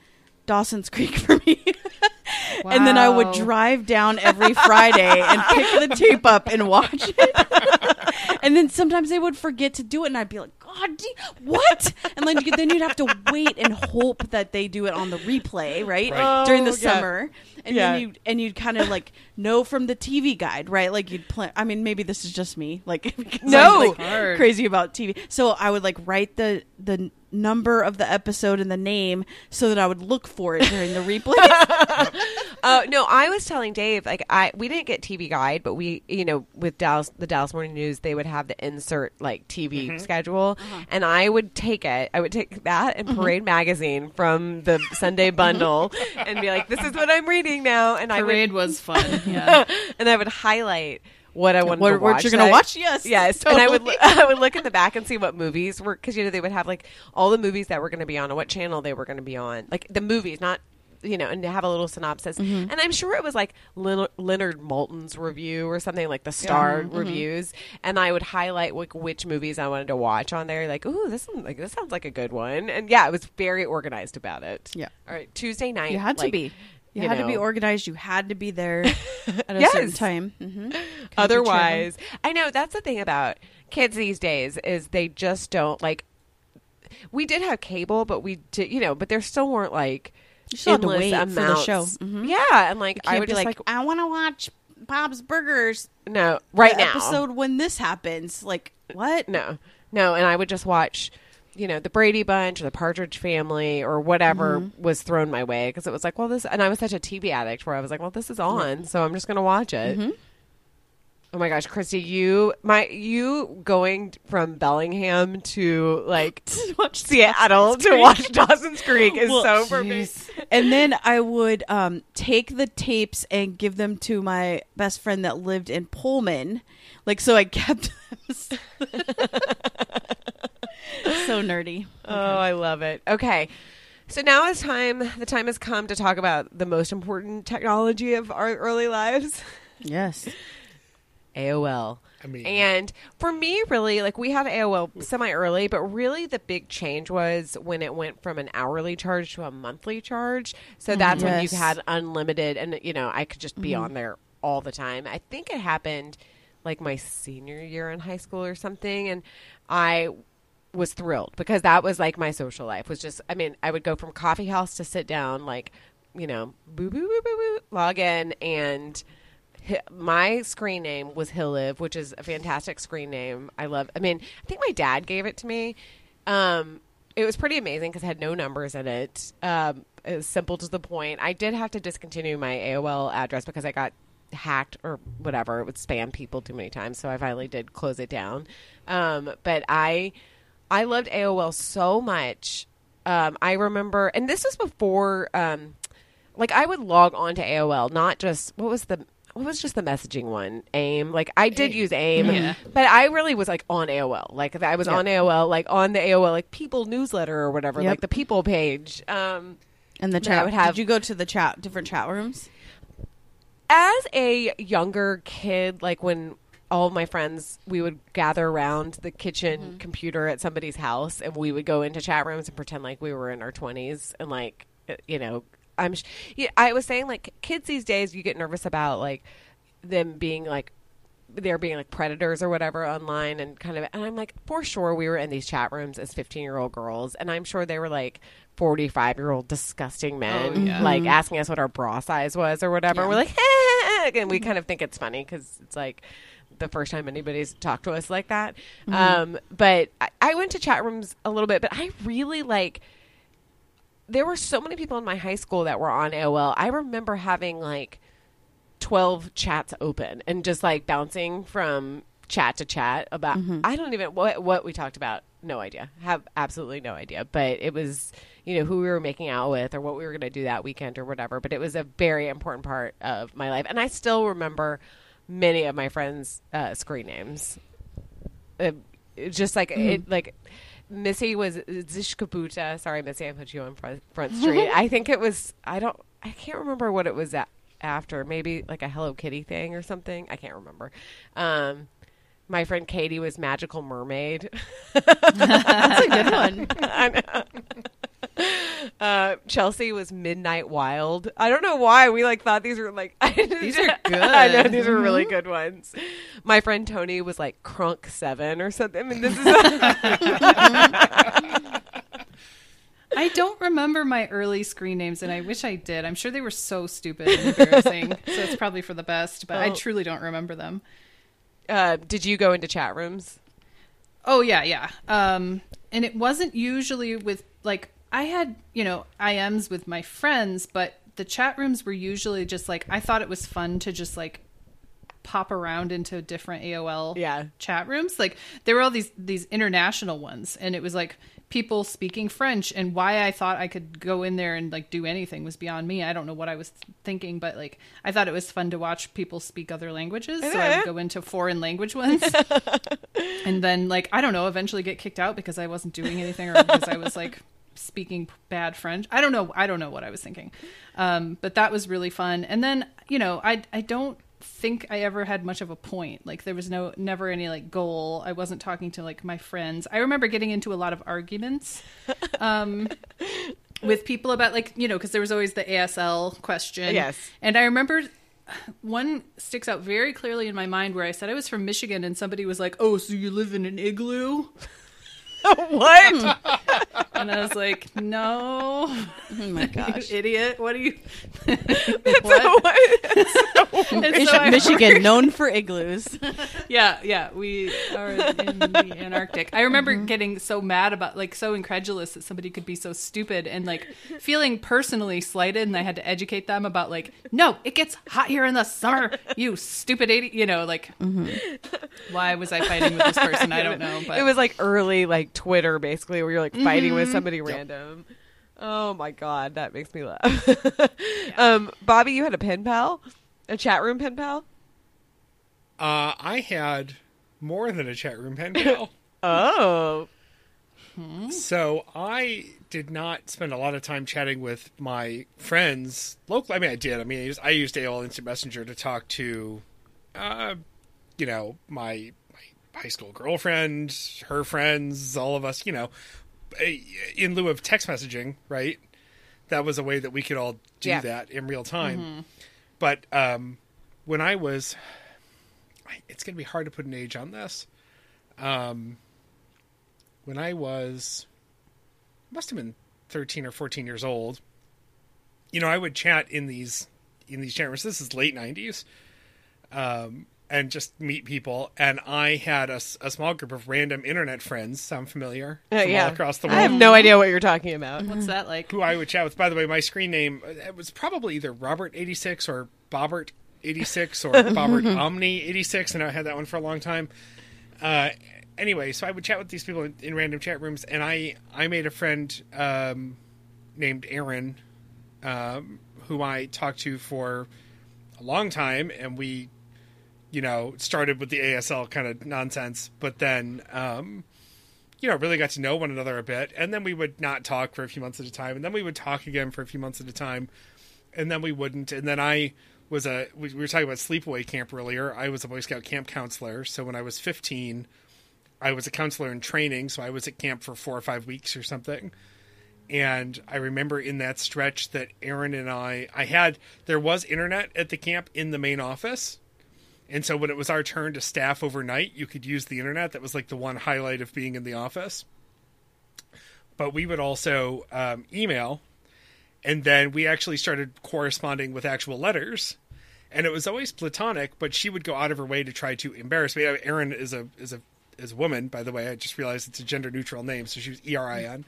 Dawson's Creek for me. And then I would drive down every Friday and pick the tape up and watch it. and then sometimes they would forget to do it, and I'd be like, "God, d- what?" And then you, then you'd have to wait and hope that they do it on the replay, right, Right. during the Oh, yeah. summer. And Yeah. then you and you'd kind of like know from the TV guide, right? Like you'd plan. I mean, maybe this is just me, like No. Like, crazy about TV. So I would like write the the number of the episode and the name so that I would look for it during the replay. Uh, no, I was telling Dave like I we didn't get TV Guide, but we you know with Dallas the Dallas Morning News they would have the insert like TV mm-hmm. schedule, uh-huh. and I would take it. I would take that and mm-hmm. Parade magazine from the Sunday mm-hmm. bundle and be like, "This is what I'm reading now," and I Parade would was fun. Yeah. and I would highlight what I wanted What- to what watch. you're gonna I- watch? Yes, yes. And I would. I would look in the back and see what movies were because you know they would have like all the movies that were going to be on and what channel they were going to be on, like the movies, not you know, and to have a little synopsis. Mm-hmm. And I'm sure it was like Leonard, Leonard Maltin's review or something like the star Mm-hmm. reviews, and I would highlight like which movies I wanted to watch on there. Like, ooh, this one, like this sounds like a good one. And yeah, it was very organized about it. Yeah. All right, Tuesday night. You had to be. You, you had to be organized. You had to be there at a Yes. certain time. hmm Otherwise, I know that's the thing about kids these days is they just don't like. We did have cable, but we did, you know, but there still weren't like You still had to endless wait for the amounts. show. Mhm. Yeah, and like I would just like, like, I want to watch Bob's Burgers. no, right now, episode when this happens. Like what? no, no, and I would just watch. You know the Brady Bunch or the Partridge Family or whatever Mm-hmm. was thrown my way because it was like, well, this, and I was such a TV addict where I was like, well, this is on, so I'm just gonna watch it. Mm-hmm. Oh my gosh, Christy, you my you going from Bellingham to like to watch Seattle to watch Dawson's Creek is Well, so for me. and then I would um, take the tapes and give them to my best friend that lived in Pullman. Like, so I kept them. So nerdy. Oh, I love it. Okay. So now it's time the time has come to talk about the most important technology of our early lives. Yes. AOL. I mean- and for me, really, like we had AOL semi early, but really the big change was when it went from an hourly charge to a monthly charge. So mm-hmm. that's when you had unlimited, and you know, I could just be on mm-hmm. there all the time. I think it happened like my senior year in high school or something, and I was thrilled because that was like my social life was just I mean, I would go from coffee house to sit down like, you know, boo boo boo boo boo log in and my screen name was Hilliv, which is a fantastic screen name. I love I mean, I think my dad gave it to me. Um it was pretty amazing because it had no numbers in it. Um, it was simple to the point. I did have to discontinue my AOL address because I got hacked or whatever. It would spam people too many times, so I finally did close it down. Um, but I, I loved AOL so much. Um, I remember, and this was before, um, like I would log on to AOL, not just what was the what was just the messaging one aim like i did use aim Yeah. but i really was like on aol like i was on aol like on the aol like people newsletter or whatever Yep. like the people page um And the Then I chat. would have- Did you go to the chat different chat rooms? as a younger kid, like when all of my friends, we would gather around the kitchen mm-hmm. computer at somebody's house and we would go into chat rooms and pretend like we were in our 20s and like, uh, you know, I'm, sh- yeah, I was saying like kids these days, you get nervous about like them being like they're being like predators or whatever online and kind of and I'm like for sure we were in these chat rooms as 15 year old girls and I'm sure they were like 45 year old disgusting men Oh, yeah. like mm-hmm. asking us what our bra size was or whatever Yeah. we're like and we mm-hmm. kind of think it's funny because it's like the first time anybody's talked to us like that um but I, I went to chat rooms a little bit but I really like there were so many people in my high school that were on AOL. I remember having like 12 chats open and just like bouncing from chat to chat about I don't even what what we talked about. No idea. Have absolutely no idea. But it was, you know, who we were making out with or what we were going to do that weekend or whatever, but it was a very important part of my life. And I still remember many of my friends' uh, screen names. Uh, just like it like Missy was Zishkabuta. Sorry, Missy, I put you on front, front street. I think it was. I don't. I can't remember what it was a after. Maybe like a Hello Kitty thing or something. I can't remember. Um, my friend Katie was Magical Mermaid. That's a good one. I know. Uh, Chelsea was Midnight Wild. I don't know why we like thought these were like These are good. I know these are really good ones. My friend Tony was like Crunk Seven or something. I mean, this is I don't remember my early screen names, and I wish I did. I'm sure they were so stupid and embarrassing, so it's probably for the best. But I truly don't remember them. uh, did you go into chat rooms? Oh yeah, yeah. Um, and it wasn't usually with like I had you know IMs with my friends, but the chat rooms were usually just like I thought it was fun to just like pop around into different AOL Yeah. chat rooms. Like there were all these these international ones, and it was like people speaking French. And why I thought I could go in there and like do anything was beyond me. I don't know what I was thinking, but like I thought it was fun to watch people speak other languages. So I would go into foreign language ones, and then like I don't know, eventually get kicked out because I wasn't doing anything or because I was like speaking bad French. I don't know. I don't know what I was thinking. Um, but that was really fun. And then you know, I I don't think I ever had much of a point. Like there was no never any like goal. I wasn't talking to like my friends. I remember getting into a lot of arguments um with people about like, you know, because there was always the ASL question. Yes. And I remember one sticks out very clearly in my mind where I said I was from Michigan and somebody was like, "Oh, so you live in an igloo?" what? And I was like, "No, Oh my gosh. you idiot! What are you?" What? So Michigan, known for igloos. yeah, yeah, we are in the Antarctic. I remember mm-hmm. getting so mad about, like, so incredulous that somebody could be so stupid and, like, feeling personally slighted. And I had to educate them about, like, no, it gets hot here in the summer, you stupid idiot. You know, like, mm-hmm. why was I fighting with this person? I don't know. But it was like early like Twitter basically where you're like fighting with somebody random. Oh my god, that makes me laugh. um, Bobby, you had a pen pal, a chat room pen pal. Uh, I had more than a chat room pen pal. Oh, so I did not spend a lot of time chatting with my friends locally. I mean, I did. I mean, I used, I used AOL Instant Messenger to talk to, uh, you know, my my high school girlfriend, her friends, all of us. You know, in lieu of text messaging, right? That was a way that we could all do Yeah. that in real time. But um, when I was, it's going to be hard to put an age on this. Um, when I was, must have been thirteen or fourteen years old. You know, I would chat in these in these chat rooms. This is late nineties, um, and just meet people. And I had a small group of random internet friends. Sound familiar? Uh, From yeah. all across the world. I have no idea what you're talking about. what's that like? who I would chat with. By the way, my screen name uh, it was probably either Robert eighty six or Bobbert eighty six or Bobbert Omni eighty six, and I had that one for a long time. Uh, anyway, so I would chat with these people in, in random chat rooms, and I I made a friend um, named Erin, um, who I talked to for a long time, and we, you know, started with the ASL kind of nonsense, but then. Um, you know, really got to know one another a bit. And then we would not talk for a few months at a time. And then we would talk again for a few months at a time. And then we wouldn't. And then I was a, we we were talking about sleepaway camp earlier. I was a Boy Scout camp counselor. So when I was 15, I was a counselor in training. So I was at camp for four or five weeks or something. And I remember in that stretch that Erin and I, I had, there was internet at the camp in the main office. And so when it was our turn to staff overnight, you could use the internet. That was like the one highlight of being in the office. But we would also um, email, and then we actually started corresponding with actual letters. And it was always platonic, but she would go out of her way to try to embarrass me. Erin is a is a is a woman, by the way. I just realized it's a gender neutral name, so she was E R I N.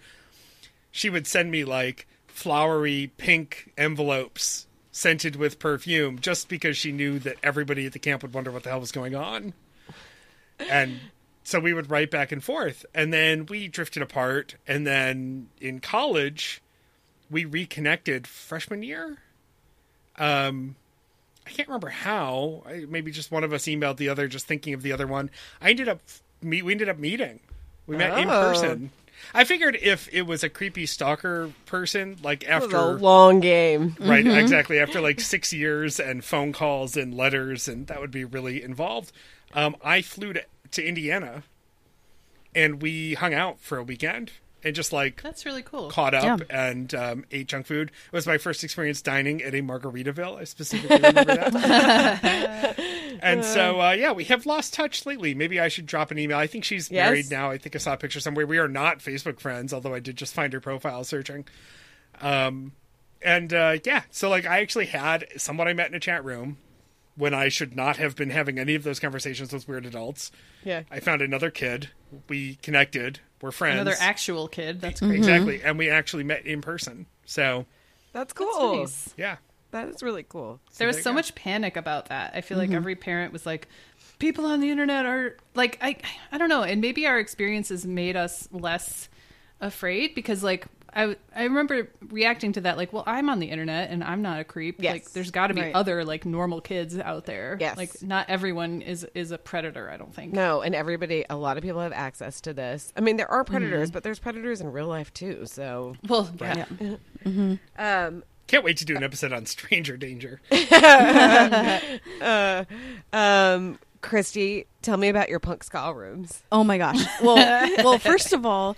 She would send me like flowery pink envelopes scented with perfume just because she knew that everybody at the camp would wonder what the hell was going on. And so we would write back and forth. And then we drifted apart. And then in college, we reconnected freshman year. Um, I can't remember how. I, maybe just one of us emailed the other, just thinking of the other one. I ended up meet. We ended up meeting. We met in Oh. person. I figured if it was a creepy stalker person, like after a long game. right exactly. After like six years and phone calls and letters and that would be really involved. Um, i flew to, to indiana and we hung out for a weekend and just like That's really cool. caught up Yeah. and um, ate junk food. It was my first experience dining at a margaritaville. I specifically remember that. And so uh, yeah we have lost touch lately. Maybe i should drop an email. I think she's Yes. married now. I think i saw a picture somewhere. We are not facebook friends although i did just find her profile searching. Um, and uh, yeah, so like I actually had someone I met in a chat room when I should not have been having any of those conversations with weird adults. Yeah. I found another kid. We connected. We're friends. Another actual kid. That's great. exactly, mm-hmm. and we actually met in person. So That's That's cool. nice. yeah, That is really cool. There was there so go. much panic about that. I feel like mm-hmm. every parent was like, people on the internet are like, I, I don't know, and maybe our experiences made us less afraid because like. I, I remember reacting to that like well i'm on the internet and i'm not a creep Yes. like there's got to be Right. other like normal kids out there Yes. like not everyone is is a predator i don't think No, and everybody, a lot of people have access to this. I mean, there are predators, but there's predators in real life too. So, well yeah, um, can't wait to do an episode on stranger danger. um, Christy, tell me about your punk ska rooms. Oh my gosh. Well, well, first of all,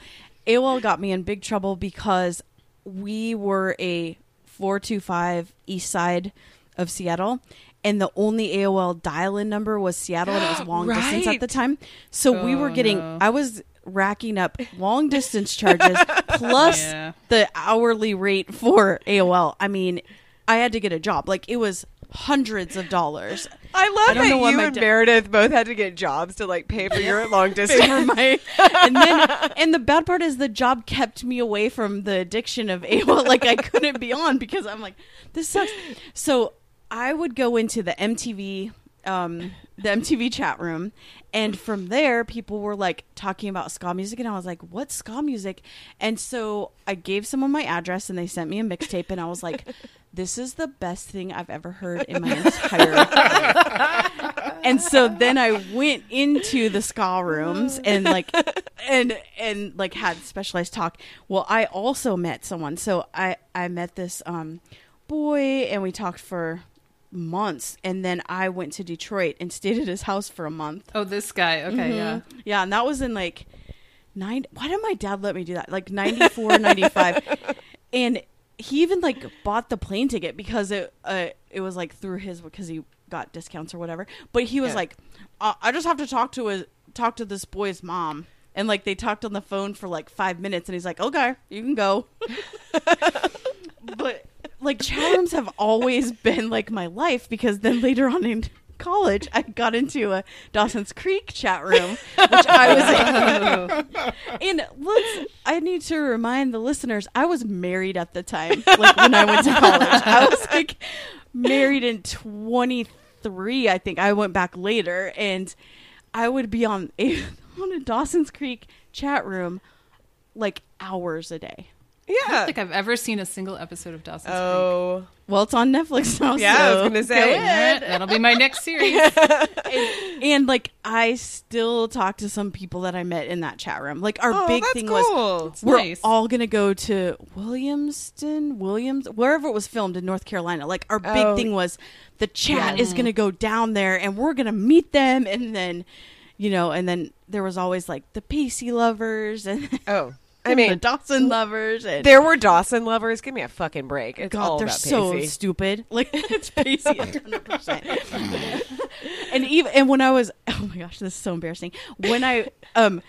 AOL got me in big trouble because we were a 425 east side of Seattle and the only AOL dial-in number was Seattle and it was long distance at the time. So we were Oh, getting no. I was racking up long distance charges plus Yeah. the hourly rate for AOL. I mean, I had to get a job. Like it was hundreds of dollars. I love I don't that know what you and da- Meredith both had to get jobs to like pay for your long distance. my and then and the bad part is the job kept me away from the addiction of AOL like I couldn't be on because I'm like this sucks. So I would go into the MTV um the MTV chat room and from there people were like talking about ska music and I was like what's ska music and so I gave someone my address and they sent me a mixtape and I was like this is the best thing I've ever heard in my entire life and so then I went into the ska rooms and like and and like had specialized talk. Well, I also met someone. So I I met this um boy and we talked for months and then I went to Detroit and stayed at his house for a month. oh this guy okay yeah Yeah, and that was in like nine why did my dad let me do that? Like 94, 95. And he even like bought the plane ticket because it uh, it was like through his because he got discounts or whatever. But he was Yeah. like, uh, I just have to talk to his talk to this boy's mom. And like they talked on the phone for like five minutes, and he's like, "Okay, you can go." but like chat rooms have always been like my life because then later on in college, I got into a Dawson's Creek chat room, which I was in. and let's, I need to remind the listeners, I was married at the time, like when I went to college. I was like married in 23, I think. I went back later, and I would be on a, on a Dawson's Creek chat room like hours a day. I don't think I've ever seen a single episode of Dawson's Creek. Oh, Well, it's on Netflix now. Yeah, I was so gonna say. go ahead. that'll be my next series. and, and, like I still talk to some people that I met in that chat room. Like our oh, big that's thing was cool. we're nice. all gonna go to Williamston, Williams, wherever it was filmed in North Carolina. Like our big Oh. thing was the chat is gonna go down there and we're gonna meet them, and then you know, and then there was always like the Pacey lovers and Oh, I the mean, Dawson lovers and. there were Dawson lovers. Give me a fucking break. It's God, all they're about so Pacey. stupid. Like it's Pacey, hundred percent. and even and when I was oh my gosh, this is so embarrassing. When I um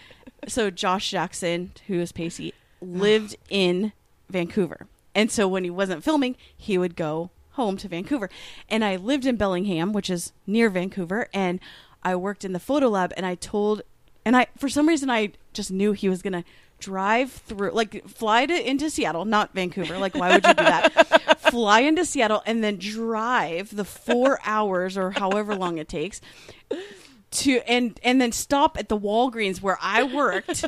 so Josh Jackson, who is Pacey, lived in Vancouver. And so when he wasn't filming, he would go home to Vancouver. And I lived in Bellingham, which is near Vancouver, and I worked in the photo lab and I told and I for some reason I just knew he was going to drive through like fly to into Seattle, not Vancouver. Like why would you do that? fly into Seattle and then drive the 4 hours or however long it takes to and and then stop at the Walgreens where I worked.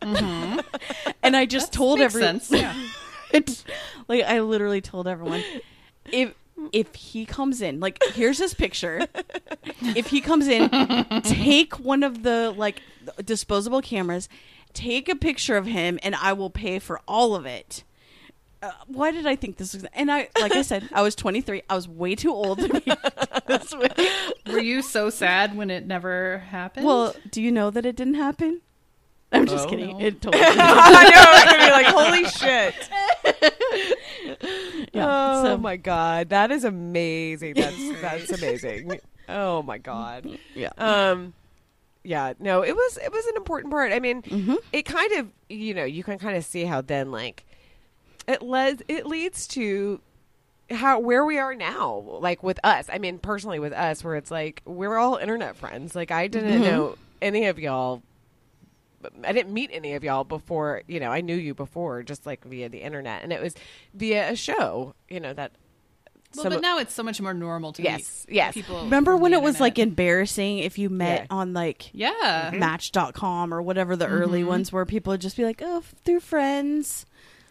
Mm-hmm. And I just told Makes everyone sense. Yeah. it's like I literally told everyone if if he comes in, like here's his picture. If he comes in, take one of the like disposable cameras, take a picture of him, and I will pay for all of it. Uh, why did I think this was? And I, like I said, I was 23. I was way too old to be this way. Were you so sad when it never happened? Well, do you know that it didn't happen? I'm just Oh, kidding. no. It totally. I know. I was gonna be like, holy shit. Yeah, Oh so- my god, that is amazing. That's that's amazing. Oh my god. Yeah. Um, yeah. No, it was it was an important part. I mean, Mhm. it kind of you know you can kind of see how then like it led it leads to how where we are now like with us i mean personally with us where it's like we're all internet friends like i didn't know any of y'all I didn't meet any of y'all before, you know, I knew you before just like via the internet and it was via a show, you know, that well, some but now it's so much more normal to Yes, meet yes. people. Remember when it was like embarrassing if you met Yeah. on like yeah. Match.com or whatever the early ones where people would just be like, oh, through friends.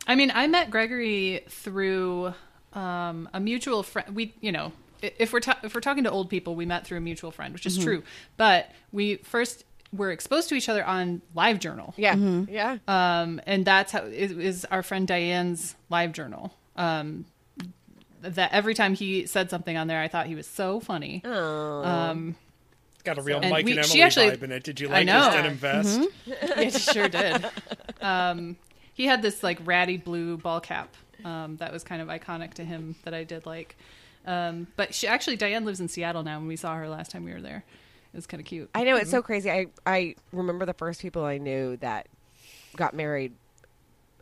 I mean, I met Gregory through um, a mutual friend. We, you know, if we're ta- if we're talking to old people, we met through a mutual friend, which is true. But we first were exposed to each other on live journal yeah. Yeah. um, and that's how it is our friend Diane's live journal. Um, that every time he said something on there, I thought he was so funny. Um, Got a real And Mike we- and she Emily actually- vibe in it. Did you like know. his denim vest? yeah, he sure did. Um, he had this like ratty blue ball cap um, that was kind of iconic to him that I did like. Um, but she actually Diane lives in Seattle now, and we saw her last time we were there. It was kind of cute. I know it's so crazy. I I remember the first people I knew that got married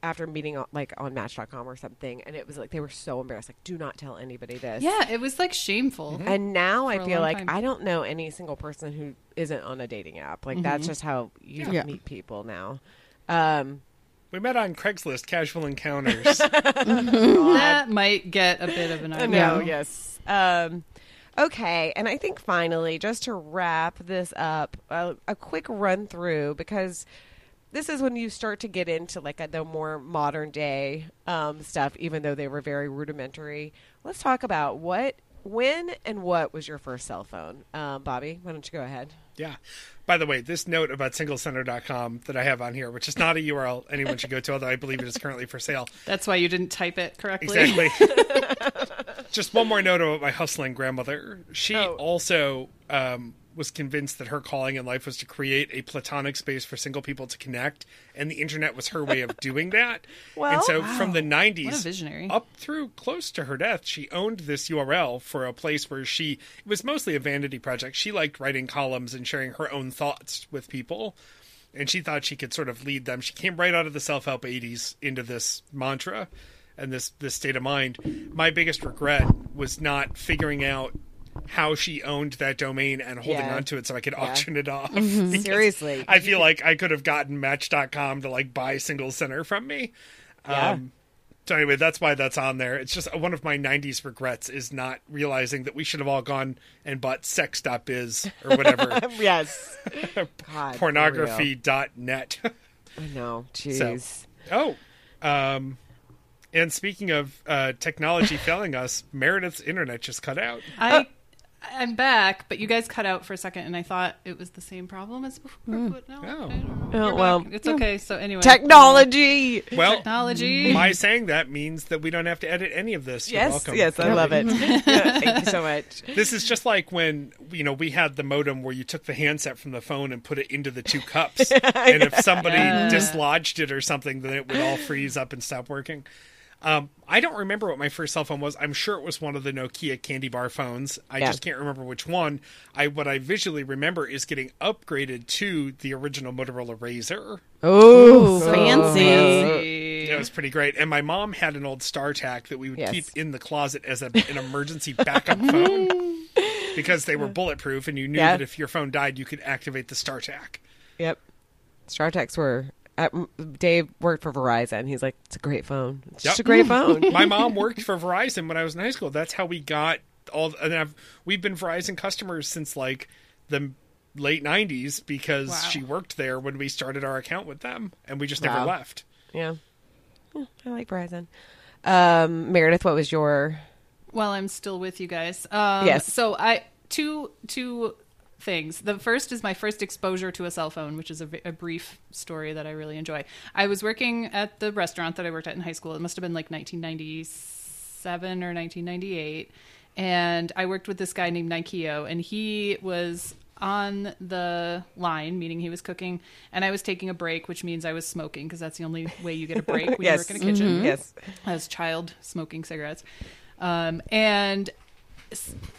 after meeting on, like on Match.com or something, and it was like they were so embarrassed. Like, do not tell anybody this. yeah, it was like shameful. And now I For a feel like time. I don't know any single person who isn't on a dating app. Like that's Mm-hmm. just how you Yeah. meet people now. Um, We met on Craigslist casual encounters. That might get a bit of an eye. No, yes. Um, okay, and I think finally, just to wrap this up, a, a quick run through because this is when you start to get into like a, the more modern day um, stuff, even though they were very rudimentary. Let's talk about what, when, and what was your first cell phone, um, Bobby? Why don't you go ahead? yeah. By the way, this note about singlecenter.com that I have on here, which is not a URL anyone should go to, although I believe it is currently for sale. That's why you didn't type it correctly. Exactly. Just one more note about my hustling grandmother. She Oh. also um, was convinced that her calling in life was to create a platonic space for single people to connect, and the internet was her way of doing that. Well- and so from the 90s visionary. up through close to her death, she owned this URL for a place where she, it was mostly a vanity project. She liked writing columns and sharing her own thoughts with people and she thought she could sort of lead them. She came right out of the self help '80s into this mantra and this this state of mind. My biggest regret was not figuring out how she owned that domain and holding Yeah. onto it so I could Yeah. auction it off. Mm-hmm. Seriously. I feel like I could have gotten Match.com to like buy Single Center from me. Yeah. Um, so anyway, that's why that's on there. It's just one of my '90s regrets is not realizing that we should have all gone and bought sex.biz or whatever yes. God, for pornography.net. I know. Jeez. oh, um, and speaking of uh, technology failing us, Meredith's internet just cut out. I I'm back, but you guys cut out for a second, and I thought it was the same problem as before. Hmm. But no, Oh. I don't know. Oh, well, back. it's okay. So anyway, Technology. Well, technology. my saying that means that we don't have to edit any of this. You're Yes, welcome. yes, I love it. Thank you so much. This is just like when you know we had the modem where you took the handset from the phone and put it into the two cups, and if somebody dislodged it or something, then it would all freeze up and stop working. Um, I don't remember what my first cell phone was. I'm sure it was one of the Nokia candy bar phones. I Yeah. just can't remember which one. I what I visually remember is getting upgraded to the original Motorola RAZR. Oh, fancy. It was pretty great. And my mom had an old StarTAC that we would Yes. keep in the closet as a, an emergency backup phone because they were bulletproof, and you knew Yeah. that if your phone died, you could activate the StarTAC. Yep. StarTACs were. At, Dave worked for Verizon. He's like, it's a great phone. It's just a great phone. my mom worked for Verizon when I was in high school. That's how we got all. And I've, we've been Verizon customers since like the late '90s because Wow. she worked there when we started our account with them, and we just never Wow. left. yeah. Yeah, I like Verizon. Um, Meredith, what was your? Well, I'm still with you guys. Um, Yes. So I two two things. The first is my first exposure to a cell phone, which is a brief story that I really enjoy. I was working at the restaurant that I worked at in high school. It must have been like 1997 or 1998, and I worked with this guy named Nikeo, and he was on the line, meaning he was cooking, and I was taking a break, which means I was smoking because that's the only way you get a break when you work in a kitchen Yes. as child smoking cigarettes. Um, and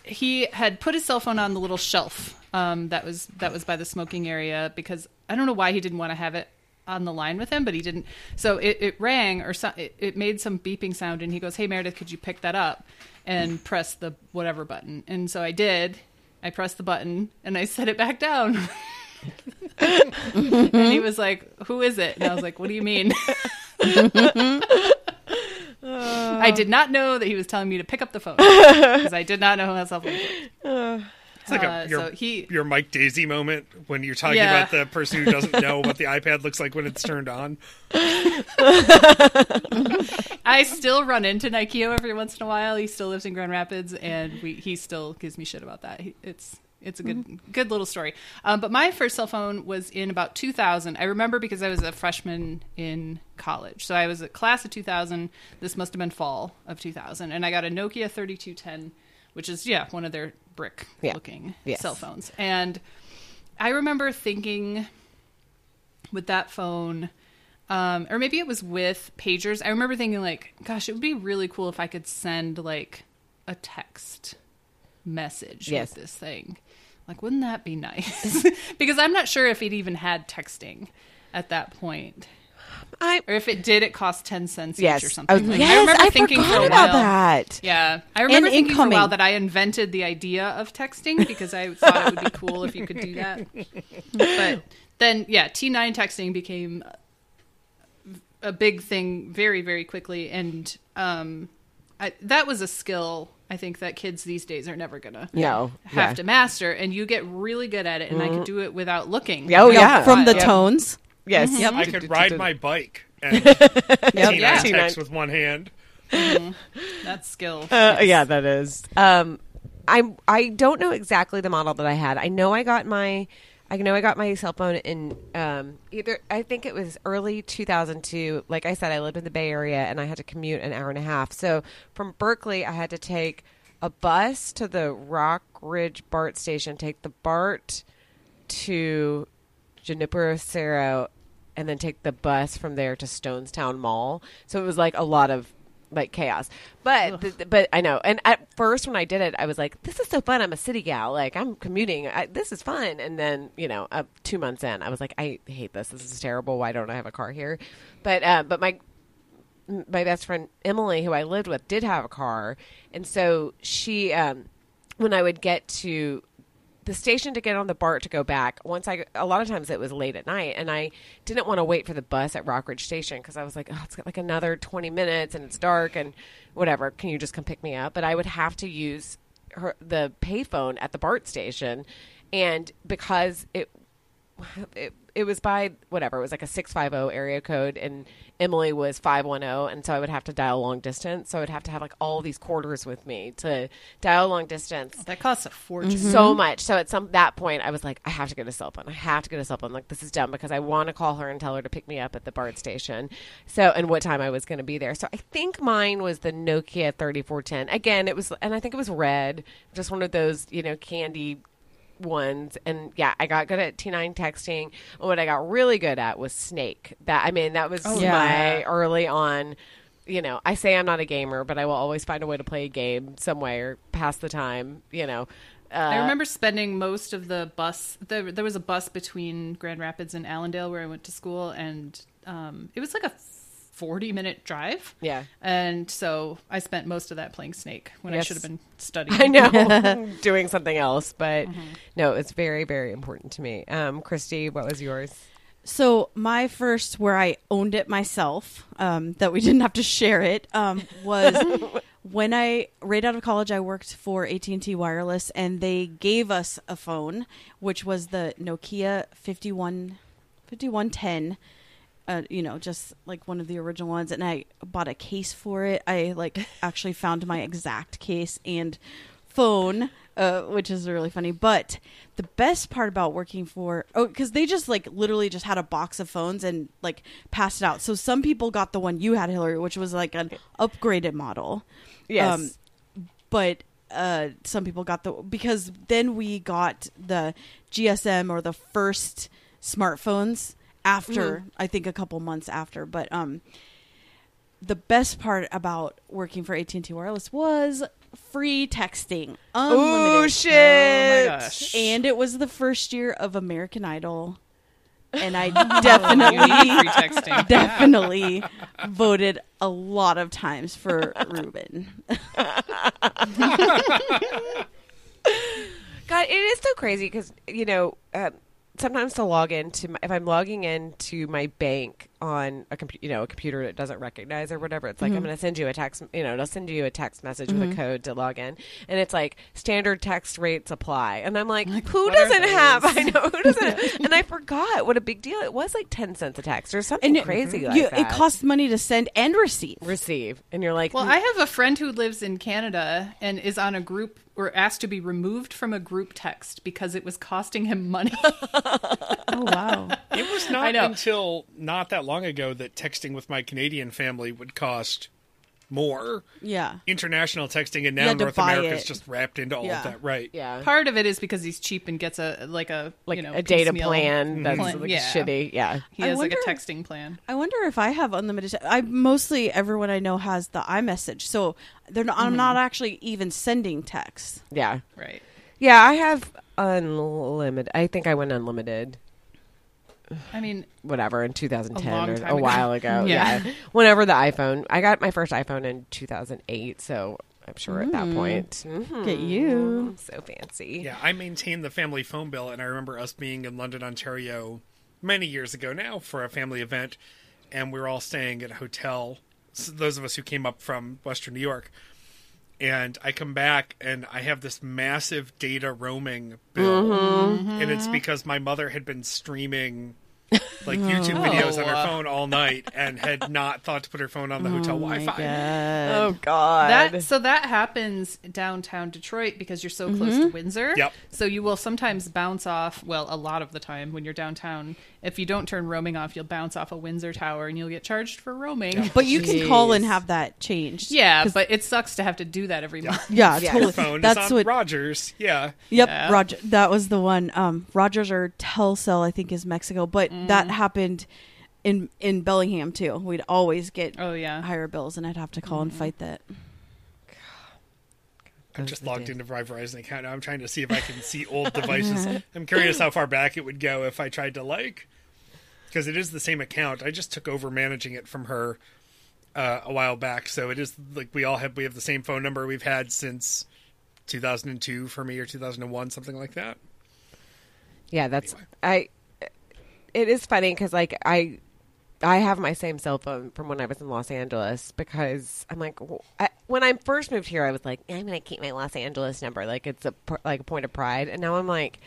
he had put his cell phone on the little shelf um, that was that was by the smoking area because I don't know why he didn't want to have it on the line with him, but he didn't. So it, it rang or so, it, it made some beeping sound, and he goes, "Hey Meredith, could you pick that up and press the whatever button?" And so I did. I pressed the button and I set it back down. and he was like, "Who is it?" And I was like, "What do you mean?" I did not know that he was telling me to pick up the phone because I did not know how that cell phone. It's like Uh, a, your, so he- your Mike Daisey moment when you're talking Yeah. about the person who doesn't know what the iPad looks like when it's turned on. I still run into Nikeo every once in a while. He still lives in Grand Rapids, and we, he still gives me shit about that. He, it's it's a good good little story. Um, but my first cell phone was in about 2000. I remember because I was a freshman in college, so I was a class of 2000. This must have been fall of 2000, and I got a Nokia 3210, which is yeah one of their brick Yeah. looking Yes. cell phones, and I remember thinking with that phone um, or maybe it was with pagers i remember thinking like gosh it would be really cool if i could send like a text message Yes. with this thing like wouldn't that be nice? Because i'm not sure if it even had texting at that point. I or if it did it cost 10 cents yes. each or something. Was- Like, yes, i remember I thinking forgot for a about that. yeah, I remember thinking for a while that I invented the idea of texting because I thought it would be cool if you could do that. But then, yeah, T9 texting became a big thing very, very quickly, and um, I, that was a skill I think that kids these days are never gonna No. have yeah. Mm-hmm. to master, and you get really good at it. And I could do it without looking. Oh, yeah. From the Yep. tones. Yes. Yep. I could ride my bike and Yep. Yeah. text with one hand. that's skill. Uh, Yeah, that is. Um, I I don't know exactly the model that I had. I know I got my I know I got my cell phone in um, either I think it was early 2002. Like I said, I lived in the Bay Area and I had to commute an hour and a half. So from Berkeley, I had to take a bus to the Rock Ridge BART station, take the BART to Junipero Serra, and then take the bus from there to Stonestown Mall. So it was like a lot of like chaos. But th- th- but I know. And at first when I did it, I was like, "This is so fun! I'm a city gal. Like I'm commuting. I, this is fun." And then you know, uh, two months in, I was like, "I hate this. This is terrible. Why don't I have a car here?" But uh, but my my best friend Emily, who I lived with, did have a car, and so she, um, when I would get to the station to get on the BART to go back, once I, a lot of times it was late at night, and I didn't want to wait for the bus at Rockridge Station because I was like, oh, it's got like another twenty minutes and it's dark and whatever. Can you just come pick me up? But I would have to use her the payphone at the BART station, and because it it, it was by whatever it was like a 650 area code and emily was 510 and so i would have to dial long distance. So i would have to have like all these quarters with me to dial long distance. Oh, that costs a fortune. Mm-hmm. so much. So at some that point i was like i have to get a cell phone. I have to get a cell phone. Like this is dumb because i want to call her and tell her to pick me up at the bart station. So and what time i was going to be there. So i think mine was the nokia 3410 again it was and i think it was red. Just one of those you know candy ones and yeah i got good at t9 texting and what i got really good at was snake that i mean that was yeah. my early on you know, I say I'm not a gamer, but I will always find a way to play a game some way or pass the time. You know, uh, I remember spending most of the bus. There, there was a bus between Grand Rapids and Allendale where I went to school, and um, it was like a forty-minute drive. Yeah. and so I spent most of that playing Snake when I should have been studying. I know doing something else, but Mm-hmm. no, it's very very important to me. Um, Christy, what was yours? So my first, where I owned it myself, um, that we didn't have to share it, um, was when I right out of college. I worked for AT and T Wireless, and they gave us a phone, which was the Nokia 51, 5110. Uh, you know, just like one of the original ones, and I bought a case for it. I like actually found my exact case and phone, uh, which is really funny. But the best part about working for oh, because they just like literally just had a box of phones and like passed it out. So some people got the one you had, Hillary, which was like an upgraded model. Yes. Um, but uh, some people got the because then we got the GSM or the first smartphones after I think a couple months after. But um, the best part about working for AT and T Wireless was free texting, unlimited. Oh shit! Oh my. And it was the first year of American Idol, and I definitely free texting. definitely voted a lot of times for Ruben. God, it is so crazy because you know um, sometimes to log into my, if I'm logging into my bank on a computer, you know, a computer that doesn't recognize or whatever, it's like mm-hmm. I'm going to send you a text, you know, it'll send you a text message with a mm-hmm. code to log in, and it's like standard text rates apply, and I'm like, who doesn't have? I know who doesn't, and I forgot what a big deal it was, like ten cents a text or something And it- crazy mm-hmm. like you, that. it costs money to send and receive. receive, and you're like, Well, hmm. I have a friend who lives in Canada and is on a group or asked to be removed from a group text because it was costing him money. Oh wow! It was not until not that long ago that texting with my Canadian family would cost more. Yeah, International texting, and now North buy America's it. just wrapped into all Yeah. of that, right? yeah, Part of it is because he's cheap and gets a like a like you know a data plan that's plan. like Yeah. shitty, yeah. He I has like a texting plan. I wonder if I have unlimited. te- I mostly everyone I know has the iMessage, so they're not, I'm mm-hmm. not actually even sending texts. Yeah. Right. Yeah, I have unlimited. I think I went unlimited, I mean, whatever, in 2010 A or a ago. while ago. Yeah. yeah. Whenever the iPhone, I got my first iPhone in 2008, so I'm sure at that point. Mhm. Get you. So fancy. Yeah, I maintained the family phone bill, and I remember us being in London, Ontario, many years ago now for a family event, and we were all staying at a hotel. So those of us who came up from Western New York, and I come back and I have this massive data roaming bill, mm-hmm. and it's because my mother had been streaming like mm-hmm. YouTube videos on her oh. phone all night and had not thought to put her phone on the hotel oh Wi-Fi. Oh, God. that so that happens downtown Detroit because you're so close to mm-hmm. Windsor. Yep. So you will sometimes bounce off. Well, a lot of the time when you're downtown, if you don't turn roaming off, you'll bounce off a Windsor tower and you'll get charged for roaming. But you can call and have that changed. Yeah, but it sucks to have to do that every month. yeah, Yeah. totally. Her phone That's is on what. Rogers. Yeah. Yep, Yeah. Roger. That was the one. Um, Rogers or Telcel, I think, is Mexico, but that happened in in Bellingham too. We'd always get Oh yeah. higher bills, and I'd have to call and fight that. I'm just logged into my Verizon account now. I'm trying to see if I can see old devices. I'm curious how far back it would go if I tried to like, because it is the same account. I just took over managing it from her uh, a while back, so it is like we all have we have the same phone number we've had since 2002 for me or 2001, something like that. Yeah, that's I. It is funny because like I, I have my same cell phone from when I was in Los Angeles because I'm like I when I first moved here I was like I'm gonna keep my Los Angeles number like it's a like a point of pride and now I'm like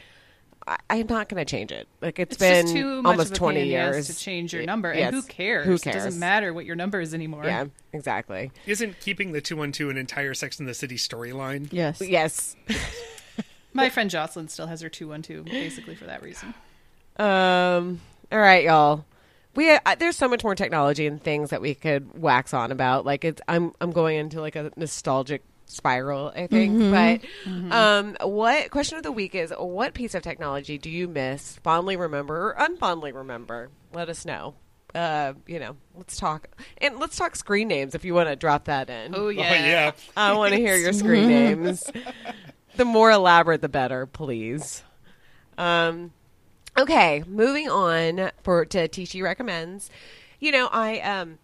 I, I'm not gonna change it like It's been too much almost of a 20 pain in the ass years to change your Y- number, yes. and who cares? Who It cares? doesn't matter what your number is anymore. Yeah, exactly. Isn't keeping the 212 an entire Sex in the City storyline? Yes. Yes. My friend Jocelyn still has her two one two, basically for that reason. Um. All right, y'all. We uh, there's so much more technology and things that we could wax on about. Like it's I'm I'm going into like a nostalgic spiral. I think. Mm-hmm. But um, what question of the week is what piece of technology do you miss, fondly remember, or unfondly remember? Let us know. uh, you know, let's talk and let's talk screen names if you want to drop that in. Oh Oh yeah. yeah. I want to hear your screen names. The more elaborate, the better, please. Um, okay, moving on for to Tishi recommends. You know, I um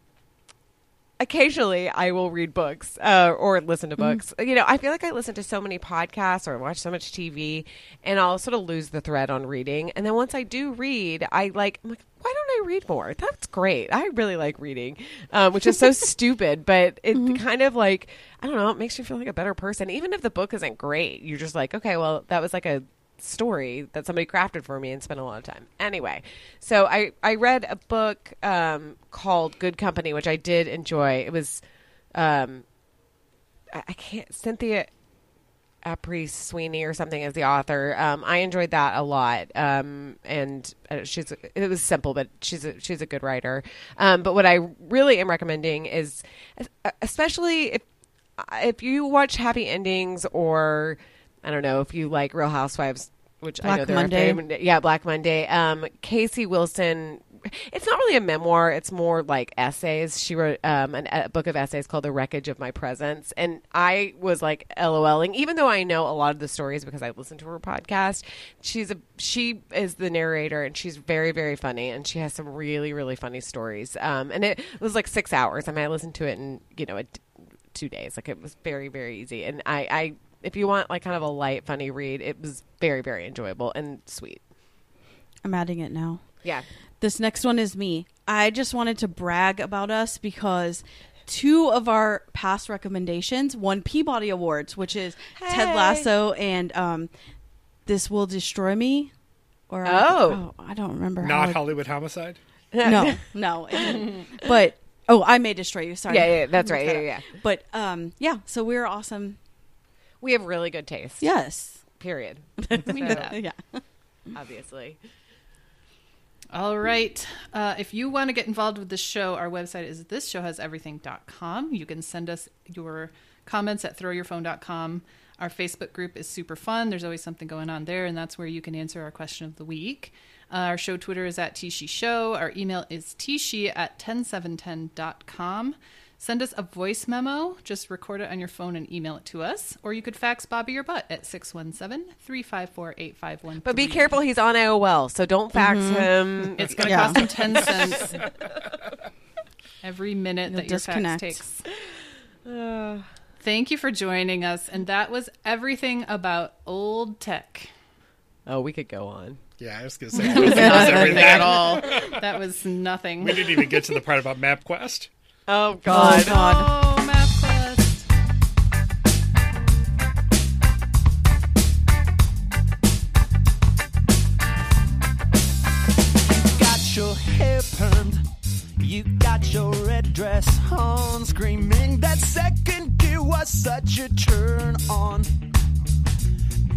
occasionally I will read books uh, or listen to books. You know, I feel like I listen to so many podcasts or watch so much TV, and I'll sort of lose the thread on reading. And then once I do read, I like, I'm like, why don't I read more? That's great. I really like reading, um, which is so stupid, but it kind of like I don't know, it makes you feel like a better person. Even if the book isn't great, you're just like, okay, well, that was like a story that somebody crafted for me and spent a lot of time. Anyway, so I I read a book um, called Good Company, which I did enjoy. It was um, I, I can't Cynthia D'Aprix Sweeney or something as the author. Um, I enjoyed that a lot, um, and uh, she's it was simple, but she's a, she's a good writer. Um, but what I really am recommending is, especially if if you watch Happy Endings or I don't know if you like Real Housewives, which I know Black Monday. favorite- yeah, Black Monday. Um, Casey Wilson. It's not really a memoir. It's more like essays. She wrote um, an, a book of essays called "The Wreckage of My Presence," and I was like LOLing, even though I know a lot of the stories because I listened to her podcast. She's a she is the narrator, and she's very very funny, and she has some really really funny stories. Um, and it was like six hours. I mean, I listened to it in you know a, two days. Like it was very very easy, and I, I if you want like kind of a light funny read, it was very very enjoyable and sweet. I'm adding it now. Yeah. This next one is me. I just wanted to brag about us because two of our past recommendations won Peabody Awards, which is Hey. Ted Lasso and um, This Will Destroy Me. Or Oh. I don't remember. how Not it- Hollywood homicide. No, no. but oh, I may destroy you. Sorry. Yeah, yeah, that's right. Yeah, yeah. But um, yeah. So we're awesome. We have really good taste. Yes. Period. We know that. yeah. Obviously. All right. Uh, if you want to get involved with the show, our website is thisshowhaseverything.com. You can send us your comments at throwyourphone.com. Our Facebook group is super fun. There's always something going on there, and that's where you can answer our question of the week. Uh, our show Twitter is at Tishi Show. Our email is tishi at 10710.com. Send us a voice memo. Just record it on your phone and email it to us. Or you could fax Bobby your butt at 617 354 8513. But be careful, he's on AOL, so don't fax mm-hmm. him. It's going to Yeah. cost him 10 cents every minute You'll that your disconnect. fax takes. Thank you for joining us. And that was everything about old tech. oh, we could go on. Yeah, I was gonna say that was everything. at all. That was nothing. We didn't even get to the part about MapQuest. Oh Oh God. God. Oh, MapQuest. got your hair permed. You got your red dress on, screaming that second gear was such a turn on.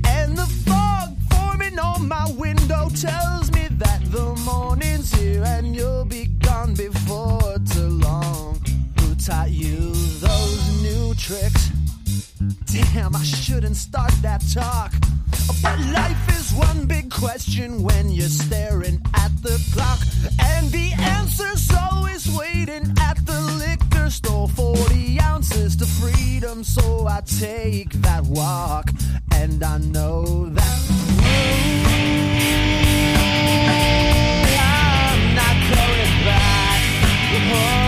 And the fog forming on my window tells me that the morning's here and you'll be gone before too long. Who taught you those new tricks? Damn, I shouldn't start that talk. But life is one big question when you're staring at the clock. And the answer's always waiting at the liquor store. 40 ounces to freedom, so I take that walk. And I know that. Ooh, I'm not going back. Oh.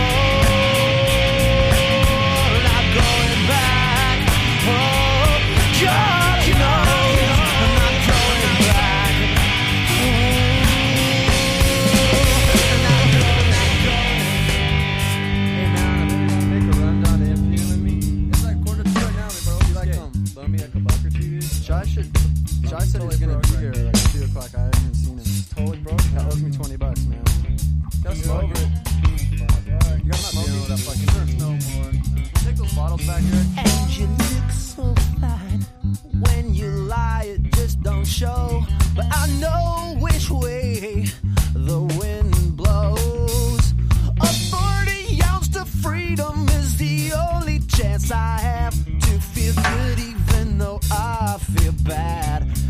Jai said totally he was gonna be here like two o'clock. I haven't seen him. Totally broke. That owes me twenty bucks, man. That's it. You got that fucking hurts no more. Take those bottles back here. And you look so fine when you lie, it just don't show. But I know which way the wind blows. A forty ounce to freedom is the only chance I have to feel good though I feel bad.